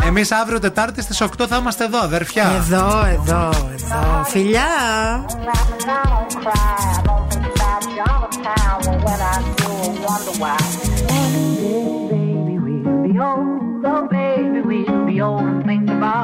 Εμείς αύριο Τετάρτη στις 8 θα είμαστε εδώ, αδερφιά. Εδώ, εδώ, εδώ. Φιλιά! Oh, baby, we'll be old and think of